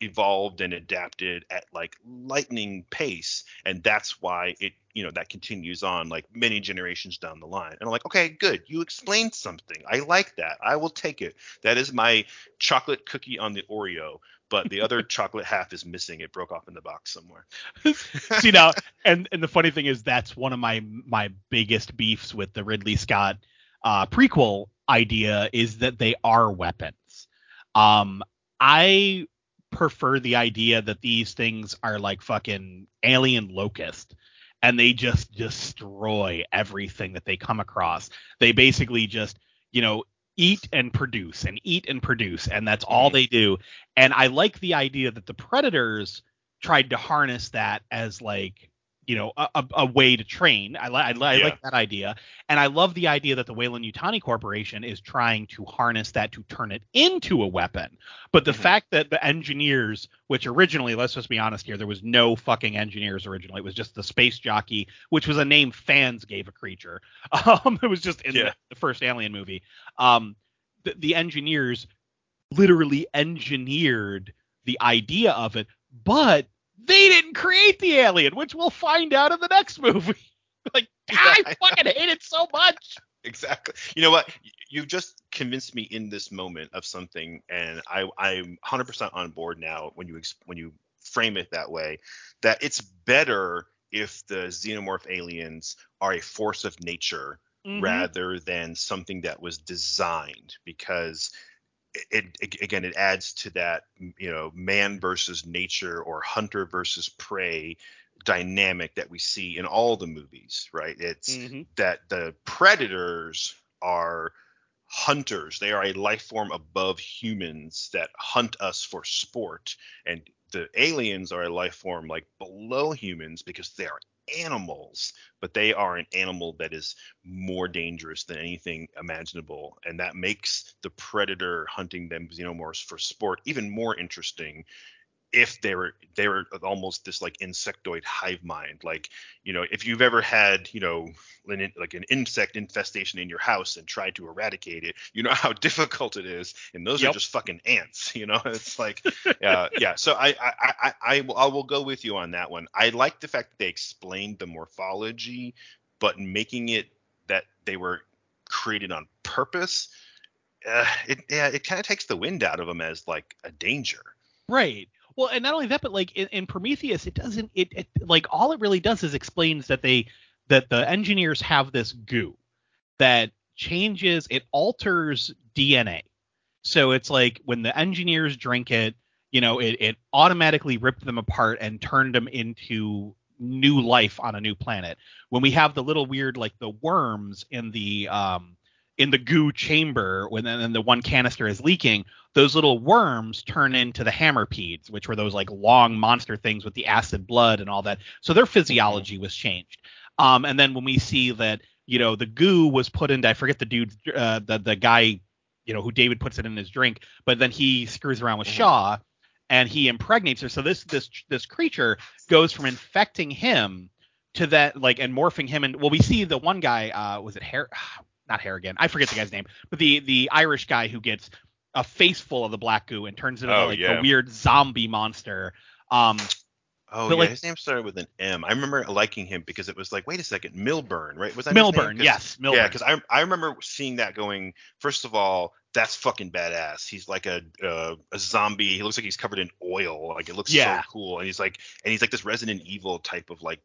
evolved and adapted at like lightning pace and that's why it you know that continues on like many generations down the line. And i'm like okay good you explained something. I like that. I will take it. That is my chocolate cookie on the oreo but the other chocolate half is missing. It broke off in the box somewhere. See now, and and the funny thing is that's one of my my biggest beefs with the Ridley Scott uh, prequel idea is that they are weapons. Um, I prefer the idea that these things are like fucking alien locust and they just destroy everything that they come across. They basically just, you know, eat and produce and eat and produce and that's all Mhm. they do. And I like the idea that the predators tried to harness that as like you know a, a, way to train I, li- I, li- I Yeah. like that idea and i love the idea that the Weyland Yutani corporation is trying to harness that to turn it into a weapon but the Mhm. fact that the engineers which originally let's just be honest here there was no fucking engineers originally it was just the space jockey which was a name fans gave a creature um it was just in Yeah. the, the first alien movie um the, the engineers literally engineered the idea of it, but they didn't create the alien, which we'll find out in the next movie. like, I Yeah, I fucking hate it so much. exactly you know what you've just convinced me in this moment of something and i i'm 100% on board now when you when you frame it that way that it's better if the xenomorph aliens are a force of nature Mm-hmm. rather than something that was designed because it, it again it adds to that you know man versus nature or hunter versus prey dynamic that we see in all the movies right? It's Mhm. that the predators are hunters. They are a life form above humans that hunt us for sport. And the aliens are a life form like below humans because they are animals but they are an animal that is more dangerous than anything imaginable and that makes the predator hunting them xenomorphs for sport even more interesting if they were they were almost this like insectoid hive mind like you know if you've ever had you know like an insect infestation in your house and tried to eradicate it you know how difficult it is and those yep. are just fucking ants you know? It's like uh, yeah. So I, I i i i will go with you on that one. I like the fact that they explained the morphology but making it that they were created on purpose uh, it yeah it kind of takes the wind out of them as like a danger. Right well, and not only that, but like in, in Prometheus, it doesn't. It, it like all it really does is explains that they that the engineers have this goo that changes. It alters DNA. So it's like when the engineers drink it, you know, it, it automatically ripped them apart and turned them into new life on a new planet. When we have the little weird like the worms in the um in the goo chamber when then the one canister is leaking, those little worms turn into the hammerpedes, which were those like long monster things with the acid blood and all that. So their physiology was changed. Um, and then when we see that, you know, the goo was put into, I forget the dude, uh, the the guy, you know, who David puts it in his drink, but then he screws around with mm-hmm. Shaw and he impregnates her. So this this this creature goes from infecting him to that like and morphing him and well we see the one guy uh was it hair not Harrigan I forget the guy's name but the the Irish guy who gets a face full of the black goo and turns into oh, like yeah. a weird zombie monster. Um, oh yeah, like, his name started with an M. I remember liking him because it was like, wait a second, Millburn, right? Was that Millburn? Yes, Millburn. Yeah, because I I remember seeing that going. First of all, that's fucking badass. He's like a uh, a zombie. He looks like he's covered in oil. Like it looks yeah. so cool. And he's like and he's like this Resident Evil type of like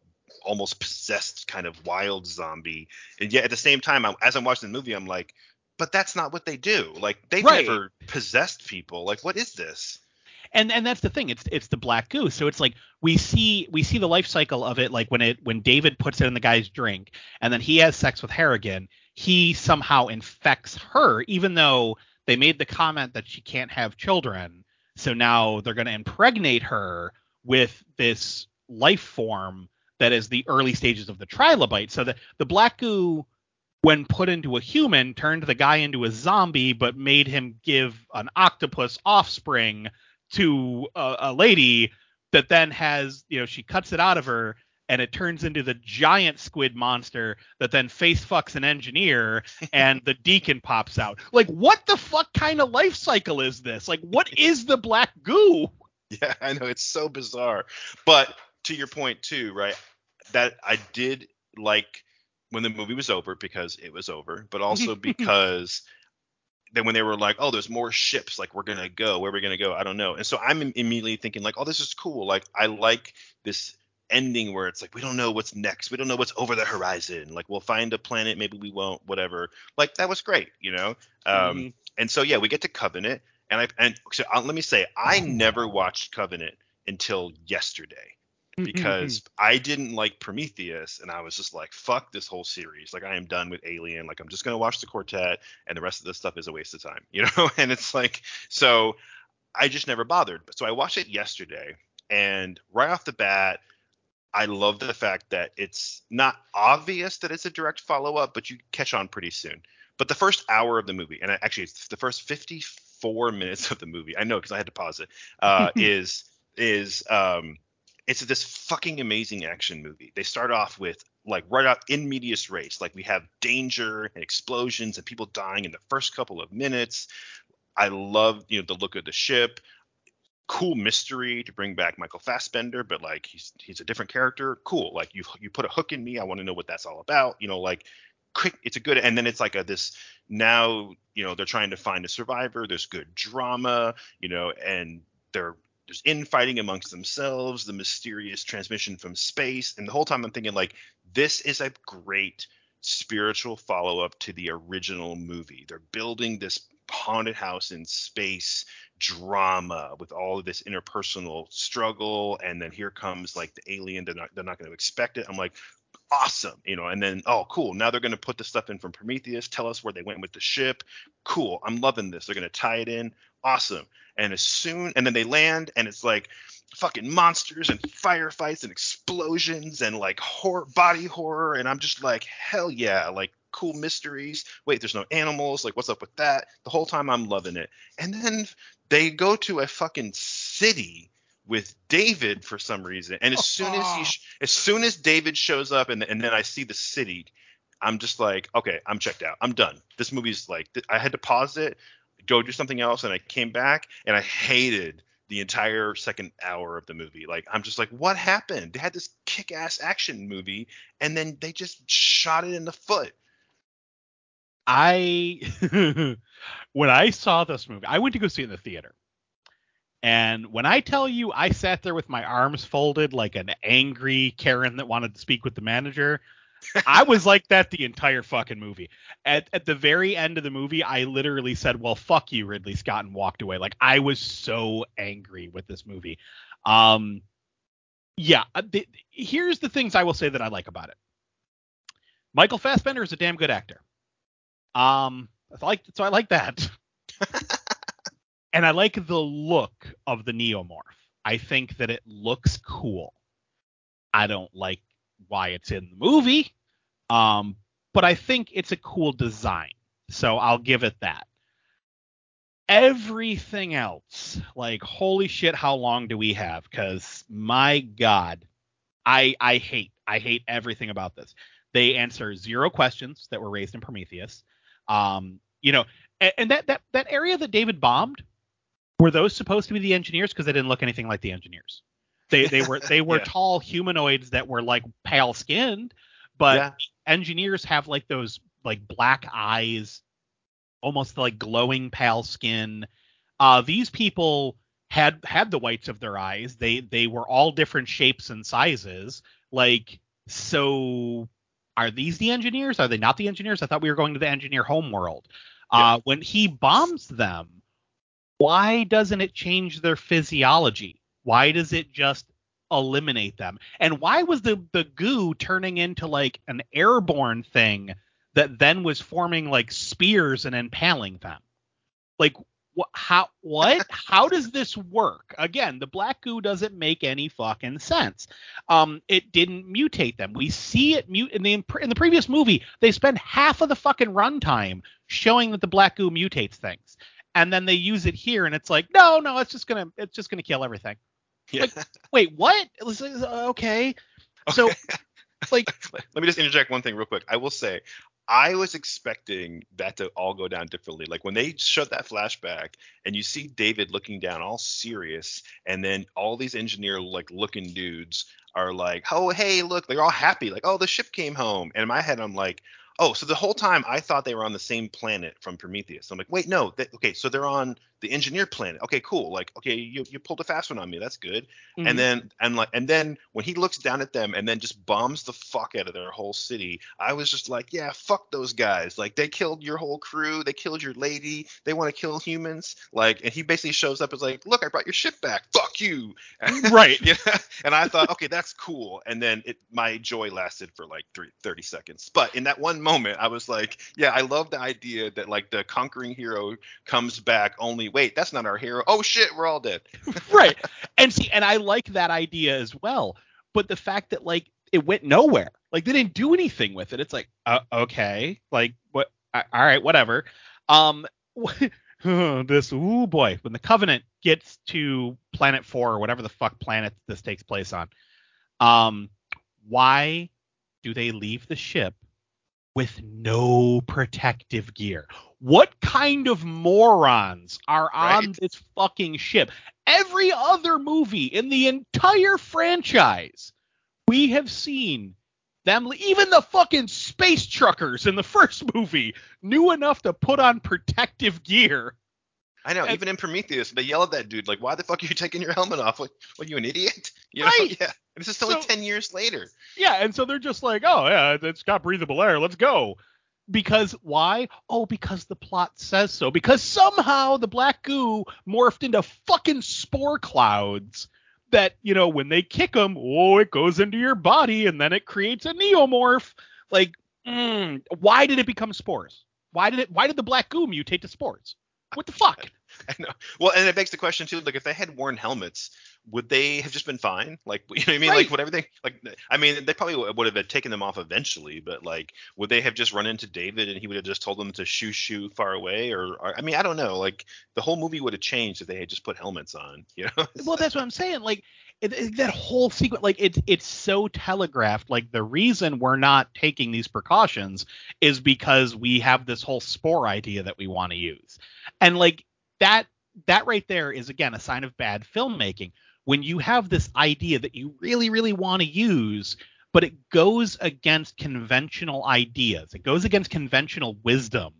almost possessed kind of wild zombie. And yet at the same time, as I'm watching the movie, I'm like, but that's not what they do. Like they've right. never possessed people. Like what is this? And and that's the thing. It's it's the black goo's. So it's like we see we see the life cycle of it. Like when it when David puts it in the guy's drink, and then he has sex with Harrigan, he somehow infects her, even though they made the comment that she can't have children. So now they're going to impregnate her with this life form that is the early stages of the trilobite. So the the black goo when put into a human, turned the guy into a zombie, but made him give an octopus offspring to a, a lady that then has, you know, she cuts it out of her and it turns into the giant squid monster that then face fucks an engineer and the deacon pops out. Like, what the fuck kind of life cycle is this? Like, what is the black goo? Yeah, I know it's so bizarre. But to your point too, right? That I did like when the movie was over because it was over, but also because then when they were like, oh, there's more ships, like we're gonna go, where are we gonna go? I don't know. And so I'm immediately thinking like, oh, this is cool. Like I like this ending where it's like we don't know what's next, we don't know what's over the horizon. Like we'll find a planet, maybe we won't, whatever. Like that was great, you know. Um, mm-hmm. And so yeah, we get to Covenant, and I and so uh, let me say, I never watched Covenant until yesterday. Because. I didn't like Prometheus and I was just like fuck this whole series. Like I am done with Alien. Like I'm just going to watch the quartet and the rest of this stuff is a waste of time. You know? And it's like so I just never bothered. So I watched it yesterday and right off the bat I love the fact that it's not obvious that it's a direct follow up but you catch on pretty soon. But the first hour of the movie and actually it's the first 54 minutes of the movie I know because I had to pause it uh, is is um it's this fucking amazing action movie. They start off with like right out in medias res, like we have danger and explosions and people dying in the first couple of minutes. I love you know the look of the ship. Cool mystery to bring back Michael Fassbender, but like he's he's a different character. Cool, like you you put a hook in me. I want to know what that's all about. You know, like quick. It's a good, and then it's like a this now. You know, they're trying to find a survivor. There's good drama. You know, and they're there's infighting amongst themselves, the mysterious transmission from space, and the whole time I'm thinking like this is a great spiritual follow up to the original movie. They're building this haunted house in space drama with all of this interpersonal struggle and then here comes like the alien they're not they're not going to expect it i'm like awesome you know and then oh cool now they're going to put the stuff in from prometheus tell us where they went with the ship cool i'm loving this they're going to tie it in awesome. And as soon and then they land and it's like fucking monsters and firefights and explosions and like horror body horror and I'm just like hell yeah, like cool mysteries. Wait, there's no animals. Like what's up with that? The whole time I'm loving it. And then they go to a fucking city with David for some reason. And as oh, soon as he, sh- as soon as David shows up, and and then I see the city, I'm just like, okay, I'm checked out. I'm done. This movie's like, th- I had to pause it, go do something else, and I came back, and I hated the entire second hour of the movie. Like, I'm just like, what happened? They had this kick-ass action movie, and then they just shot it in the foot. I when I saw this movie, I went to go see it in the theater. And when I tell you I sat there with my arms folded like an angry Karen that wanted to speak with the manager, I was like that the entire fucking movie. At at the very end of the movie, I literally said, "Well, fuck you, Ridley Scott," and walked away. Like I was so angry with this movie. Um, yeah. uh, The, here's the things I will say that I like about it. Michael Fassbender is a damn good actor. Um, I like so I like that. and I like the look of the Neomorph. I think that it looks cool. I don't like why it's in the movie. Um, but I think it's a cool design. So I'll give it that. Everything else, like holy shit, how long do we have? Because my God, I I hate I hate everything about this. They answer zero questions that were raised in Prometheus. Um, you know, and, and that that that area that David bombed, were those supposed to be the engineers? Because they didn't look anything like the engineers. They they were they were Yeah. tall humanoids that were like pale skinned, but Yeah. engineers have like those like black eyes, almost like glowing pale skin. Uh, these people had had the whites of their eyes. They they were all different shapes and sizes. Like so, are these the engineers? Are they not the engineers? I thought we were going to the engineer homeworld. Uh, when he bombs them, why doesn't it change their physiology? Why does it just eliminate them? And why was the the goo turning into like an airborne thing that then was forming like spears and impaling them? Like what how what how does this work? Again, the black goo doesn't make any fucking sense. Um it didn't mutate them. We see it mute in the in the previous movie. They spend half of the fucking runtime showing that the black goo mutates things. And then they use it here and it's like, "No, no, it's just to it's just to kill everything." Yeah. Wait, what? Was, uh, okay. So like Let me just interject one thing real quick. I will say, I was expecting that to all go down differently. Like when they showed that flashback and you see David looking down all serious, and then all these engineer like looking dudes are like, oh hey, look, they're all happy, like oh the ship came home. And in my head, I'm like, oh, so the whole time I thought they were on the same planet from Prometheus. I'm like, wait, no, they, okay, so they're on the engineer planet. Okay, cool. Like, okay, you, you pulled a fast one on me. That's good mhm. and then and like and then when he looks down at them and then just bombs the fuck out of their whole city i was just like yeah fuck those guys like they killed your whole crew they killed your lady they want to kill humans like and he basically shows up as like look i brought your ship back fuck you Right. yeah and i thought okay that's cool and then it my joy lasted for like three, 30 seconds but in that one moment i was like yeah i love the idea that like the conquering hero comes back only wait that's not our hero oh shit we're all dead right. And see, and I like that idea as well. But the fact that like it went nowhere, like they didn't do anything with it. It's like, uh, okay, like what? all right, whatever. Um, this ooh boy, when the Covenant gets to Planet Four or whatever the fuck planet this takes place on, um, why do they leave the ship with no protective gear? What kind of morons are on Right. this fucking ship? Every other movie in the entire franchise, we have seen them, even the fucking space truckers in the first movie knew enough to put on protective gear. I know. And- even in Prometheus, they yell at that dude like, "Why the fuck are you taking your helmet off? What? What? You an idiot? You know? Right. Yeah. And this is only So- ten years later. Yeah, and so they're just like, oh yeah, it's got breathable air, let's go. Because why? Oh, because the plot says so. Because somehow the black goo morphed into fucking spore clouds that, you know, when they kick them, oh, it goes into your body and then it creates a neomorph. Like, mm, why did it become spores? Why did it? Why did the black goo mutate to spores? What the fuck? I know. Well, and it begs the question too. Like, if they had worn helmets, would they have just been fine? Like, you know what I mean? Right. Like, would everything? Like, I mean, they probably would have taken them off eventually, but like, would they have just run into David and he would have just told them to shoo shoo far away? Or, or I mean, I don't know. Like, the whole movie would have changed if they had just put helmets on. You know? well that's what i'm saying like it, it- that whole sequence like it's it's so telegraphed like the reason we're not taking these precautions is because we have this whole spore idea that we want to use and like that that right there is again a sign of bad filmmaking. When you have this idea that you really really want to use but it goes against conventional ideas it goes against conventional wisdom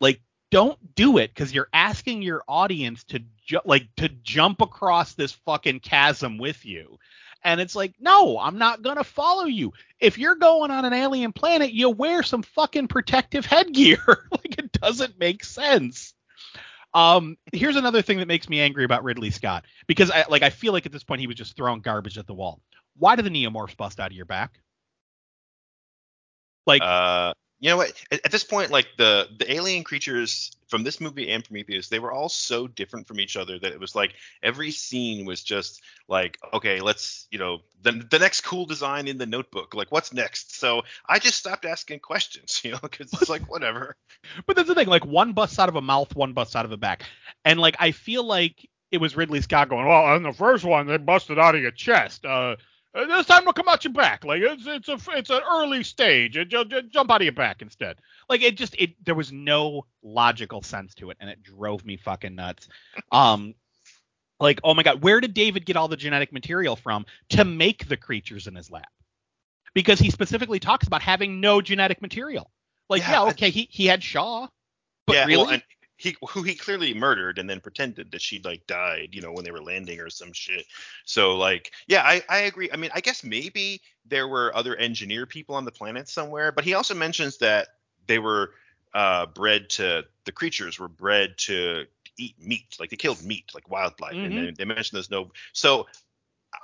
like don't do it because you're asking your audience to ju- like to jump across this fucking chasm with you. And it's like no i'm not gonna follow you. If you're going on an alien planet you wear some fucking protective headgear. Like it doesn't make sense um here's another thing that makes me angry about ridley scott because i like i feel like at this point he was just throwing garbage at the wall. Why do the neomorphs bust out of your back? Like Uh, you know what? At, at this point, like the the alien creatures from this movie and Prometheus, they were all so different from each other that it was like every scene was just like, okay, let's, you know, the the next cool design in the Notebook. Like, what's next? So I just stopped asking questions, you know, because it's like whatever. But that's the thing, like one busts out of a mouth, one busts out of a back. And like I feel like it was Ridley Scott going, Well, in the first one they busted out of your chest. Uh, this time they'll come out your back. Like it's it's a it's an early stage. Uh, ju- ju- jump out of your back instead. Like it just it there was no logical sense to it, and it drove me fucking nuts. Um, like oh my god, where did David get all the genetic material from to make the creatures in his lab? Because he specifically talks about having no genetic material. Like Yeah, yeah, okay, he he had Shaw, but yeah, really, well, and he who he clearly murdered and then pretended that she like died, you know, when they were landing or some shit. So like, yeah, I I agree. I mean, I guess maybe there were other engineer people on the planet somewhere, but he also mentions that they were uh bred to the creatures were bred to eat meat, like they killed meat, like wildlife, and Mhm. they, they mentioned there's no so.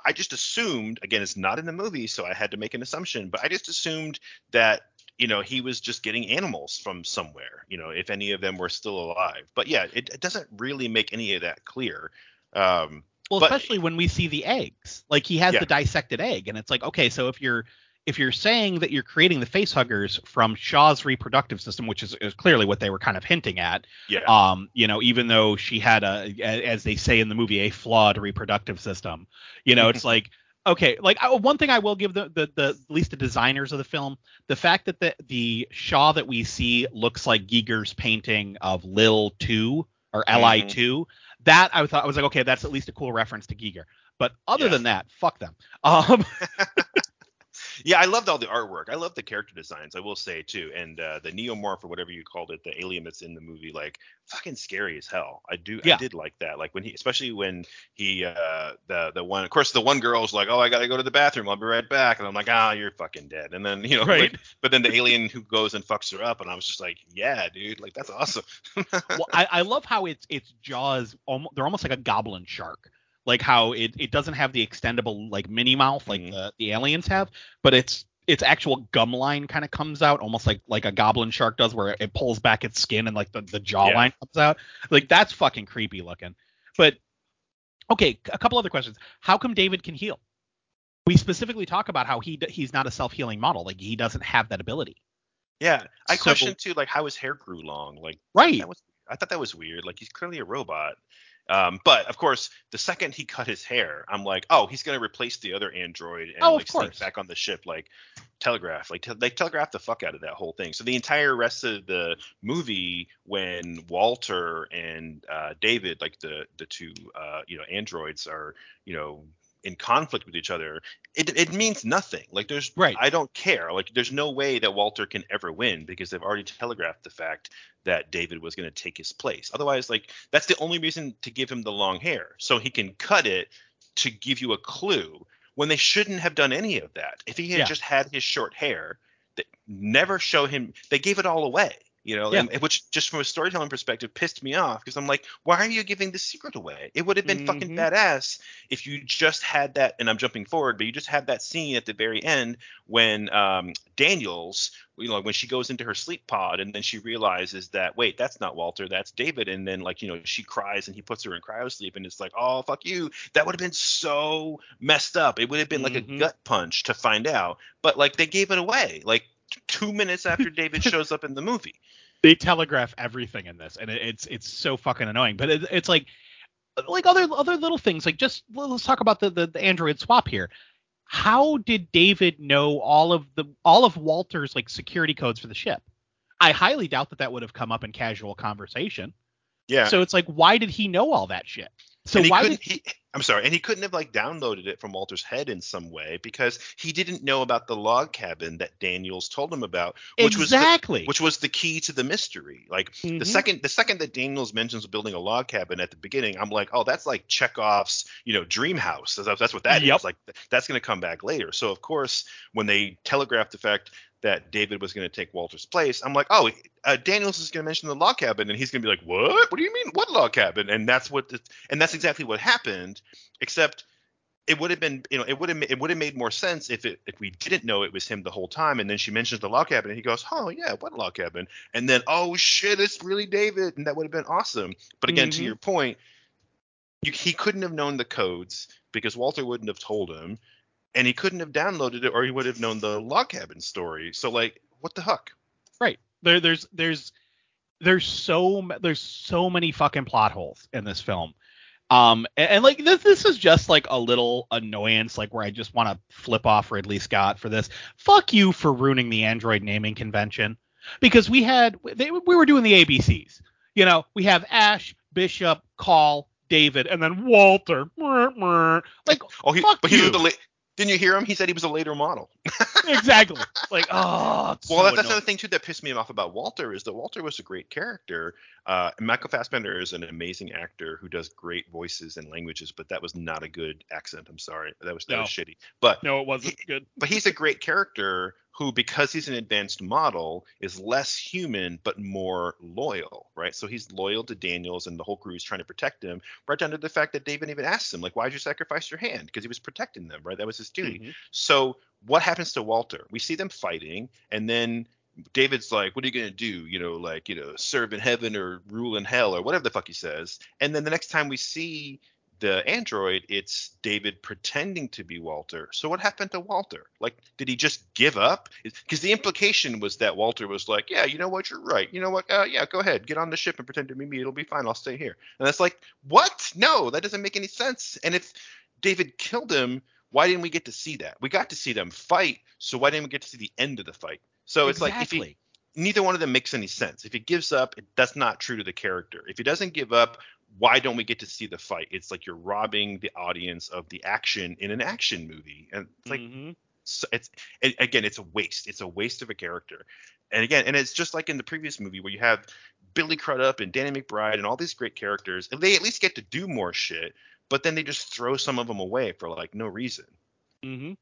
I just assumed, again, it's not in the movie, so I had to make an assumption, but I just assumed that you know he was just getting animals from somewhere you know if any of them were still alive but yeah it, it doesn't really make any of that clear um Well, But- especially when we see the eggs. Like he has Yeah. the dissected egg, and it's like, okay, so if you're if you're saying that you're creating the face huggers from Shaw's reproductive system, which is, is clearly what they were kind of hinting at, yeah um, you know, even though she had a- as they say in the movie, a flawed reproductive system, you know, it's like, okay, like I, one thing I will give the, the the at least the designers of the film, the fact that the the Shaw that we see looks like Giger's painting of Lil Two or Li Two, that I thought I was like, okay, that's at least a cool reference to Giger. But other Yeah. than that, fuck them. Um, yeah i loved all the artwork i love the character designs i will say too and uh the neomorph or whatever you called it the alien that's in the movie like fucking scary as hell i do Yeah. i did like that like when he especially when he uh the the one of course the one girl's like oh i gotta go to the bathroom i'll be right back and i'm like ah you're fucking dead and then you know Right. like, but then the alien who goes and fucks her up and i was just like yeah dude like that's awesome well, I, I love how it's it's jaws. Almost, they're almost like a goblin shark. Like how it, it doesn't have the extendable like mini mouth like Mhm. the, the aliens have, but it's its actual gum line kind of comes out almost like like a goblin shark does, where it pulls back its skin and like the the jawline Yeah. comes out. Like that's fucking creepy looking. But okay, a couple other questions. How come David can heal? We specifically talk about how he he's not a self healing model. Like he doesn't have that ability. Yeah, I So- questioned too, like how his hair grew long. Like Right. was, I thought that was weird. Like he's clearly a robot. Um, but of course, the second he cut his hair, I'm like, oh, he's gonna replace the other android and Oh, like sneak back on the ship, like telegraph. Like te- they telegraphed the fuck out of that whole thing. So the entire rest of the movie, when Walter and uh, David, like the the two uh, you know androids, are you know in conflict with each other, it it means nothing. Like there's Right. I don't care. Like there's no way that Walter can ever win because they've already telegraphed the fact that David was going to take his place. Otherwise, like that's the only reason to give him the long hair so he can cut it to give you a clue when they shouldn't have done any of that. If he had Yeah. just had his short hair, that never show him they gave it all away. You know, Yeah. and, which just from a storytelling perspective pissed me off because I'm like, why are you giving the secret away? It would have been fucking Mhm. badass if you just had that. And I'm jumping forward, but you just had that scene at the very end when um, Daniels, you know, when she goes into her sleep pod and then she realizes that wait, that's not Walter, that's David, and then like you know she cries and he puts her in cryosleep and it's like, oh fuck you. That would have been so messed up. It would have been like a Mhm. gut punch to find out, but like they gave it away like two minutes after David shows up in the movie. They telegraph everything in this, and it, it's it's so fucking annoying. But it, it's like like other other little things. Like just let's talk about the, the the android swap here. How did David know all of the all of Walter's like security codes for the ship? I highly doubt that that would have come up in casual conversation. Yeah. So it's like, why did he know all that shit? So why did He, I'm sorry, and he couldn't have like downloaded it from Walter's head in some way because he didn't know about the log cabin that Daniels told him about, which was the, exactly? which was the key to the mystery. Like Mhm. the second the second that Daniels mentions building a log cabin at the beginning, I'm like, oh, that's like Chekhov's, you know, dream house. That's, that's what that is. Yep. Like that's going to come back later. So of course, when they telegraphed the fact that David was going to take Walter's place, I'm like, oh, uh, Daniels is going to mention the log cabin, and he's going to be like, what? What do you mean, what log cabin? And that's what, the, and that's exactly what happened. Except it would have been, you know, it would have it would have made more sense if it if we didn't know it was him the whole time, and then she mentions the log cabin, and he goes, oh yeah, what log cabin? And then oh shit, it's really David, and that would have been awesome. But again, to Mhm. your point, you, he couldn't have known the codes because Walter wouldn't have told him, and he couldn't have downloaded it, or he would have known the log cabin story. So like, what the heck? Right. There, there's there's there's so there's so many fucking plot holes in this film. Um and, and, like this this is just like a little annoyance like where I just want to flip off Ridley Scott for this. Fuck you for ruining the Android naming convention because we had they, we were doing the ABCs. You know, we have Ash, Bishop, Call, David, and then Walter. Like Oh, he, Fuck but he was you. the didn't you hear him? He said he was a later model. exactly. Like oh, Well, so that's, annoying. another thing too that pissed me off about Walter is that Walter was a great character. Uh, Michael Fassbender is an amazing actor who does great voices and languages, but that was not a good accent. I'm sorry, that was that No. was shitty. But No, it wasn't good. but he's a great character who, because he's an advanced model, is less human but more loyal, right? So he's loyal to Daniels and the whole crew is trying to protect him, right down to the fact that David even asks him, like, why'd you sacrifice your hand? Because he was protecting them, right? That was his duty. Mhm. So what happens to Walter? We see them fighting, and then David's like, "What are you gonna do? You know, like you know, serve in heaven or rule in hell or whatever the fuck he says." And then the next time we see the android, it's David pretending to be Walter. So what happened to Walter? Like, did he just give up? Because the implication was that Walter was like, "Yeah, you know what? You're right. You know what? Uh, yeah, go ahead, get on the ship and pretend to be me. It'll be fine. I'll stay here." And that's like, what? No, that doesn't make any sense. And if David killed him, why didn't we get to see that? We got to see them fight, so why didn't we get to see the end of the fight? So it's like if he, neither one of them makes any sense. If he gives up, it, that's not true to the character. If he doesn't give up, why don't we get to see the fight? It's like you're robbing the audience of the action in an action movie, and it's like Mhm. so it's it, again it's a waste. It's a waste of a character. And again and it's just like in the previous movie where you have billy crudup and danny mcbride and all these great characters and they at least get to do more shit but then they just throw some of them away for like no reason. Hmm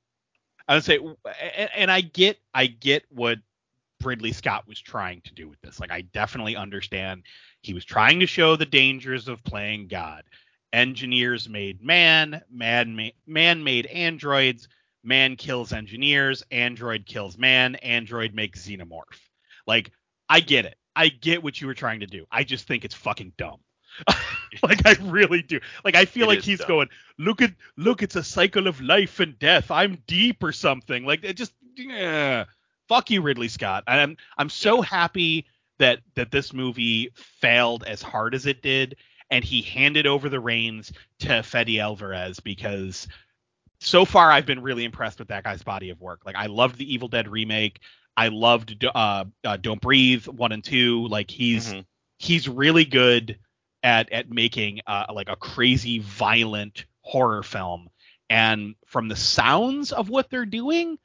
I would say, and, and I get, I get what Ridley Scott was trying to do with this. Like, I definitely understand. He was trying to show the dangers of playing God. Engineers made man, man, ma- man made androids. Man kills engineers. Android kills man. Android makes xenomorph. Like, I get it. I get what you were trying to do. I just think it's fucking dumb. like I really do. Like I feel It like he's dumb. going, look at look, it's a cycle of life and death. I'm deep or something. Like it just yeah. Fuck you, Ridley Scott. I'm I'm so happy that that this movie failed as hard as it did, and he handed over the reins to Fede Alvarez because so far I've been really impressed with that guy's body of work. Like I loved the Evil Dead remake. I loved uh, uh Don't Breathe one and two. Like he's Mhm. he's really good at at making uh, like a crazy violent horror film and from the sounds of what they're doing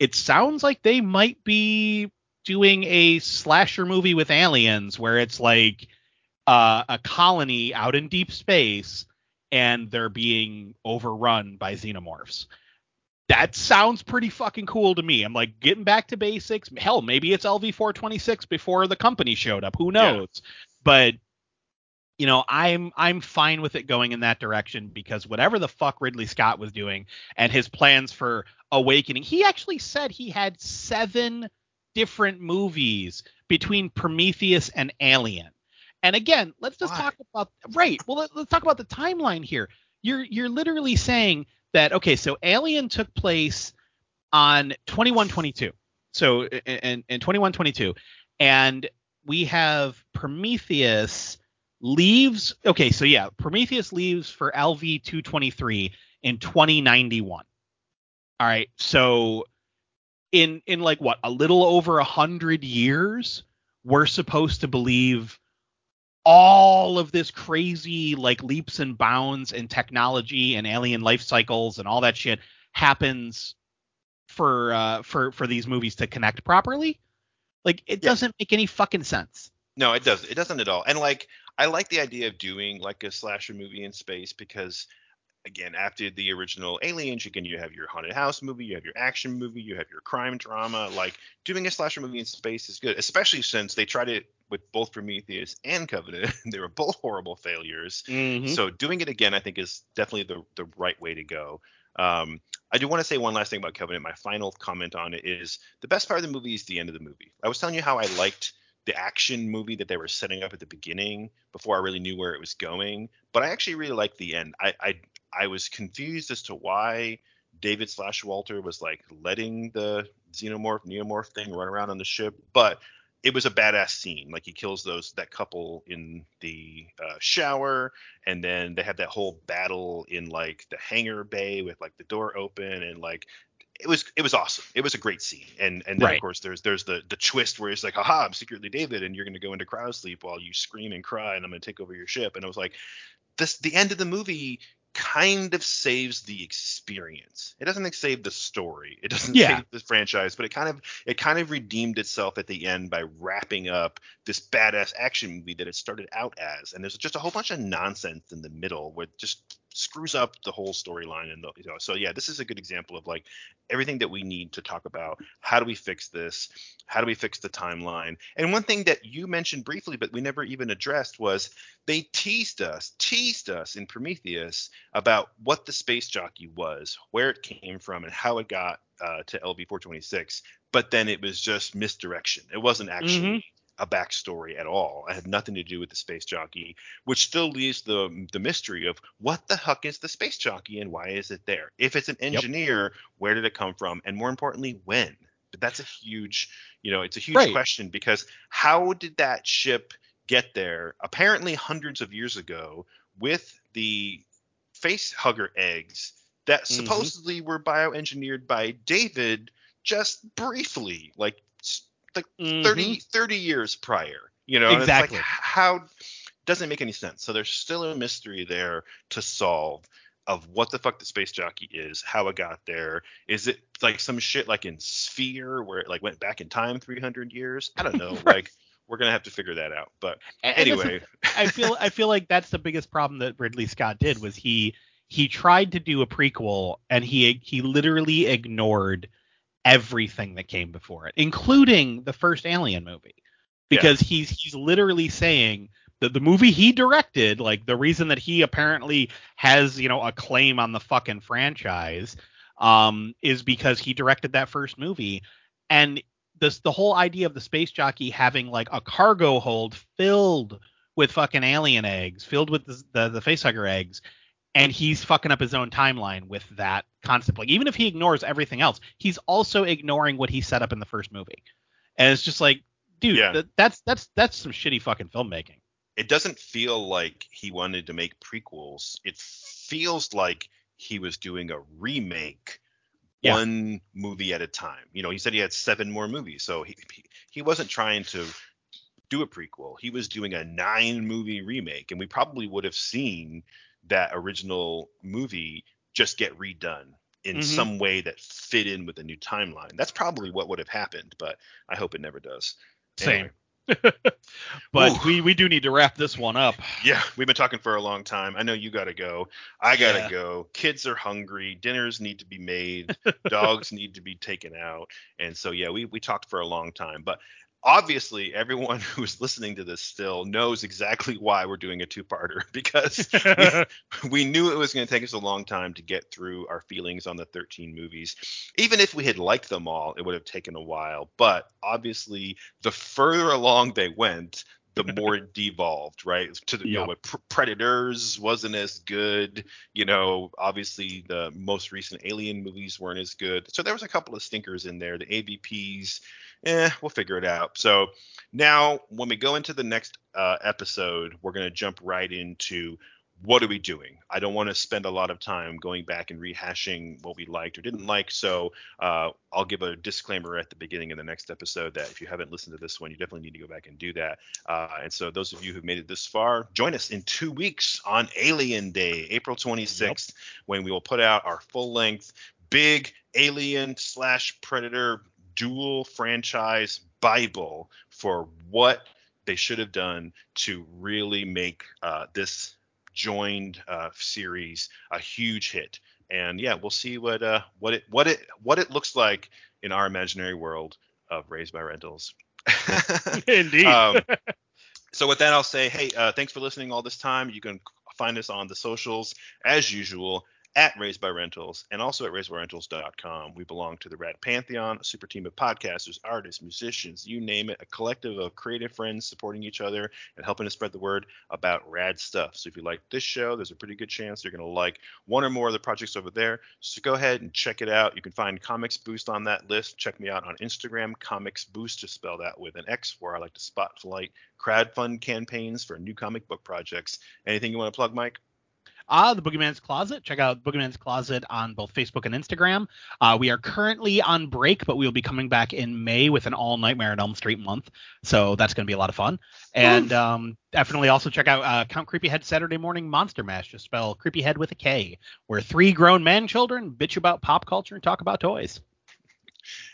it sounds like they might be doing a slasher movie with aliens where it's like uh, a colony out in deep space and they're being overrun by xenomorphs that sounds pretty fucking cool to me. I'm like getting back to basics. Hell, maybe it's LV426 before the company showed up. Who knows? Yeah. But you know, I'm I'm fine with it going in that direction because whatever the fuck Ridley Scott was doing and his plans for Awakening, he actually said he had seven different movies between Prometheus and Alien. And again, let's just Why? talk about right. Well, let, us talk about the timeline here. You're you're literally saying that okay, so Alien took place on 2122. So in in 2122 and we have Prometheus leaves okay, so yeah, Prometheus leaves for LV 223 in 2091. All right. So in in like what, a little over a hundred years, we're supposed to believe all of this crazy like leaps and bounds in technology and alien life cycles and all that shit happens for uh for for these movies to connect properly like it yeah. doesn't make any fucking sense no it does it doesn't at all and like i like the idea of doing like a slasher movie in space because again, after the original Aliens, again, you have your haunted house movie, you have your action movie, you have your crime drama. Like doing a slasher movie in space is good, especially since they tried it with both Prometheus and Covenant. they were both horrible failures. Mm-hmm. So doing it again, I think, is definitely the the right way to go. Um, I do want to say one last thing about Covenant. My final comment on it is the best part of the movie is the end of the movie. I was telling you how I liked the action movie that they were setting up at the beginning before I really knew where it was going. But I actually really liked the end. I I, I was confused as to why David slash Walter was like letting the xenomorph neomorph thing run around on the ship, but it was a badass scene. Like he kills those that couple in the uh, shower, and then they have that whole battle in like the hangar bay with like the door open, and like it was it was awesome. It was a great scene. And and then right. of course there's there's the the twist where it's like, haha, I'm secretly David, and you're gonna go into cryosleep while you scream and cry, and I'm gonna take over your ship. And I was like, this the end of the movie kind of saves the experience. It doesn't save the story. It doesn't yeah. save the franchise, but it kind of it kind of redeemed itself at the end by wrapping up this badass action movie that it started out as. And there's just a whole bunch of nonsense in the middle where just screws up the whole storyline and the, you know so yeah this is a good example of like everything that we need to talk about. How do we fix this? How do we fix the timeline? And one thing that you mentioned briefly but we never even addressed was they teased us teased us in prometheus about what the space jockey was where it came from and how it got uh, to lv 426 but then it was just misdirection. It wasn't actually mm-hmm a backstory at all. It had nothing to do with the space jockey, which still leaves the the mystery of what the heck is the space jockey and why is it there? If it's an engineer, yep. where did it come from? And more importantly, when? But that's a huge, you know, it's a huge right. question because how did that ship get there? Apparently hundreds of years ago with the face hugger eggs that mm-hmm. supposedly were bioengineered by David just briefly, like like mm-hmm. 30, 30 years prior. You know, exactly. Like, how doesn't make any sense. So there's still a mystery there to solve of what the fuck the space jockey is, how it got there. Is it like some shit like in Sphere where it like went back in time 300 years? I don't know. right. Like we're gonna have to figure that out. But and anyway, I feel I feel like that's the biggest problem that Ridley Scott did was he he tried to do a prequel and he he literally ignored everything that came before it, including the first Alien movie, because yeah. he's he's literally saying that the movie he directed, like the reason that he apparently has you know a claim on the fucking franchise, um, is because he directed that first movie, and this the whole idea of the space jockey having like a cargo hold filled with fucking alien eggs, filled with the the, the facehugger eggs, and he's fucking up his own timeline with that concept. Like even if he ignores everything else, he's also ignoring what he set up in the first movie. And it's just like, dude, yeah. th- that's that's that's some shitty fucking filmmaking. It doesn't feel like he wanted to make prequels. It feels like he was doing a remake yeah. one movie at a time. You know, he said he had seven more movies, so he he, he wasn't trying to do a prequel. He was doing a nine movie remake, and we probably would have seen that original movie just get redone in mm-hmm. some way that fit in with a new timeline. That's probably what would have happened, but I hope it never does. Same. but Ooh. we we do need to wrap this one up. Yeah, we've been talking for a long time. I know you got to go. I got to Yeah. go. Kids are hungry. Dinners need to be made. Dogs need to be taken out. And so, yeah, we, we talked for a long time. But obviously, everyone who's listening to this still knows exactly why we're doing a two parter because we, we knew it was going to take us a long time to get through our feelings on the 13 movies. Even if we had liked them all, it would have taken a while. But obviously, the further along they went, the more it devolved, right? To the, you know, Pr- Predators wasn't as good. You know, obviously the most recent Alien movies weren't as good. So there was a couple of stinkers in there. The AVPs, eh, we'll figure it out. So now when we go into the next uh, episode, we're gonna jump right into what are we doing? I don't want to spend a lot of time going back and rehashing what we liked or didn't like. So uh, I'll give a disclaimer at the beginning of the next episode that if you haven't listened to this one, you definitely need to go back and do that. Uh, and so those of you who've made it this far, join us in two weeks on Alien Day, April 26th, when we will put out our full length big Alien slash Predator dual franchise Bible for what they should have done to really make uh, this joined uh, series a huge hit. And yeah, we'll see what uh, what it what it what it looks like in our imaginary world of Raised by Rentals. Indeed. Um, so with that, I'll say, hey, uh, thanks for listening all this time. You can find us on the socials as usual at Raised by Rentals and also at raisedbyrentals.com. We belong to the Rad Pantheon, a super team of podcasters, artists, musicians, you name it, a collective of creative friends supporting each other and helping to spread the word about rad stuff. So if you like this show, there's a pretty good chance you're going to like one or more of the projects over there. So go ahead and check it out. You can find Comix Boost on that list. Check me out on Instagram, Comix Boost, just spelled out with an X, where I like to spotlight crowdfund campaigns for new comic book projects. Anything you want to plug, Mike? Ah, the Boogeyman's Closet. Check out Boogeyman's Closet on both Facebook and Instagram. Uh, we are currently on break, but we will be coming back in May with an all Nightmare on Elm Street month. So that's going to be a lot of fun. And um, definitely also check out uh, Count Kreepyhead Saturday Morning Monster Mash. Just spell Kreepyhead with a K, where three grown man children bitch about pop culture and talk about toys.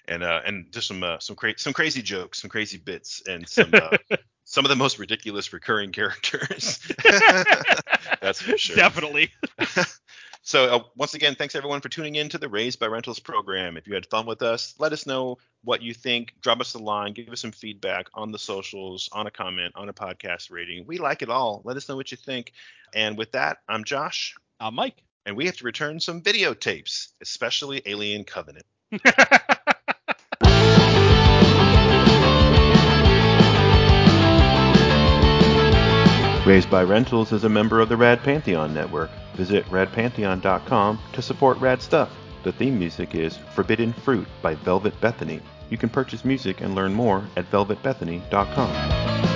and uh, and just some uh, some cra- some crazy jokes, some crazy bits, and some uh, some of the most ridiculous recurring characters. That's for sure. Definitely. So uh, once again, thanks everyone for tuning in to the Raised by Rentals program. If you had fun with us, let us know what you think. Drop us a line, give us some feedback on the socials, on a comment, on a podcast rating. We like it all. Let us know what you think. And with that, I'm Josh, Uh, Mike. and we have to return some videotapes, especially Alien Covenant. Raised by Rentals is a member of the Rad Pantheon network. Visit radpantheon.com to support rad stuff. The theme music is Forbidden Fruit by Velvet Bethany. You can purchase music and learn more at velvetbethany.com.